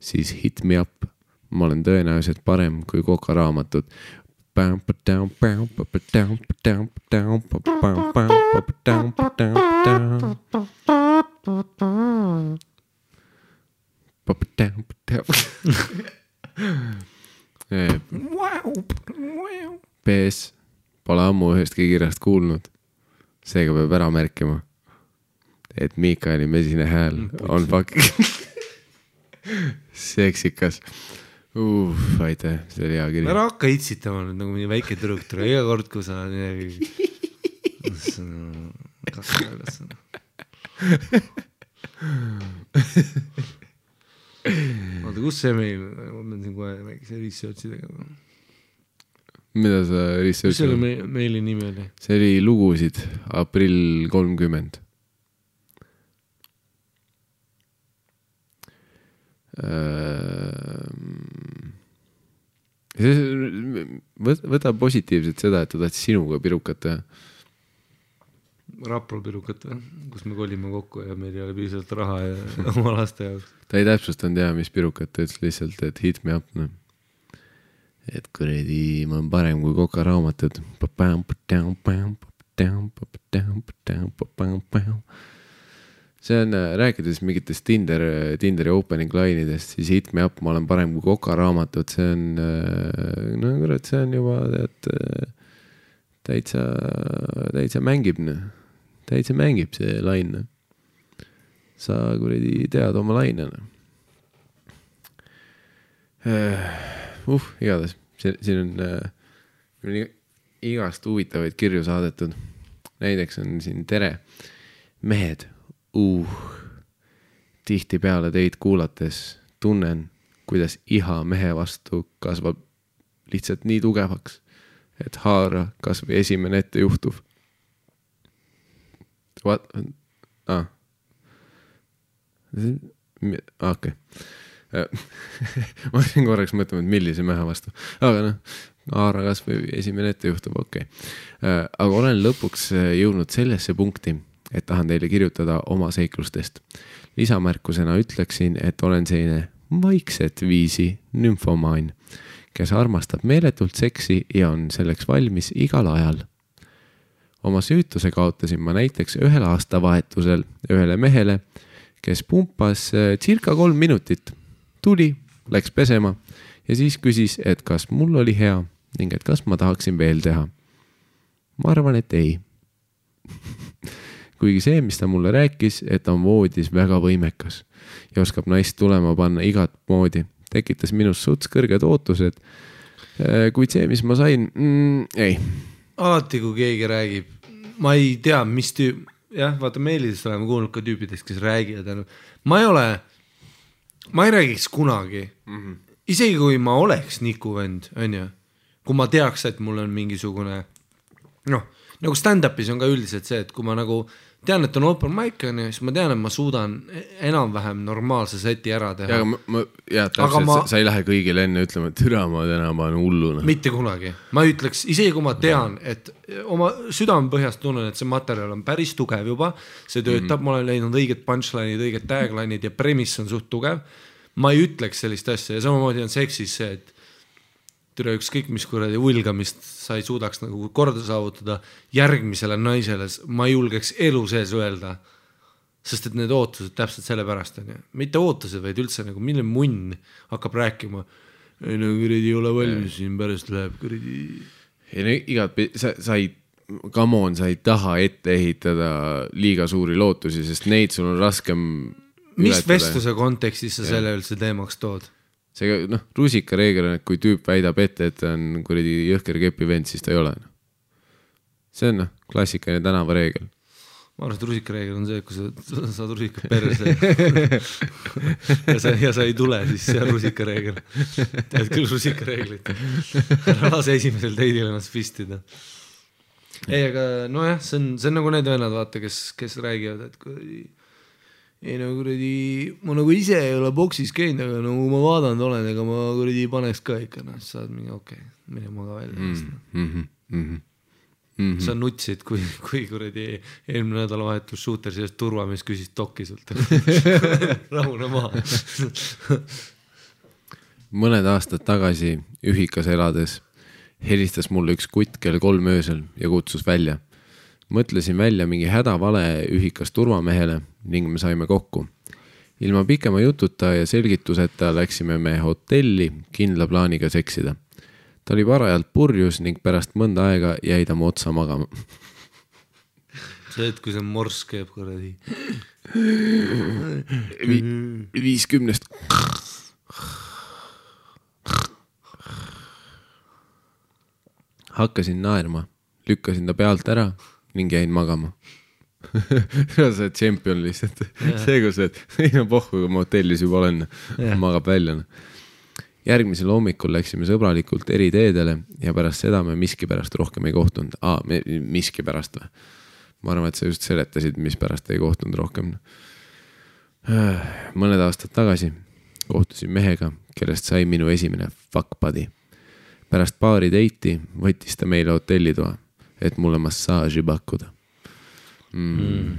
Speaker 2: siis hit me up. ma olen tõenäoliselt parem kui kokaraamatud. PS, Pole ammu ühestki kirjast kuulnud. seega peab ära märkima, et Miikaeli mesine hääl on fucking seksikas. aitäh, see oli hea kiri.
Speaker 1: ära hakka itsitama nüüd nagu mingi väike tüdruk tule iga kord, kui sa midagi. kaks väljas on. oota, kus see meil, ma pean siin kohe väikese research'i tegema.
Speaker 2: mida sa
Speaker 1: mis selle meili nimi oli?
Speaker 2: see oli lugusid aprill kolmkümmend. Võta positiivselt seda, et ta tahtis sinuga pirukat teha.
Speaker 1: Rapro pirukat või, kus me kolime kokku ja meil ei ole piisavalt raha ja oma laste jaoks.
Speaker 2: ta ei täpsustanud ja mis pirukat, ta ütles lihtsalt, et hit me up noh. et kuradi, ma olen parem kui kokaraamatud. See on, rääkides mingitest Tinder, Tinderi opening line idest, siis hit me up, ma olen parem kui kokaraamatud, see on, no kurat, see on juba tead täitsa, täitsa mängib noh, täitsa mängib see line noh sa kuradi tead oma laine noh. uh, igatahes siin, on uh, igast huvitavaid kirju saadetud. näiteks on siin tere, mehed uh,. tihtipeale teid kuulates tunnen, kuidas iha mehe vastu kasvab lihtsalt nii tugevaks, et haara kasvõi esimene ettejuhtuv. vaat-, aa okei. ma hakkasin korraks mõtlema, et millise mehe vastu, aga noh, haara kasvõi esimene ette juhtub, okei okay.. aga olen lõpuks jõudnud sellesse punkti, et tahan teile kirjutada oma seiklustest. lisamärkusena ütleksin, et olen selline vaikset viisi nümfomaan, kes armastab meeletult seksi ja on selleks valmis igal ajal oma süütuse kaotasin ma näiteks ühel aastavahetusel ühele mehele, kes pumpas äh, circa kolm minutit, tuli, läks pesema ja siis küsis, et kas mul oli hea ning et kas ma tahaksin veel teha. ma arvan, et ei. kuigi see, mis ta mulle rääkis, et ta on voodis väga võimekas ja oskab naist tulema panna igat moodi, tekitas minus suts kõrged ootused. kuid see, mis ma sain mm,, ei
Speaker 1: alati, kui keegi räägib, ma ei tea, mis tüüp, jah, vaata meilidest oleme kuulnud ka tüüpidest, kes räägivad, ma ei ole, ma ei räägiks kunagi mm, -hmm. isegi kui ma oleks Niku vend, onju, kui ma teaks, et mul on mingisugune noh, nagu stand-up'is on ka üldiselt see, et kui ma nagu tean, et on open mic onju, siis ma tean, et ma suudan enam-vähem normaalse seti ära teha
Speaker 2: ja, ma,
Speaker 1: Aga
Speaker 2: täpselt,
Speaker 1: ma-
Speaker 2: sa ei lähe kõigile enne ütlema, et türa, ma täna panen hulluna.
Speaker 1: mitte kunagi, ma ei ütleks, isegi kui ma tean, et oma südamepõhjast tunnen, et see materjal on päris tugev juba, see töötab mm, -hmm. ma olen leidnud õiged punchline'id, õiged tagline'id ja premiss on suht tugev. ma ei ütleks sellist asja ja samamoodi on seksis see, et türa ükskõik mis kuradi vulgamist sa ei suudaks nagu korda saavutada järgmisele naisele, ma ei julgeks elu sees öelda. sest et need ootused täpselt sellepärast on ju, mitte ootused, vaid üldse nagu milline munn hakkab rääkima. ei no kuradi ei ole valmis siin, pärast läheb kuradi.
Speaker 2: ei no igatpidi, sa, sa ei, come on, sa ei taha ette ehitada liiga suuri lootusi, sest neid sul on raskem.
Speaker 1: mis vestluse kontekstis sa selle üldse teemaks tood?
Speaker 2: See noh, rusikareegel on, et kui tüüp väidab ette, et ta on kuradi jõhker kepivend, siis ta ei ole. see on noh, klassikaline tänavareegel.
Speaker 1: ma arvan, et rusikareegel on see, et kui sa sa saad rusikat perse ja sa, ja sa ei tule, siis see on rusikareegel. tead küll rusikareeglit. ära lase esimesel teidil ennast pistida. ei, aga nojah, see on, see on nagu need vennad, vaata, kes, kes räägivad, et kuradi ei no kuradi, ma nagu ise ei ole boksis käinud, aga no kui ma vaadanud olen, ega ma kuradi paneks ka ikka, noh, siis sa oled mingi okei okay,, mine maga välja. Mm
Speaker 2: -hmm, mm -hmm. Mm -hmm.
Speaker 1: sa nutsid, kui, kui kuradi eelmine nädalavahetus shooter sellest turvamees küsis dokki sult. rahune maha.
Speaker 2: mõned aastad tagasi ühikas elades helistas mulle üks kutt kell kolm öösel ja kutsus välja. Mõtlesin välja mingi hädavale ühikas turvamehele ning me saime kokku. ilma pikema jututa ja selgituseta läksime me hotelli kindla plaaniga seksida. ta oli parajalt purjus ning pärast mõnda aega jäi ta mu otsa magama.
Speaker 1: see hetk, kui see morss käib kuradi.
Speaker 2: viiskümnest. hakkasin naerma, lükkasin ta pealt ära ning jäin magama. see on see tšempion lihtsalt, see, kus, et ei no pohhu, ma hotellis juba olen,
Speaker 1: Jah.
Speaker 2: magab välja. järgmisel hommikul läksime sõbralikult eri teedele ja pärast seda me miskipärast rohkem ei kohtunud ah,. miskipärast või? ma arvan, et sa just seletasid, mispärast ei kohtunud rohkem. mõned aastad tagasi kohtusin mehega, kellest sai minu esimene fuck buddy. pärast paari date'i võttis ta meile hotellitoa, et mulle massaaži pakkuda mm..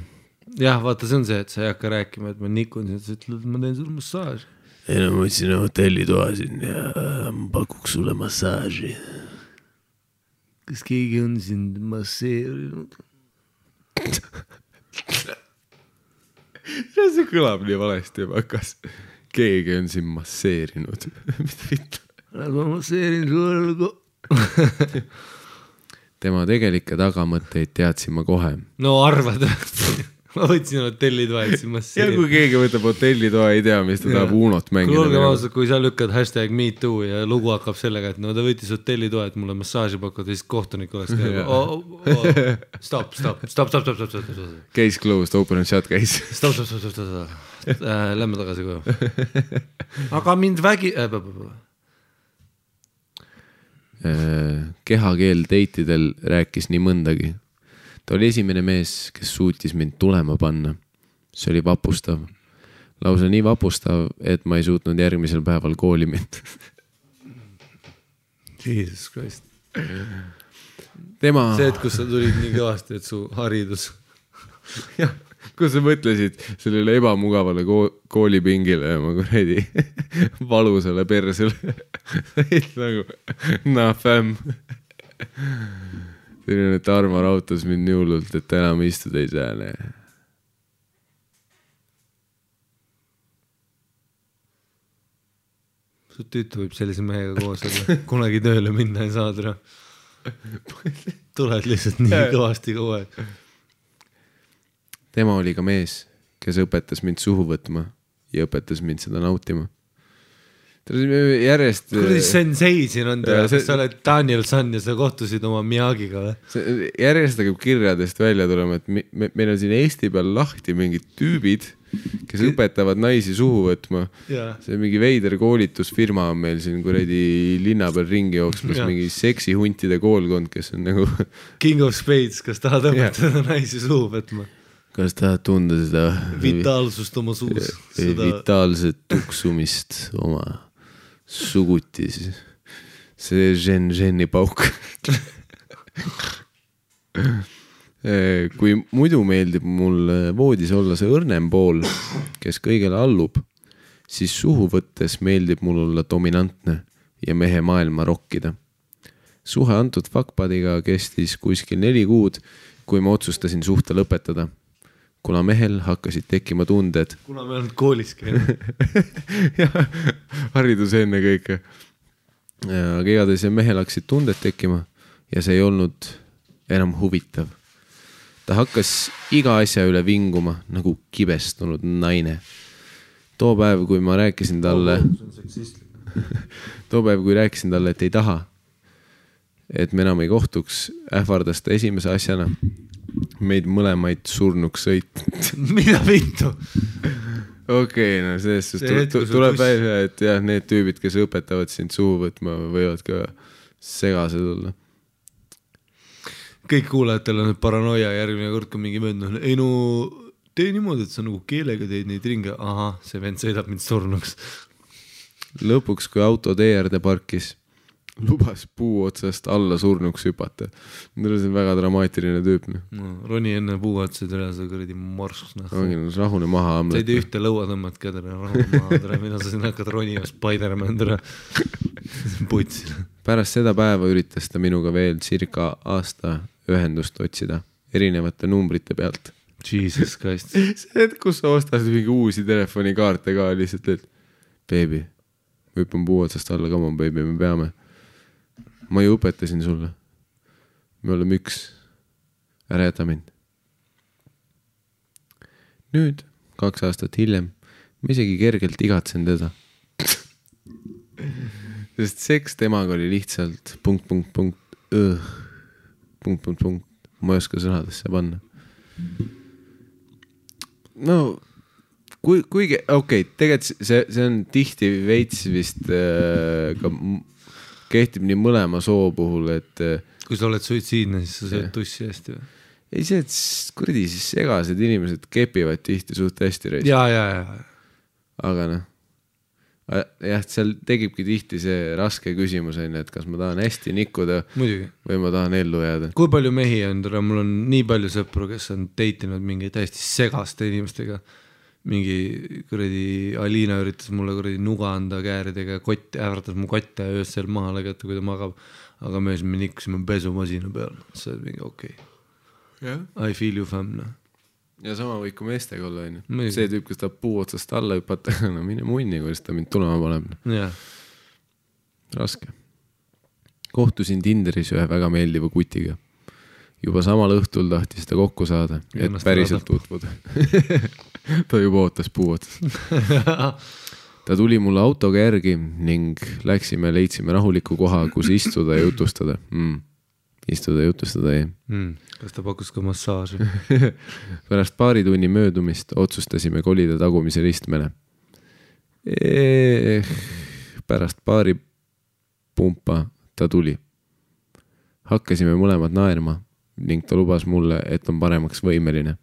Speaker 1: jah, vaata, see on see, et sa ei hakka rääkima, et ma nikun sind, sa ütled, et ma teen sulle massaaži.
Speaker 2: ei no ma võtsin hotellitoa siin ja ma pakuks sulle massaaži.
Speaker 1: kas keegi on sind masseerinud?
Speaker 2: see kõlab nii valesti juba, kas keegi on sind masseerinud? mida vittu?
Speaker 1: ma masseerin sulle õlgu.
Speaker 2: tema tegelikke tagamõtteid teadsin ma kohe
Speaker 1: no arvad ma võtsin hotellitoa, jätsin
Speaker 2: ja kui keegi võtab hotellitoa, ei tea, mis ta tahab Unot mängida.
Speaker 1: olgem ausad, kui sa lükkad hashtag me too ja lugu hakkab sellega, et no ta võttis hotellitoa, et mulle massaaži pakkuda, siis kohtunik oleks ka
Speaker 2: Jaa.
Speaker 1: oh, oh, stopp, stopp, stopp, stopp, stopp, stopp, stopp, stopp,
Speaker 2: Case closed, open and shut case.
Speaker 1: stopp, stopp, stopp, stopp, stopp, Äh, lähme tagasi koju. aga mind vägi Äh,
Speaker 2: kehakeel date idel rääkis nii mõndagi. ta oli esimene mees, kes suutis mind tulema panna. see oli vapustav, lausa nii vapustav, et ma ei suutnud järgmisel päeval kooli minna.
Speaker 1: Jesus Christ.
Speaker 2: tema,
Speaker 1: see hetk, kus sa tulid nii kõvasti, et su haridus.
Speaker 2: jah, kus sa mõtlesid sellele ebamugavale ko koolipingile oma kuradi valusale persele. nagu, nah fam. selline, Tarmo rautas mind nii hullult, et enam istuda ei saa.
Speaker 1: su tütar võib sellise mehega koos olla, kunagi tööle minna ei saa täna. tuled lihtsalt nii kõvasti kogu aeg.
Speaker 2: Tema oli ka mees, kes õpetas mind suhu võtma ja õpetas mind seda nautima. järjest.
Speaker 1: kuradi sensei siin on
Speaker 2: see-
Speaker 1: kas sa oled Daniel San ja sa kohtusid oma Miyagiga või?
Speaker 2: järjest hakkab kirjadest välja tulema, et me, me, meil on siin Eesti peal lahti mingid tüübid, kes õpetavad naisi suhu võtma. see mingi veider koolitusfirma on meil siin kuradi linna peal ringi jooksmas, mingi seksihuntide koolkond, kes on nagu,
Speaker 1: King of Spades, kas tahad õpetada naisi suhu võtma?
Speaker 2: Kas tahad tunda seda
Speaker 1: vitaalsust oma suus, seda
Speaker 2: vitaalset tuksumist oma sugutis, see žen-ženi pauk. kui muidu meeldib mul voodis olla see õrnem pool, kes kõigele allub, siis suhu võttes meeldib mul olla dominantne ja mehe maailma rokkida. suhe antud fuckbuddy'ga kestis kuskil neli kuud, kui ma otsustasin suhte lõpetada, kuna mehel hakkasid tekkima tunded
Speaker 1: kuna me oleme koolis käinud.
Speaker 2: jah, haridus ennekõike. aga igatahes mehel hakkasid tunded tekkima ja see ei olnud enam huvitav. ta hakkas iga asja üle vinguma nagu kibestunud naine. too päev, kui ma rääkisin talle, too päev, kui rääkisin talle, et ei taha, et me enam ei kohtuks, ähvardas ta esimese asjana meid mõlemaid surnuks sõita
Speaker 1: mida vittu?
Speaker 2: okei okay,, no selles suhtes tuleb välja, et jah, need tüübid, kes õpetavad sind suhu võtma, võivad ka segased olla.
Speaker 1: kõik kuulajatel on paranoia järgmine kord, kui mingi vend on, ei no tee niimoodi, et sa nagu keelega teed neid ringe, ahah, see vend sõidab mind surnuks.
Speaker 2: lõpuks, kui auto tee äärde parkis, lubas puu otsast alla surnuks hüpata. see on väga dramaatiline tüüp, noh.
Speaker 1: no roni enne puu otsa, tere sa kuradi morss, noh.
Speaker 2: ongi, no rahune maha
Speaker 1: sa ei tee ühte lõuatõmmet ka, tere, rahu maha, tere, mida sa siin hakkad ronima, Spider-man, tere. puts.
Speaker 2: pärast seda päeva üritas ta minuga veel circa aasta ühendust otsida erinevate numbrite pealt.
Speaker 1: Jesus Christ.
Speaker 2: see hetk, kus sa ostad mingi uusi telefonikaarte ka lihtsalt, et beebi, ma hüppan puu otsast alla, come on baby, me peame. Ma ju õpetasin sulle. me oleme üks. ära jäta mind. nüüd, kaks aastat hiljem, ma isegi kergelt igatsen teda. sest seks temaga oli lihtsalt punkt, punkt, punkt, punkt, punkt, punkt, ma ei oska sõnadesse panna. no kui, kuigi okei okay,, tegelikult see, see on tihti veits vist äh, ka kehtib nii mõlema soo puhul, et äh,
Speaker 1: kui sa oled suitsiidne, siis sa sööd tussi hästi või?
Speaker 2: ei see, et kuradi siis segased inimesed kepivad tihti suht hästi reis,
Speaker 1: ja, ja, ja,
Speaker 2: aga noh. jah, seal tekibki tihti see raske küsimus on ju, et kas ma tahan hästi nikkuda
Speaker 1: muidugi.
Speaker 2: või ma tahan ellu jääda.
Speaker 1: kui palju mehi on, mul on nii palju sõpru, kes on date inud mingi täiesti segaste inimestega. Mingi kuradi Alina üritas mulle kuradi nuga anda kääridega kott, ähvardas mu kotte öösel maha lõigata, kui ta magab. aga me siis me nikkusime pesumasina peal, see oli mingi okei okay., I feel you fam noh.
Speaker 2: ja sama võib ka meestega olla, onju.
Speaker 1: Muidugi.
Speaker 2: see tüüp, kes tahab puu otsast alla hüpata, no mine munni, kuidas ta mind tulema paneb.
Speaker 1: jah,
Speaker 2: raske. kohtusin Tinderis ühe väga meeldiva kutiga. juba samal õhtul tahtis ta kokku saada, et päriselt tutvuda. ta juba ootas puu otsas. ta tuli mulle autoga järgi ning läksime, leidsime rahuliku koha, kus istuda ja jutustada mm.. istuda ja jutustada, ei.
Speaker 1: mm.. kas ta pakkus ka massaaži?
Speaker 2: pärast paari tunni möödumist otsustasime kolida tagumisele istmele. pärast paari pumpa ta tuli. hakkasime mõlemad naerma ning ta lubas mulle, et on paremaks võimeline.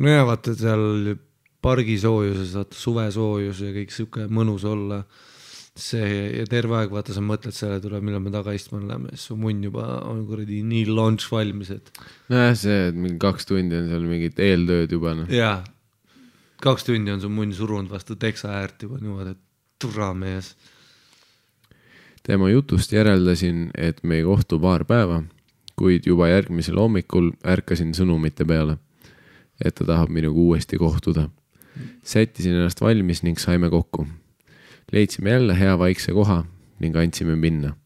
Speaker 1: nojah, vaata seal pargi soojuses, vaata suvesoojus ja kõik sihuke mõnus olla. see ja terve aeg vaata, sa mõtled selle tuleb, millal me tagaistmele läheme, siis su munn juba on kuradi nii launch valmis, et
Speaker 2: nojah, see, et mingi kaks tundi on seal mingit eeltööd juba noh.
Speaker 1: jaa. kaks tundi on su munn surunud vastu teksa äärt juba niimoodi, et turra mees.
Speaker 2: tema jutust järeldasin, et me ei kohtu paar päeva, kuid juba järgmisel hommikul ärkasin sõnumite peale, et ta tahab minuga uuesti kohtuda. sättisin ennast valmis ning saime kokku. leidsime jälle hea vaikse koha ning andsime minna.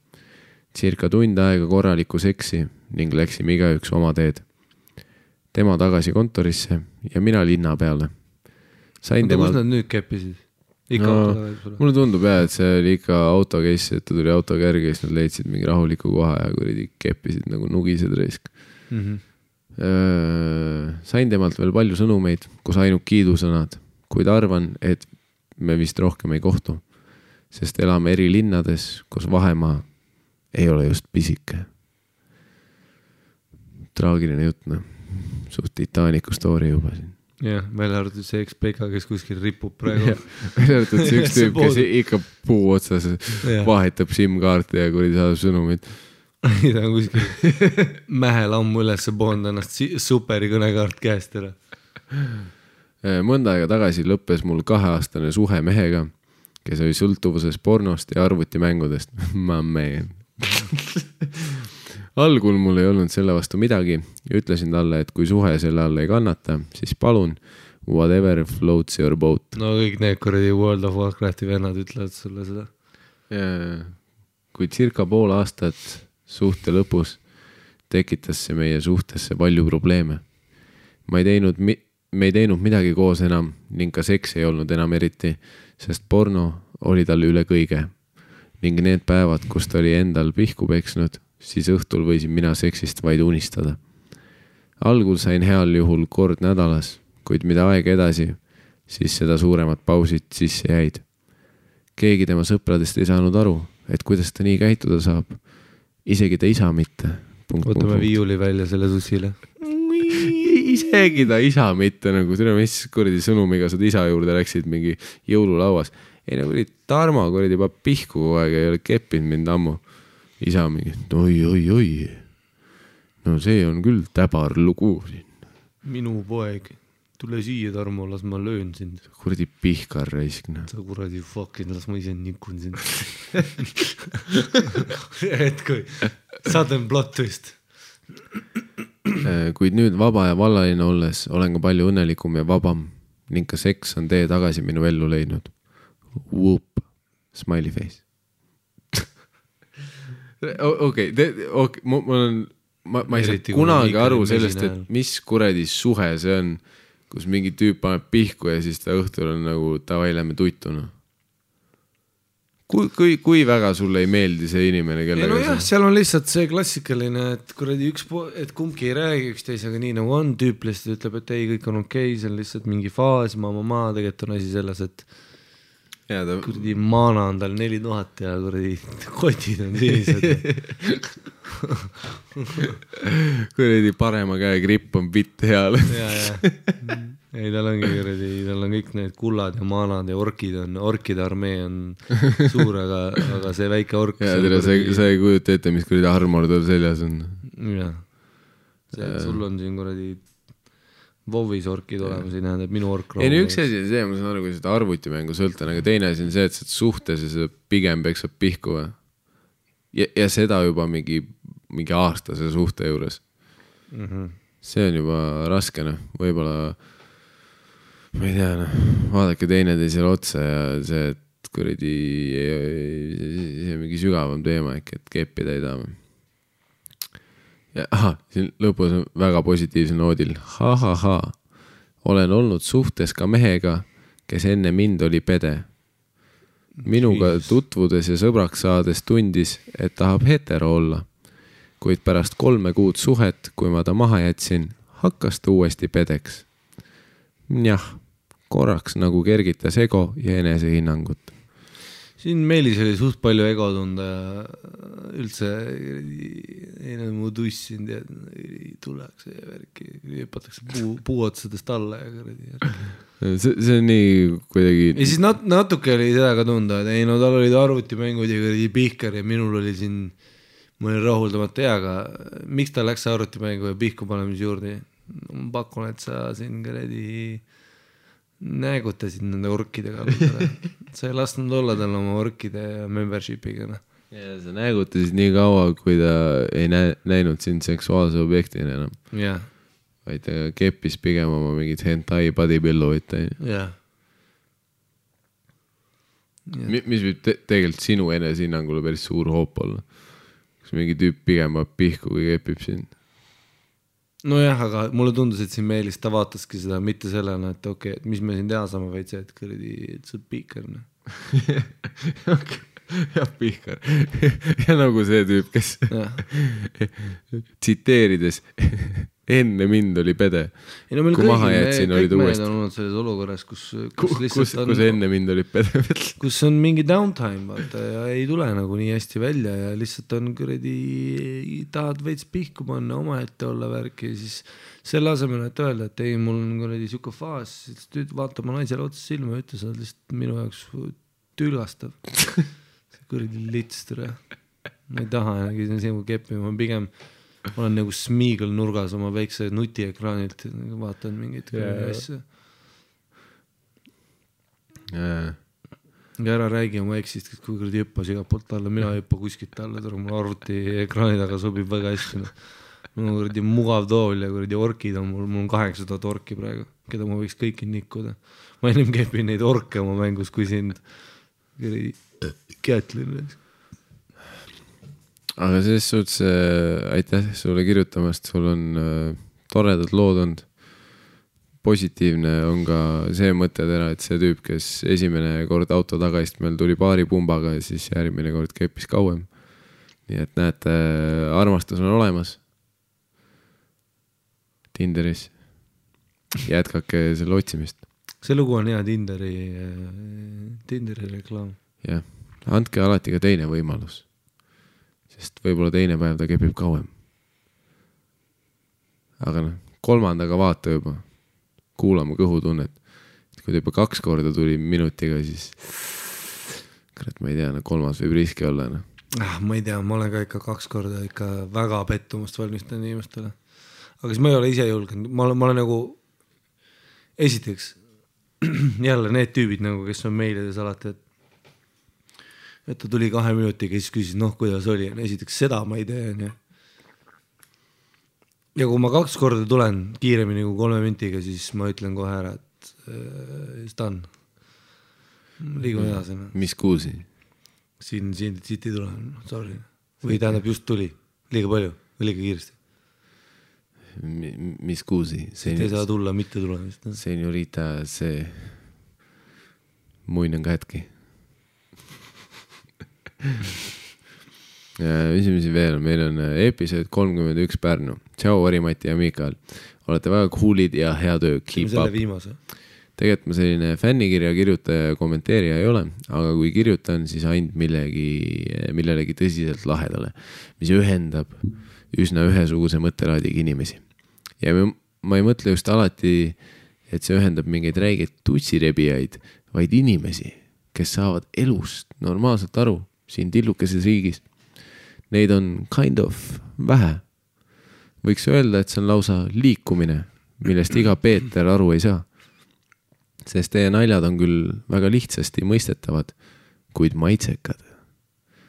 Speaker 2: circa tund aega korralikku seksi ning läksime igaüks oma teed. tema tagasi kontorisse ja mina linna peale. sain
Speaker 1: oota, kus
Speaker 2: temalt
Speaker 1: nad nüüd keppisid? ikka
Speaker 2: No,
Speaker 1: auto tagasi sulle?
Speaker 2: mulle tundub jah, et see oli ikka auto case, et ta tuli autoga järgi ja siis nad leidsid mingi rahuliku koha ja kuradi keppisid nagu nugised raisk.
Speaker 1: Mhm.
Speaker 2: Sain temalt veel palju sõnumeid, kus ainult kiidusõnad, kuid arvan, et me vist rohkem ei kohtu. sest elame eri linnades, kus vahemaa ei ole just pisike. traagiline jutt noh, suht Titanicu story juba siin.
Speaker 1: jah, välja arvatud see eks-Peka, kes kuskil ripub praegu.
Speaker 2: välja arvatud see üks tüüp, kes ikka puu otsas vahetab SIM-kaarte ja kuradi saadab sõnumeid.
Speaker 1: ta on kuskil mähel ammu ülesse poonud ennast superi kõnekaart käest ära.
Speaker 2: Äh, mõnda aega tagasi lõppes mul kaheaastane suhe mehega, kes oli sõltuvuses pornost ja arvutimängudest. Ma man. algul mul ei olnud selle vastu midagi ja ütlesin talle, et kui suhe selle all ei kannata, siis palun, whatever floats your boat.
Speaker 1: no kõik need kuradi World of Warcrafti vennad ütlevad sulle seda.
Speaker 2: kuid circa pool aastat suhte lõpus tekitas see meie suhtesse palju probleeme. ma ei teinud, me ei teinud midagi koos enam ning ka seks ei olnud enam eriti, sest porno oli talle üle kõige. ning need päevad, kus ta oli endal pihku peksnud, siis õhtul võisin mina seksist vaid unistada. algul sain heal juhul kord nädalas, kuid mida aeg edasi, siis seda suuremad pausid sisse jäid keegi tema sõpradest ei saanud aru, et kuidas ta nii käituda saab. Isegi ta isa mitte.
Speaker 1: võtame viiuli välja selle sussile.
Speaker 2: isegi ta isa mitte nagu, tere, mis kuradi sõnumiga sa isa juurde läksid mingi jõululauas. ei no kuradi Tarmo kuradi juba pihku kogu aeg ei ole keppinud mind ammu. isa mingi oi-oi-oi. no see on küll täbar lugu siin.
Speaker 1: minu poeg, tule siia, Tarmo, las ma löön sind.
Speaker 2: kuradi pihkar raisk noh.
Speaker 1: sa kuradi fucking, las ma ise nikun sind. et kui, sudden plot twist.
Speaker 2: Äh, kuid nüüd vaba ja vallaline olles olen ka palju õnnelikum ja vabam ning ka seks on tee tagasi minu ellu leidnud. Whoop, smiley face. okei, okei, ma, ma olen, ma, ma ei saa kunagi aru sellest, et mis kuradi suhe see on, kus mingi tüüp paneb pihku ja siis ta õhtul on nagu davai, lähme tuttu noh. kui, kui, kui väga sulle ei meeldi see inimene, kellega
Speaker 1: nojah,
Speaker 2: sa,
Speaker 1: seal on lihtsalt see klassikaline, et kuradi üks, et kumbki ei räägi üksteisega nii nagu on, tüüp lihtsalt ütleb, et ei, kõik on okei okay,, see on lihtsalt mingi faas, ma-ma-ma, tegelikult on asi selles, et
Speaker 2: ja ta,
Speaker 1: kuradi maana on tal neli tuhat ja kuradi kotid on sinised.
Speaker 2: kuradi parema käe gripp on bitt heal.
Speaker 1: ja, ei tal ongi kuradi, tal on kõik need kullad ja maanad ja orkid on, orkide armee on suur, aga, aga see väike ork.
Speaker 2: ja tere, sa, sa ei kujuta ette, mis kuradi armor tal seljas on.
Speaker 1: jah, see, et sul on siin kuradi WoW-is orkid olemas, ei tähenda, et minu ork
Speaker 2: ei no üks asi on see, ma saan aru, kui seda arvutimängu sõltun, aga teine asi on see, et sa oled suhtes ja sa pigem peksad pihku või. ja, ja seda juba mingi, mingi aastase suhte juures.
Speaker 1: mm. -hmm.
Speaker 2: see on juba raske noh, võib-olla ma ei tea noh, vaadake teineteisele otsa ja see, et kuradi, see on mingi sügavam teema äkki, et taha. ja ahah, siin lõpus on väga positiivsel noodil ha,, ha-ha-ha, olen olnud suhtes ka mehega, kes enne mind oli pede. minuga
Speaker 1: Jesus.
Speaker 2: tutvudes ja sõbraks saades tundis, et tahab hetero olla kuid pärast kolme kuud suhet, kui ma ta maha jätsin, hakkas ta uuesti pedeks. jah, korraks nagu kergitas ego ja enesehinnangut.
Speaker 1: Siin Meelis oli suht palju ego tunda ja üldse ei no mu tussinud ja ei tuleks ja värki, hüpatakse puu, puuotsadest alla ja kuradi.
Speaker 2: see, see on nii kuidagi
Speaker 1: ja siis nat-, natuke oli seda ka tunda, et ei no tal olid arvutimängud ja kuradi pihkar ja minul oli siin, ma olin rahuldamata ja, aga miks ta läks arvutimängu ja pihku panemise juurde? ma pakun, et sa siin kuradi näägutasid nende orkidega, sa ei lasknud olla tal oma orkide membership'iga noh.
Speaker 2: ja sa näägutasid nii kaua, kui ta ei näe, näinud sind seksuaalse objektina enam,
Speaker 1: jah,
Speaker 2: vaid ta keppis pigem oma mingit hentai bodybuild'it onju.
Speaker 1: jah.
Speaker 2: mis võib te tegelikult sinu enesehinnangul päris suur hoop olla. kas mingi tüüp pigem paneb pihku, kui kepib sind?
Speaker 1: nojah, aga mulle tundus, et siin Meelis ta vaataski seda mitte sellena, et okei okay,, et mis me siin teha saame, vaid see, et kuradi, et sa oled piiker noh.
Speaker 2: jah, Pihkar. ja nagu see tüüp, kes tsiteerides, enne mind oli pede.
Speaker 1: ei no meil
Speaker 2: Kui
Speaker 1: kõigil, me kõik mehed on olnud selles olukorras, kus, kus
Speaker 2: kus, kus,
Speaker 1: lihtsalt on
Speaker 2: kus, enne mind olid pede.
Speaker 1: kus on mingi downtime vaata ja ei tule nagu nii hästi välja ja lihtsalt on kuradi, tahad veits pihku panna, omaette olla värki ja siis selle asemel, et öelda, et ei, mul on kuradi sihuke faas, siis tüüd vaatab oma naisele otsa silma ja ütle, sa oled lihtsalt minu jaoks tülgastav. kuradi lits tere. ma ei taha enam sinuga keppima, ma pigem olen nagu Smeagol nurgas oma väikse nutiekraanilt, vaatan mingeid
Speaker 2: jaa.
Speaker 1: asju. ja ära räägi oma eksist, kui kuradi hüppas igalt poolt alla, mina ei hüppa kuskilt alla, tule mul arvuti ekraani taga sobib väga hästi noh. mul on kuradi mugav tool ja kuradi orkid on mul, mul on kaheksa tuhat orki praegu, keda ma võiks kõiki nikkuda. ma ennem kepin neid orke oma mängus kui sind. kuradi Kätlin.
Speaker 2: Aga selles suhtes äh, aitäh sulle kirjutamast, sul on äh, toredad lood olnud. positiivne on ka see mõttetera, et see tüüp, kes esimene kord auto tagaistmel tuli baaripumbaga ja siis järgmine kord keppis kauem. nii et näete, armastus on olemas. Tinderis. jätkake selle otsimist,
Speaker 1: see lugu on hea Tinderi, Tinderi reklaam.
Speaker 2: jah. andke alati ka teine võimalus. Sest võib-olla teine päev ta kepib kauem. aga noh, kolmandaga vaata juba, kuula oma kõhutunnet. kui ta juba kaks korda tuli minutiga, siis kurat, ma ei tea, no kolmas võib riski olla, noh.
Speaker 1: ah,. ma ei tea, ma olen ka ikka kaks korda ikka väga pettumust valmistanud inimestele. aga siis ma ei ole ise julgenud, ma olen, ma olen nagu, esiteks jälle need tüübid nagu, kes on meilides alati, et et ta tuli kahe minutiga siis küsis, noh, kuidas oli, esiteks seda ma ei tee, onju. ja kui ma kaks korda tulen kiiremini kui kolme minutiga, siis ma ütlen kohe ära, et äh, done. liigume edasi, noh.
Speaker 2: mis kuulsi?
Speaker 1: siin, siin, siit ei tule, sorry. või tähendab just tuli liiga palju või liiga kiiresti?
Speaker 2: mis kuusi,
Speaker 1: Te ei saa tulla mitte tulemist.
Speaker 2: seniorita, see muin on katki. Siin veel, meil on äh, episood kolmkümmend üks Pärnu. tšau, Mari-Mati ja Miikal. olete väga cool'id ja hea töö,
Speaker 1: selle
Speaker 2: up.
Speaker 1: viimase.
Speaker 2: tegelikult ma selline fännikirja kirjutaja ja kommenteerija ei ole, aga kui kirjutan, siis ainult millegi, millelegi tõsiselt lahedale, mis ühendab üsna ühesuguse mõttelaadiga inimesi. ja ma, ei mõtle just alati, et see ühendab mingeid räigeid tutsirebijaid, vaid inimesi, kes saavad elust normaalselt aru siin tillukeses riigis. Neid on kind of vähe. võiks öelda, et see on lausa liikumine, millest iga Peeter aru ei saa sest teie naljad on küll väga lihtsasti mõistetavad, kuid maitsekad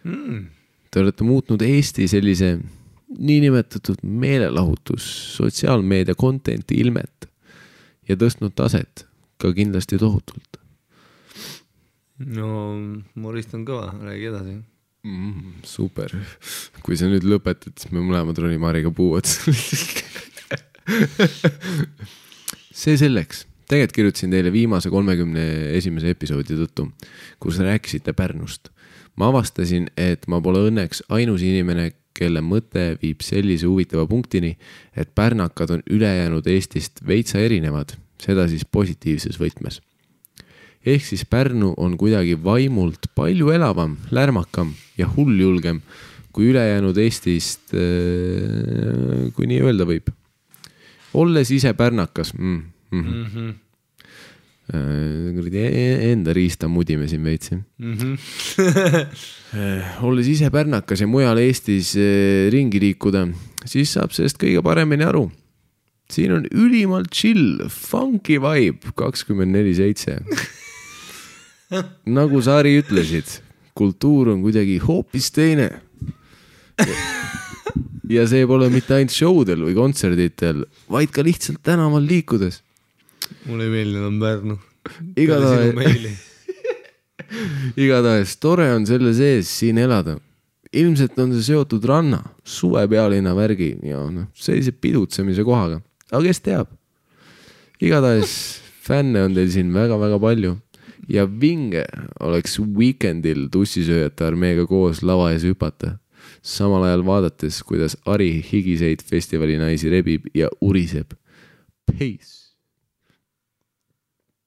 Speaker 2: mm.. Te olete muutnud Eesti sellise niinimetatud meelelahutus, sotsiaalmeedia content'i ilmet ja tõstnud taset ka kindlasti tohutult
Speaker 1: no Morist on kõva, räägi edasi.
Speaker 2: mm,. super, kui sa nüüd lõpetad, siis me mõlemad ronime Mariga puu otsa. see selleks, tegelikult kirjutasin teile viimase kolmekümne esimese episoodi tõttu, kus rääkisite Pärnust. ma avastasin, et ma pole õnneks ainus inimene, kelle mõte viib sellise huvitava punktini, et pärnakad on ülejäänud Eestist veitsa erinevad, seda siis positiivses võtmes ehk siis Pärnu on kuidagi vaimult palju elavam, lärmakam ja hulljulgem kui ülejäänud Eestist, kui nii öelda võib. olles ise pärnakas mm,, mm -hmm.
Speaker 1: Mm -hmm.
Speaker 2: kuradi e- enda riista mudime siin veits.
Speaker 1: Mm -hmm.
Speaker 2: olles ise pärnakas ja mujal Eestis ringi liikuda, siis saab sellest kõige paremini aru. siin on ülimalt chill, funky vibe kakskümmend neli seitse. nagu sa, Ari, ütlesid, kultuur on kuidagi hoopis teine. ja see pole mitte ainult show del või kontserditel, vaid ka lihtsalt tänaval liikudes.
Speaker 1: mulle ei meeldi enam Pärnu.
Speaker 2: igatahes, igatahes tore on selle sees siin elada. ilmselt on see seotud ranna, suvepealinna värgi ja noh, sellise pidutsemise kohaga, aga kes teab. igatahes fänne on teil siin väga-väga palju ja vinge oleks Weekendil tussisööjate armeega koos lava ees hüpata. samal ajal vaadates, kuidas Ari higiseid festivalinaisi rebib ja uriseb. Peace.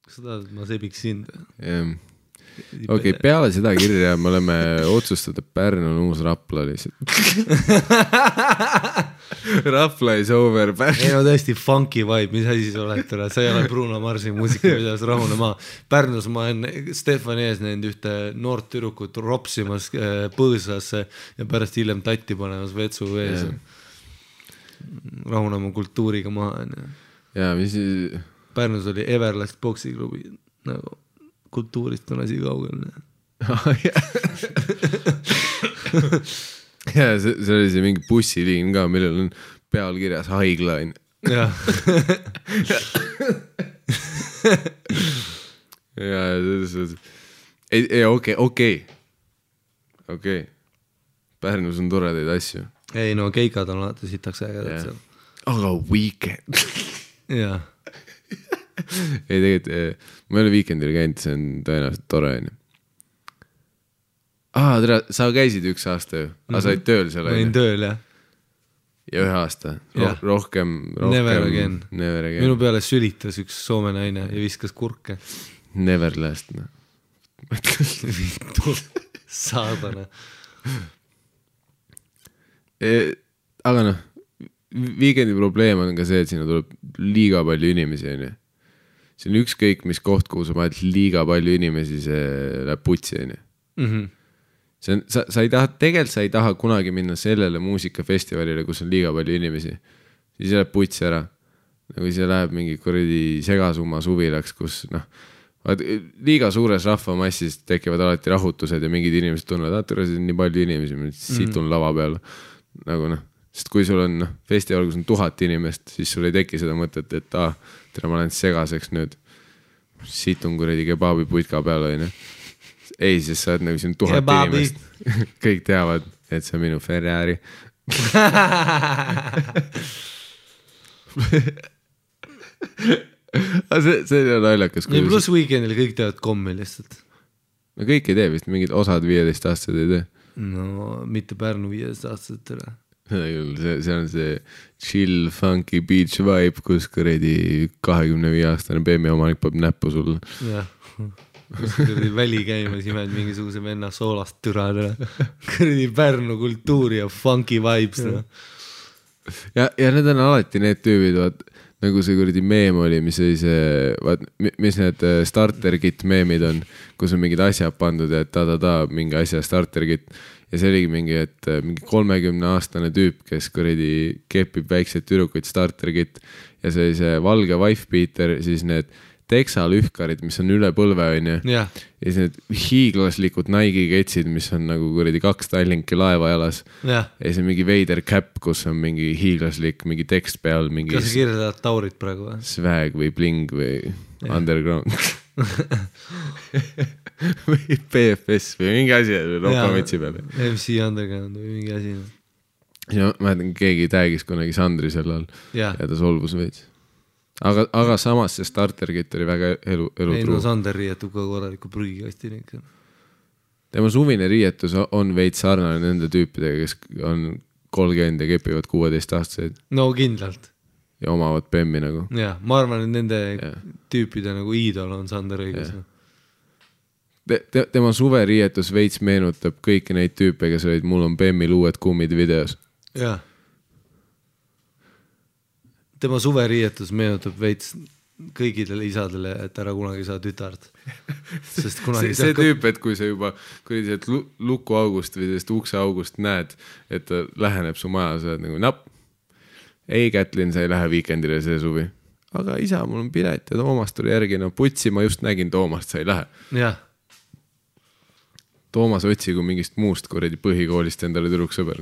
Speaker 1: kas sa tahad, et ma sebiks sind?
Speaker 2: okei, peale seda kirja me oleme otsustanud, et Pärnu on uus Rapla lihtsalt. Rapla is over,
Speaker 1: ei no tõesti funky vibe, mis asi sa oled, tere, sa ei ole Bruno Marsi muusikavideos rahune maha. Pärnus ma olen Stefani ees näinud ühte noort tüdrukut ropsimas äh, põõsasse ja pärast hiljem tatti panemas vetsu vees
Speaker 2: Jah..
Speaker 1: rahunema kultuuriga maha onju.
Speaker 2: ja mis siis,
Speaker 1: Pärnus oli Everlast poksiklubi nagu kultuurist on asi kaugel.
Speaker 2: ja see, see oli see mingi bussiliin ka, millel on peal kirjas haigla onju.
Speaker 1: jah,
Speaker 2: ja selles suhtes, ei, ei okei, okei, okei. Pärnus on toredaid asju,
Speaker 1: ei no keikad on alati sitaks ägedad
Speaker 2: Jah.
Speaker 1: seal.
Speaker 2: aga Weekend
Speaker 1: jah,
Speaker 2: ei tegelikult, ma ei ole Weekendil käinud, see on tõenäoliselt tore onju. aa, tere, sa käisid üks aasta ju, aga sa olid tööl seal
Speaker 1: ma olin tööl jah.
Speaker 2: ja ühe aasta
Speaker 1: Jah.
Speaker 2: Ro, rohkem, rohkem,
Speaker 1: Never again.
Speaker 2: Never again
Speaker 1: minu, peale sülitas üks Soome naine ja viskas kurke.
Speaker 2: never last noh.
Speaker 1: saadane.
Speaker 2: E, aga noh, Weekendi probleem on ka see, et sinna tuleb liiga palju inimesi onju. see on ükskõik mis koht, kuhu sa paned liiga palju inimesi, see läheb putsi onju.
Speaker 1: Mhm.
Speaker 2: See on, sa, sa ei taha, tegelikult sa ei taha kunagi minna sellele muusikafestivalile, kus on liiga palju inimesi. siis läheb puts ära. nagu see läheb mingi kuradi segasumma suvilaks, kus noh, liiga suures rahvamassis tekivad alati rahutused ja mingid inimesed tunnevad, et siin on nii palju inimesi, ma situn lava peal. nagu noh, sest kui sul on noh, festival, kus on tuhat inimest, siis sul ei teki seda mõtet, et aa, tere, ma lähen segaseks nüüd. situn kuradi kebaabiputka peale onju. ei, sest sa oled nagu siin tuhat
Speaker 1: Kebabi.
Speaker 2: inimest, kõik teavad, et see on minu Ferrari. aga see, see on naljakas,
Speaker 1: ja
Speaker 2: kuidas
Speaker 1: pluss Weekendil kõik teevad kommi lihtsalt.
Speaker 2: no kõik ei tee vist, mingid osad viieteistaastased ei tee.
Speaker 1: no mitte Pärnu viieteistaastasetele.
Speaker 2: see, see on see chill funky beach vibe, kus kuradi kahekümne viie aastane BMW omanik paneb näppu sulle.
Speaker 1: jah, kuradi väli käimas imed mingisuguse venna soolast türa, kuradi Pärnu kultuuri ja funky vibes, noh.
Speaker 2: ja, ja need on alati need tüübid, vaat nagu see kuradi meem oli, mis oli see, vaat mi- mis need äh, starter kit meemid on, kus on mingid asjad pandud ja ta-ta-ta mingi asja starter kit. ja see oligi mingi, et äh, mingi kolmekümne aastane tüüp, kes kuradi kepib väikseid tüdrukuid starter kit ja see oli see valge wife beater, siis need teksalühkarid, mis on üle põlve, onju. ja siis need hiiglaslikud Nike'i ketsid, mis on nagu kuradi kaks Tallinki laeva jalas
Speaker 1: jah.
Speaker 2: ja siis on mingi veider käpp, kus on mingi hiiglaslik mingi tekst peal, mingi
Speaker 1: kas sa kirjeldad Taurit praegu või?
Speaker 2: swag või bling või underground või BFS või mingi asi rokamütsi peal.
Speaker 1: MC Underground või mingi asi.
Speaker 2: ja ma mäletan, keegi tag'is kunagi Sandri sel ajal
Speaker 1: jah,
Speaker 2: ja ta solvus veits. aga, aga samas see starter kit oli väga elu,
Speaker 1: ei no
Speaker 2: elutruu.
Speaker 1: Sander riietub ka korraliku prügikastini ikka.
Speaker 2: tema suvine riietus on veits sarnane nende tüüpidega, kes on kolmkümmend ja kepivad kuueteistaastaseid
Speaker 1: no kindlalt,
Speaker 2: ja omavad bemmi nagu.
Speaker 1: jah, ma arvan, et nende
Speaker 2: Jah.
Speaker 1: tüüpide nagu iidol on Sander õigus
Speaker 2: Jah.. Te, te, tema suveriietus veits meenutab kõiki neid tüüpe, kes olid Mul on bemmil uued kummid videos.
Speaker 1: jah. Tema suveriietus meenutab veits kõigidele isadele, et ära kunagi saa tütart. sest kunagi
Speaker 2: see, see tüüp, et kui sa juba kuradi sealt lu- lukuaugust või sellest ukseaugust näed, et ta läheneb su maja, sa oled nagu napp. ei, Kätlin, sa ei lähe viikendile see suvi. aga isa, mul on pilet ja Toomas tuli järgi, no putsi, ma just nägin Toomast, sa ei lähe.
Speaker 1: jah,
Speaker 2: Toomas otsigu mingist muust kuradi põhikoolist endale tüdruksõber.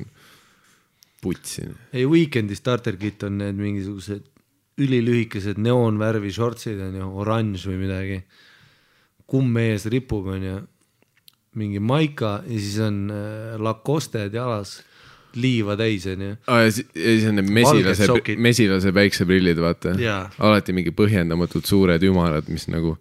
Speaker 2: putsi.
Speaker 1: ei Weekend'i starter kit on need mingisugused ülilühikesed neoonvärvi shortsid on ju, oranž või midagi. kumm ees ripub on ju, mingi maika ja siis on äh, Lacosted jalas, liiva täis on ju.
Speaker 2: aa ja si- ja siis on need mesilase mesilase päikseprillid, vaata alati mingi põhjendamatult suured ümarad, mis nagu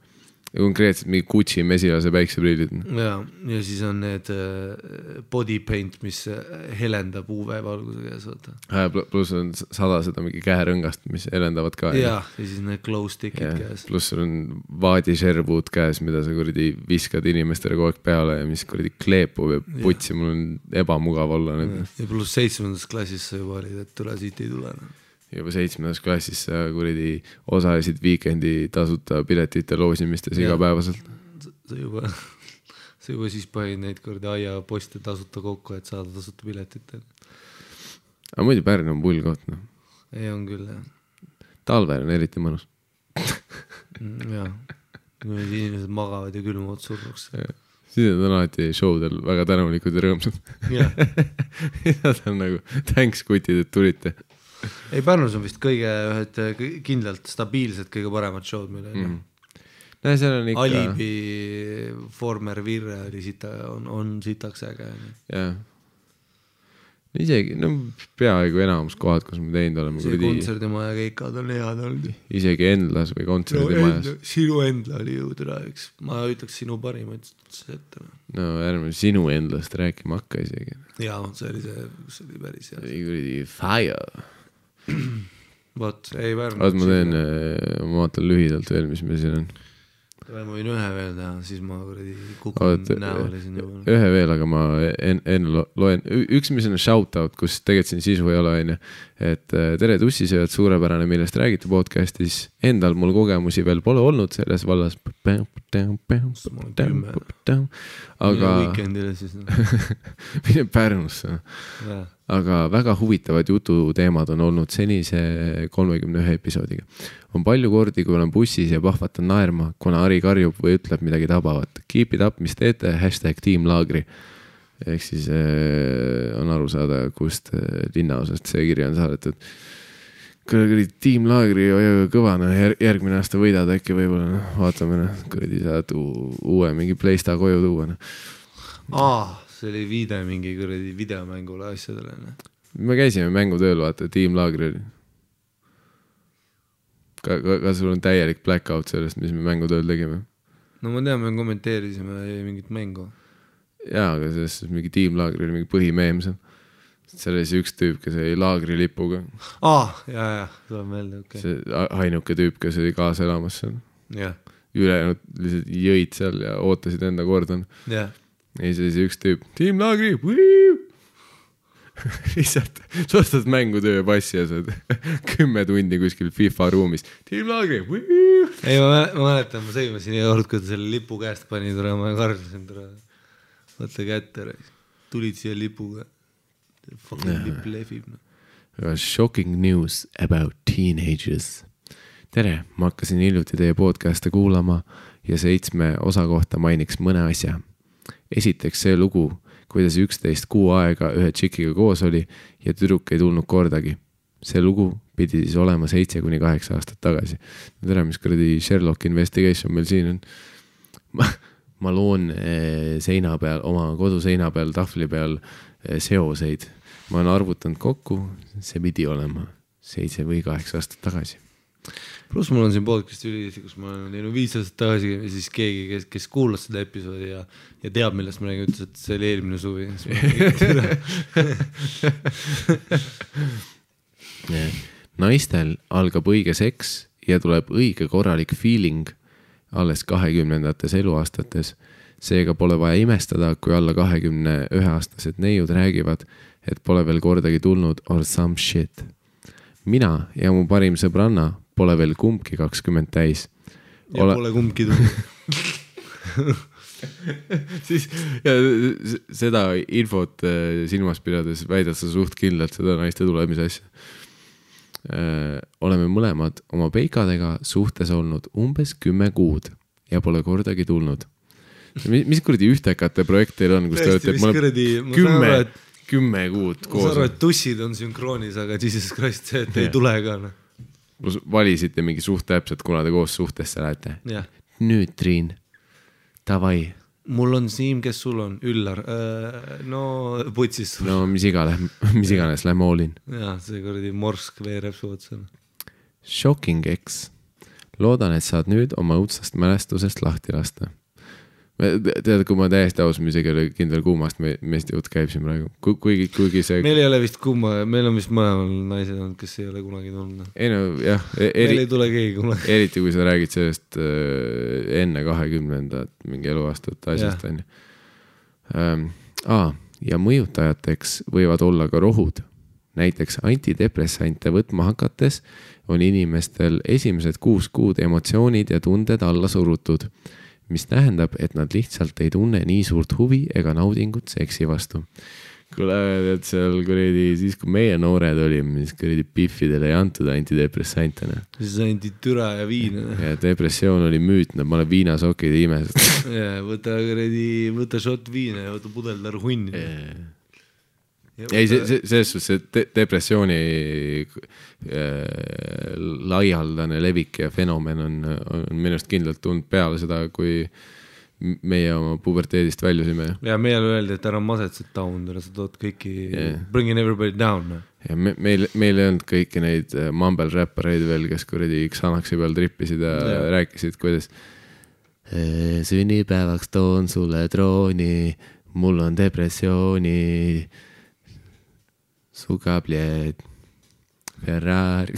Speaker 2: konkreetselt mingi Gucci mesilase päikseprillid.
Speaker 1: ja, ja siis on need äh, body paint, mis äh, helendab UV valguse käes, vaata.
Speaker 2: pluss on sada seda mingi käerõngast, mis helendavad ka.
Speaker 1: ja, ja siis need glow stick'id käes.
Speaker 2: pluss sul on vaadi Sherwood käes, mida sa kuradi viskad inimestele kogu aeg peale ja mis kuradi kleepub ja putsi, mul on ebamugav olla nüüd.
Speaker 1: ja pluss seitsmendas klassis sa juba olid, et tule siit ei tule.
Speaker 2: Juba seitsmendas klassis sa kuradi osalesid Weekend'i tasuta piletite loosimistes igapäevaselt.
Speaker 1: sa juba, sa juba siis panid neid kuradi aiaposte tasuta kokku, et saada tasuta piletit.
Speaker 2: aga muidu Pärnu on pull koht, noh.
Speaker 1: ei, on küll jah
Speaker 2: talvel on eriti mõnus.
Speaker 1: Mm, jah, nüüd inimesed magavad ja külmuvad surnuks.
Speaker 2: siis nad on alati show del väga tänulikud ja rõõmsad.
Speaker 1: jah,
Speaker 2: Nad on nagu thanks kutid, et tulite
Speaker 1: ei Pärnus on vist kõige ühed kindlalt stabiilsed kõige paremad show'd meil on
Speaker 2: mm.. no seal on ikka,
Speaker 1: Alibi, Former Virre oli sita, on, on sitaks äge
Speaker 2: jah. isegi, no peaaegu enamus kohad, kus me teinud oleme,
Speaker 1: see
Speaker 2: kuradi
Speaker 1: kontserdimaja keikad on head olnud.
Speaker 2: isegi Endlas või kontserdimajas.
Speaker 1: sinu Endla oli ju täna üks, ma ütleks sinu parimaid sette.
Speaker 2: no ärme sinu endast rääkima hakka isegi.
Speaker 1: jaa, see oli see, see oli päris hea.
Speaker 2: kuradi fire.
Speaker 1: vot, ei Pärnu.
Speaker 2: oot, ma teen, ma vaatan lühidalt veel, mis meil siin on.
Speaker 1: ma võin ühe veel teha, siis ma kuradi kukun
Speaker 2: oot,
Speaker 1: näole siin juba.
Speaker 2: ühe veel, aga ma enne en, loen, üks, mis on shout out, kus tegelikult siin sisu ei ole, onju. Et äh, tere, tussisööjad, suurepärane, millest räägite podcast'is. Endal mul kogemusi veel pole olnud selles vallas. aga
Speaker 1: Weekendile siis.
Speaker 2: mine Pärnusse aga väga huvitavad jututeemad on olnud senise kolmekümne ühe episoodiga. on palju kordi, kui olen bussis ja pahvatan naerma, kuna Ari karjub või ütleb midagi tabavat. Keep it up, mis teete, hashtag tiim Laagri. Ehk siis äh, on aru saada, kust äh, linnaosast see kiri on saadetud. kuradi Team Laagri hoia kõva, noh järgmine aasta võidad äkki võib-olla, noh vaatame noh, kuradi saad uu- uue mingi Playsta koju tuua, noh.
Speaker 1: aa, see oli viide mingi kuradi videomängule asjadele, noh.
Speaker 2: me käisime mängutööl, vaata, Team Laagri oli. ka, ka, ka sul on täielik blackout sellest, mis me mängutööl tegime?
Speaker 1: no ma tean, me kommenteerisime mingit mängu.
Speaker 2: jaa, aga selles suhtes mingi Team Laagri oli mingi põhimeem seal. seal oli see üks tüüp, kes oli laagrilipuga,
Speaker 1: aa, ja, ja, tuleb meelde, okei
Speaker 2: see a- ainuke tüüp, kes oli kaasa elamas seal.
Speaker 1: okay.. jah,
Speaker 2: ülejäänud lihtsalt jõid seal ja ootasid enda korda.
Speaker 1: jah,
Speaker 2: ja siis oli see üks tüüp, Team Laagri, lihtsalt sa ostad mängutöö passi ja sa oled kümme tundi kuskil FIFA ruumis. Team Laagri,
Speaker 1: ei ma mäletan, ma sõimasin iga kord, kui ta selle lipu käest pani, tule ma karjusin, tule võta kätte, tulid siia lipuga. Fucking lipp lehvib, noh.
Speaker 2: Shocking news about teenagers. tere, ma hakkasin hiljuti teie podcast'e kuulama ja seitsme osa kohta mainiks mõne asja. esiteks see lugu, kuidas üksteist kuu aega ühe tšikiga koos oli ja tüdruk ei tulnud kordagi. see lugu pidi siis olema seitse kuni kaheksa aastat tagasi. tere, mis kuradi Sherlock Investigation meil siin on? ma, loon eh, seina peal, oma koduseina peal, tahvli peal eh, seoseid. ma olen arvutanud kokku, see pidi olema seitse või kaheksa aastat tagasi.
Speaker 1: pluss mul on siin podcast'i üliisi, kus ma olen teinud viis aastat tagasi ja siis keegi, kes, kes kuulas seda episoodi ja, ja teab, millest ma räägin, ütles, et see oli eelmine suvi.
Speaker 2: naistel algab õige seks ja tuleb õige korralik feeling alles kahekümnendates eluaastates. seega pole vaja imestada, kui alla kahekümne ühe aastased neiud räägivad, et pole veel kordagi tulnud or some shit. mina ja mu parim sõbranna pole veel kumbki kakskümmend täis.
Speaker 1: ja
Speaker 2: Ole-
Speaker 1: pole kumbki tulnud.
Speaker 2: siis ja seda infot äh, silmas pidades väidad sa suht kindlalt seda naiste tulemise asja. Oleme mõlemad oma peikadega suhtes olnud umbes kümme kuud ja pole kordagi tulnud. mis kuradi ühtekate projekt teil on, kus te olete,
Speaker 1: mis
Speaker 2: et ma olen
Speaker 1: ma
Speaker 2: kümme kümme kuud
Speaker 1: ma
Speaker 2: koos
Speaker 1: saan aru, et tussid on sünkroonis, aga jesus christ, see, et ei tule ka, noh.
Speaker 2: Plus valisite mingi suht täpselt, kuna te koos suhtesse lähete. nüüd, Triin, davai,
Speaker 1: mul on Siim, kes sul on, Üllar, no putsis no..
Speaker 2: mis iganes, mis iganes, lähme all in.
Speaker 1: jah, see kuradi morsk veereb su otsa.
Speaker 2: Shocking, eks. loodan, et saad nüüd oma õudsast mälestusest lahti lasta. tead, kui ma täiesti aus, ma isegi ei ole kindel, kummast me- meeste jutt käib siin praegu, kuigi, kuigi see.
Speaker 1: meil ei ole vist kumma, meil on vist mõlemal naised olnud, kes ei ole kunagi tulnud.
Speaker 2: ei no jah,
Speaker 1: meil
Speaker 2: eri,
Speaker 1: ei tule keegi kunagi.
Speaker 2: eriti kui sa räägid sellest äh, enne kahekümnendat mingi eluaastat asjast
Speaker 1: Jah.
Speaker 2: onju ähm,. aa, ja mõjutajateks võivad olla ka rohud. näiteks antidepressante võtma hakates on inimestel esimesed kuus kuud emotsioonid ja tunded alla surutud, mis tähendab, et nad lihtsalt ei tunne nii suurt huvi ega naudingut seksi vastu. kuule, et seal kuradi, siis kui meie noored olime, siis kuradi Biffidele ei antud antidepressante noh.
Speaker 1: siis anti türa ja viina.
Speaker 2: ja depressioon oli müütne, ma olen viinasokid ei ime
Speaker 1: ja võta kuradi, võta šott viina ja võta pudel tarhunni.
Speaker 2: ei, see, see, selles suhtes see de depressiooni äh, laialdane levik ja fenomen on, on minu arust kindlalt tulnud peale seda, kui meie oma puberteedist väljusime
Speaker 1: ja meile öeldi, et ära masetset down, sa tood kõiki yeah., bringing everybody down. noh.
Speaker 2: ja me, meil, meil ei olnud kõiki neid äh, mumble räppareid veel, kes kuradi Xanaxi peal trippisid ja
Speaker 1: Jah.
Speaker 2: rääkisid, kuidas "Äh, sünnipäevaks toon sulle drooni, mul on depressiooni, sugabled, Ferrari,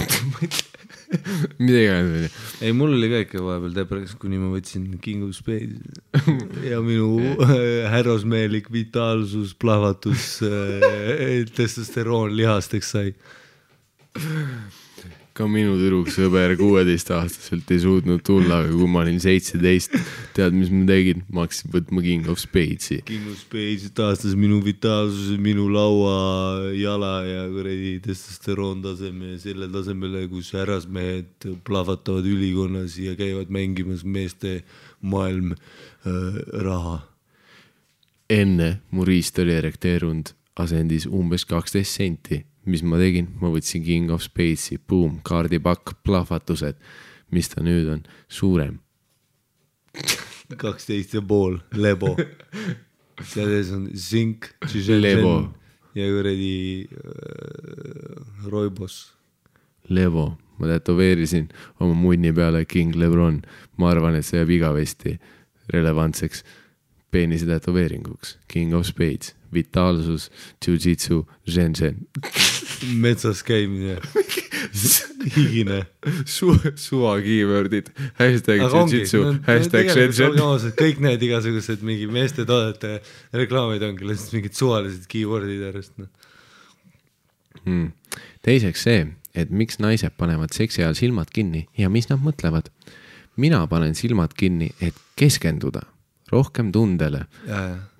Speaker 2: mida iganes
Speaker 1: ei, mul oli ka ikka vahepeal depress, kuni ma võtsin King of Spades. Ja minu härrasmehelik vitaalsus, plahvatus, testosteroon lihasteks sai.
Speaker 2: Ka minu tüdruksõber kuueteistaastaselt ei suutnud tulla, aga kui ma olin seitseteist, tead, mis ma tegin, ma hakkasin võtma King of Spades'i.
Speaker 1: King of Spades taastas minu vitaalsuse, minu laua, jala ja kuradi testosteroon taseme selle tasemele, kus härrasmehed plahvatavad ülikonnas ja käivad mängimas meeste maailm äh, raha.
Speaker 2: enne mu riist oli erekteerunud asendis umbes kaksteist senti, mis ma tegin, ma võtsin King of Spades'i, boom, kaardipakk, plahvatused. mis ta nüüd on, suurem.
Speaker 1: kaksteist ja pool, lebo. seal ees on zink,
Speaker 2: Lebo.
Speaker 1: ja kuradi äh, roibos.
Speaker 2: Levo, ma tätoveerisin oma munni peale King Lebron. ma arvan, et see jääb igavesti relevantseks peenise tätoveeringuks. King of Spades, vitaalsus, jujitsu, zen-zen.
Speaker 1: metsas käimine, higine.
Speaker 2: Su-, suva keyword'id, hashtag jujitsu, hashtag zen-zen.
Speaker 1: kõik need igasugused mingi meeste toodete reklaamid ongi lihtsalt mingid suvalised keyword'id järjest, noh.
Speaker 2: mm.. teiseks see, et miks naised panevad seksi ajal silmad kinni ja mis nad mõtlevad. mina panen silmad kinni, et keskenduda rohkem tundele,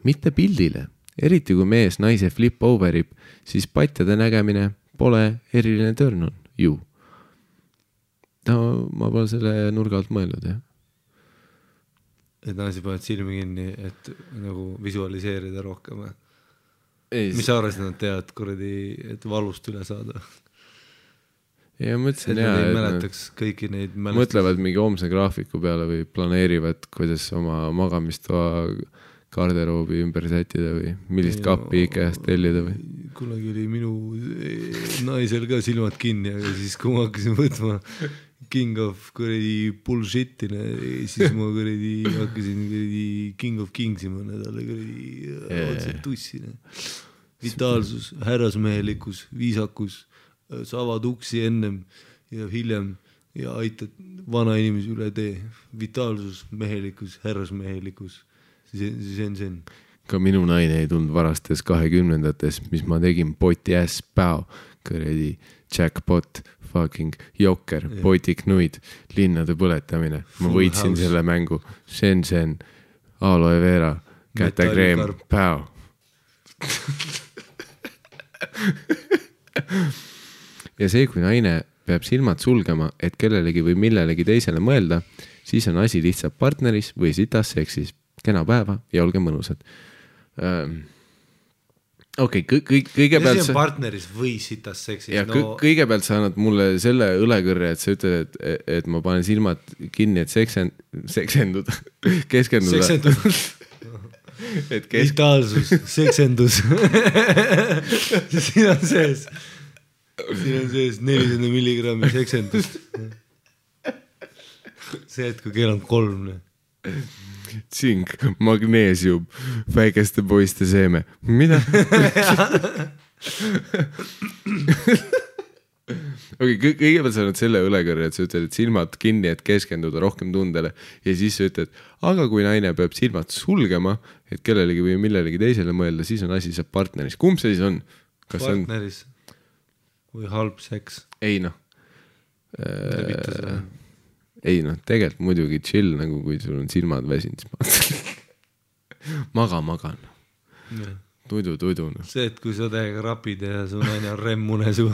Speaker 2: mitte pildile. Eriti kui mees naise flip over ib, siis patjade nägemine pole eriline törn on ju. no ma pole selle nurga alt mõelnud jah.
Speaker 1: et naised panevad silmi kinni, et nagu visualiseerida rohkem või?
Speaker 2: ei,
Speaker 1: mis sa arvasid, nad teevad kuradi, et valust üle saada?
Speaker 2: ja ma
Speaker 1: et
Speaker 2: ütlesin
Speaker 1: nad ei
Speaker 2: jaa, et
Speaker 1: mäletaks kõiki neid
Speaker 2: nad mõtlevad mingi homse graafiku peale või planeerivad, kuidas oma magamistoa garderoobi ümber sättida või millist kappi IKEA-st tellida või.
Speaker 1: kunagi oli minu naisel ka silmad kinni, aga siis, kui ma hakkasin võtma King of kuradi bullshit'i, siis ma kuradi hakkasin kuradi King of Kings ima nädala kuradi otseselt tussi. vitaalsus, härrasmehelikkus, viisakus, sa avad uksi ennem ja hiljem ja aitad vanainimesi üle tee. vitaalsus, mehelikkus, härrasmehelikkus, see, see on see.
Speaker 2: ka minu naine ei tulnud varastes kahekümnendates, mis ma tegin, poti äss, päo, kuradi jackpot, fucking jokker, potiknuid, linnade põletamine, ma võitsin
Speaker 1: house.
Speaker 2: selle mängu, Shenzhen, aloe vera, kätekreem päo. ja see, kui naine peab silmad sulgema, et kellelegi või millelegi teisele mõelda, siis on asi lihtsalt partneris või sitas seksis. Kena päeva ja olge mõnusad ähm,. okei okay,, kõik, kõigepealt
Speaker 1: see on partneris või sitas seksis
Speaker 2: ja
Speaker 1: no,
Speaker 2: kõigepealt sa annad mulle selle õlekõrre, et sa ütled, et, et ma panen silmad kinni, et seksen-, seksenduda, keskenduda.
Speaker 1: seksendus,
Speaker 2: et kes-,
Speaker 1: vitaalsus, seksendus. siin on sees, siin on sees nelisada milligrammi seksendust. see, et kui kell on kolm, noh.
Speaker 2: tsink, magneesium, väikeste poiste seeme, mida? okei, kõigepealt sa annad selle õlekõrre, et sa ütled, et silmad kinni, et keskenduda rohkem tundele ja siis sa ütled, aga kui naine peab silmad sulgema, et kellelegi või millelegi teisele mõelda, siis on asi saab partneris, kumb see siis on? see on,
Speaker 1: partneris või halb seks.
Speaker 2: ei noh, ei noh, tegelikult muidugi chill nagu, kui sul on silmad väsinud, siis ma maga, magan, tudu, tudu noh.
Speaker 1: see, et kui sa täiega rapid ja su naine on remmune su.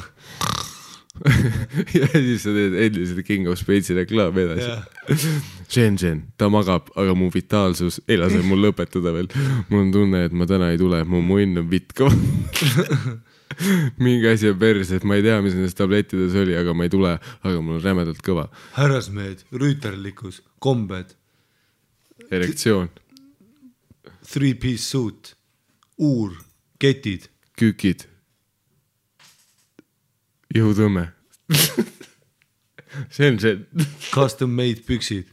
Speaker 2: ja siis sa teed endiselt King of Spades'i reklaami edasi
Speaker 1: Jah.
Speaker 2: Shenzhen, ta magab, aga mu vitaalsus ei lase mul lõpetada veel. mul on tunne, et ma täna ei tule, mu munn on vitkav. mingi asi on perses, et ma ei tea, mis nendes tablettides oli, aga ma ei tule, aga mul on rämedalt kõva.
Speaker 1: Härrasmehed, rüüterlikkus, kombed,
Speaker 2: erektsioon,
Speaker 1: three piece suit, uur, ketid,
Speaker 2: kükid, jõutõmme. see on see,
Speaker 1: custom made püksid,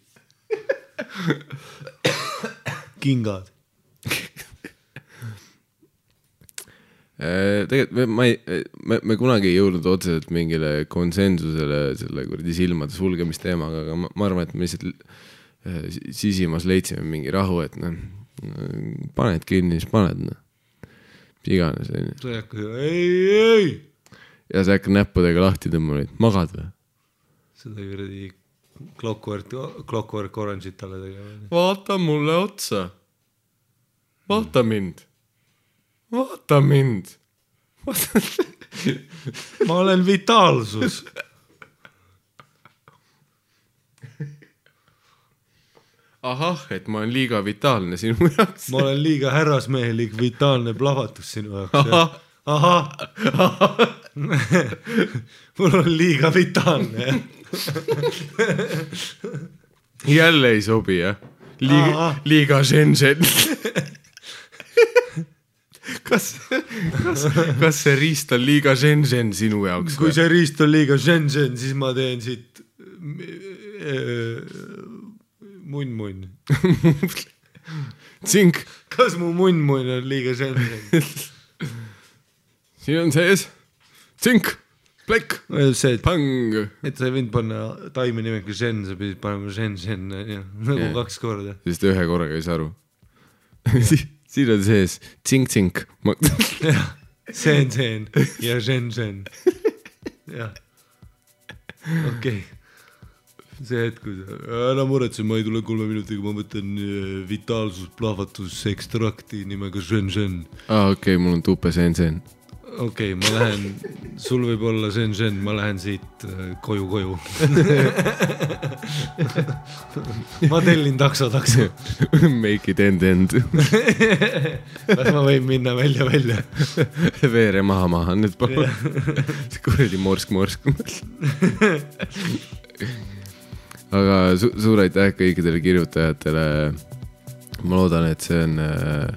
Speaker 1: kingad.
Speaker 2: Äh, tegelikult ma ei, me, me kunagi ei jõudnud otseselt mingile konsensusele selle kuradi silmade sulgemisteemaga, aga ma, ma arvan, et me lihtsalt äh, si- sisimas leidsime mingi rahu, et noh, paned kinni, siis paned noh, mis iganes onju.
Speaker 1: sa ei hakka, ei, ei,
Speaker 2: ja sa ei hakka näppudega lahti tõmbama neid, magad või?
Speaker 1: seda kuradi Clockwork, Clockwork Orange'it talle tegema.
Speaker 2: vaata mulle otsa. vaata mind. Vaata mind.
Speaker 1: ma olen vitaalsus.
Speaker 2: ahah, et ma olen liiga vitaalne sinu jaoks.
Speaker 1: ma olen liiga härrasmehelik vitaalne plahvatus sinu jaoks. ahah, mul on liiga vitaalne jah.
Speaker 2: jälle ei sobi jah? liiga liiga Shenzhen. kas, kas, kas see riist on liiga Shenzhen sinu jaoks
Speaker 1: kui see riist on liiga Shenzhen, siis ma teen siit munn-munn.
Speaker 2: tsink,
Speaker 1: kas mu munn-munn on liiga Shenzhen?
Speaker 2: siin on sees tsink, plekk, pang.
Speaker 1: et sa ei võinud panna taime nimega Shen, sa pidid panema Shenzhen onju, nagu kaks korda.
Speaker 2: sest ühe korraga ei saa aru. siin on sees tsink-tsink.
Speaker 1: jah, Shenzhen ja Shenzhen. jah, okei okay.. see hetk, kui sa, ära muretse, ma ei tule kolme minutiga, ma võtan äh, vitaalsusplahvatus ekstrakti nimega Shenzhen.
Speaker 2: aa, okei, mul on tupe Shenzhen.
Speaker 1: Okei okay,, ma lähen, sul võib olla Shenzhen, ma lähen siit äh, koju koju. ma tellin takso, takso.
Speaker 2: Make it end end.
Speaker 1: kas ma võin minna välja, välja?
Speaker 2: veere maha maha nüüd palun. see kuradi morsk, morsk. aga su suur aitäh kõikidele kirjutajatele. ma loodan, et see on äh,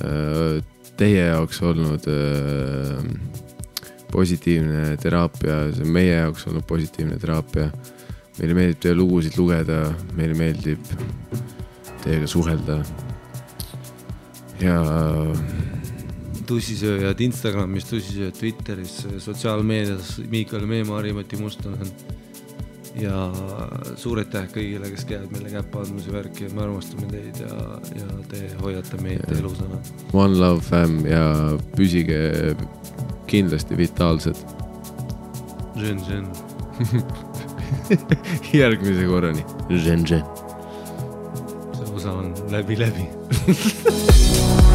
Speaker 2: äh, teie jaoks olnud äh, positiivne teraapia, see on meie jaoks olnud positiivne teraapia. meile meeldib teie lugusid lugeda, meile meeldib teiega suhelda. ja
Speaker 1: tussisööjad Instagramis, tussisööjad Twitteris, sotsiaalmeedias Miikal Meemaa, Harri-Mati Mustonen. Ja suur aitäh kõigile, kes käivad meile käpa andmas ja värki ja me armastame teid ja, ja te hoiate meid
Speaker 2: Jah.
Speaker 1: elusana.
Speaker 2: One Love Fam ja püsige kindlasti vitaalsed.
Speaker 1: Zen, zen.
Speaker 2: järgmise korrani.
Speaker 1: see osa on läbi, läbi.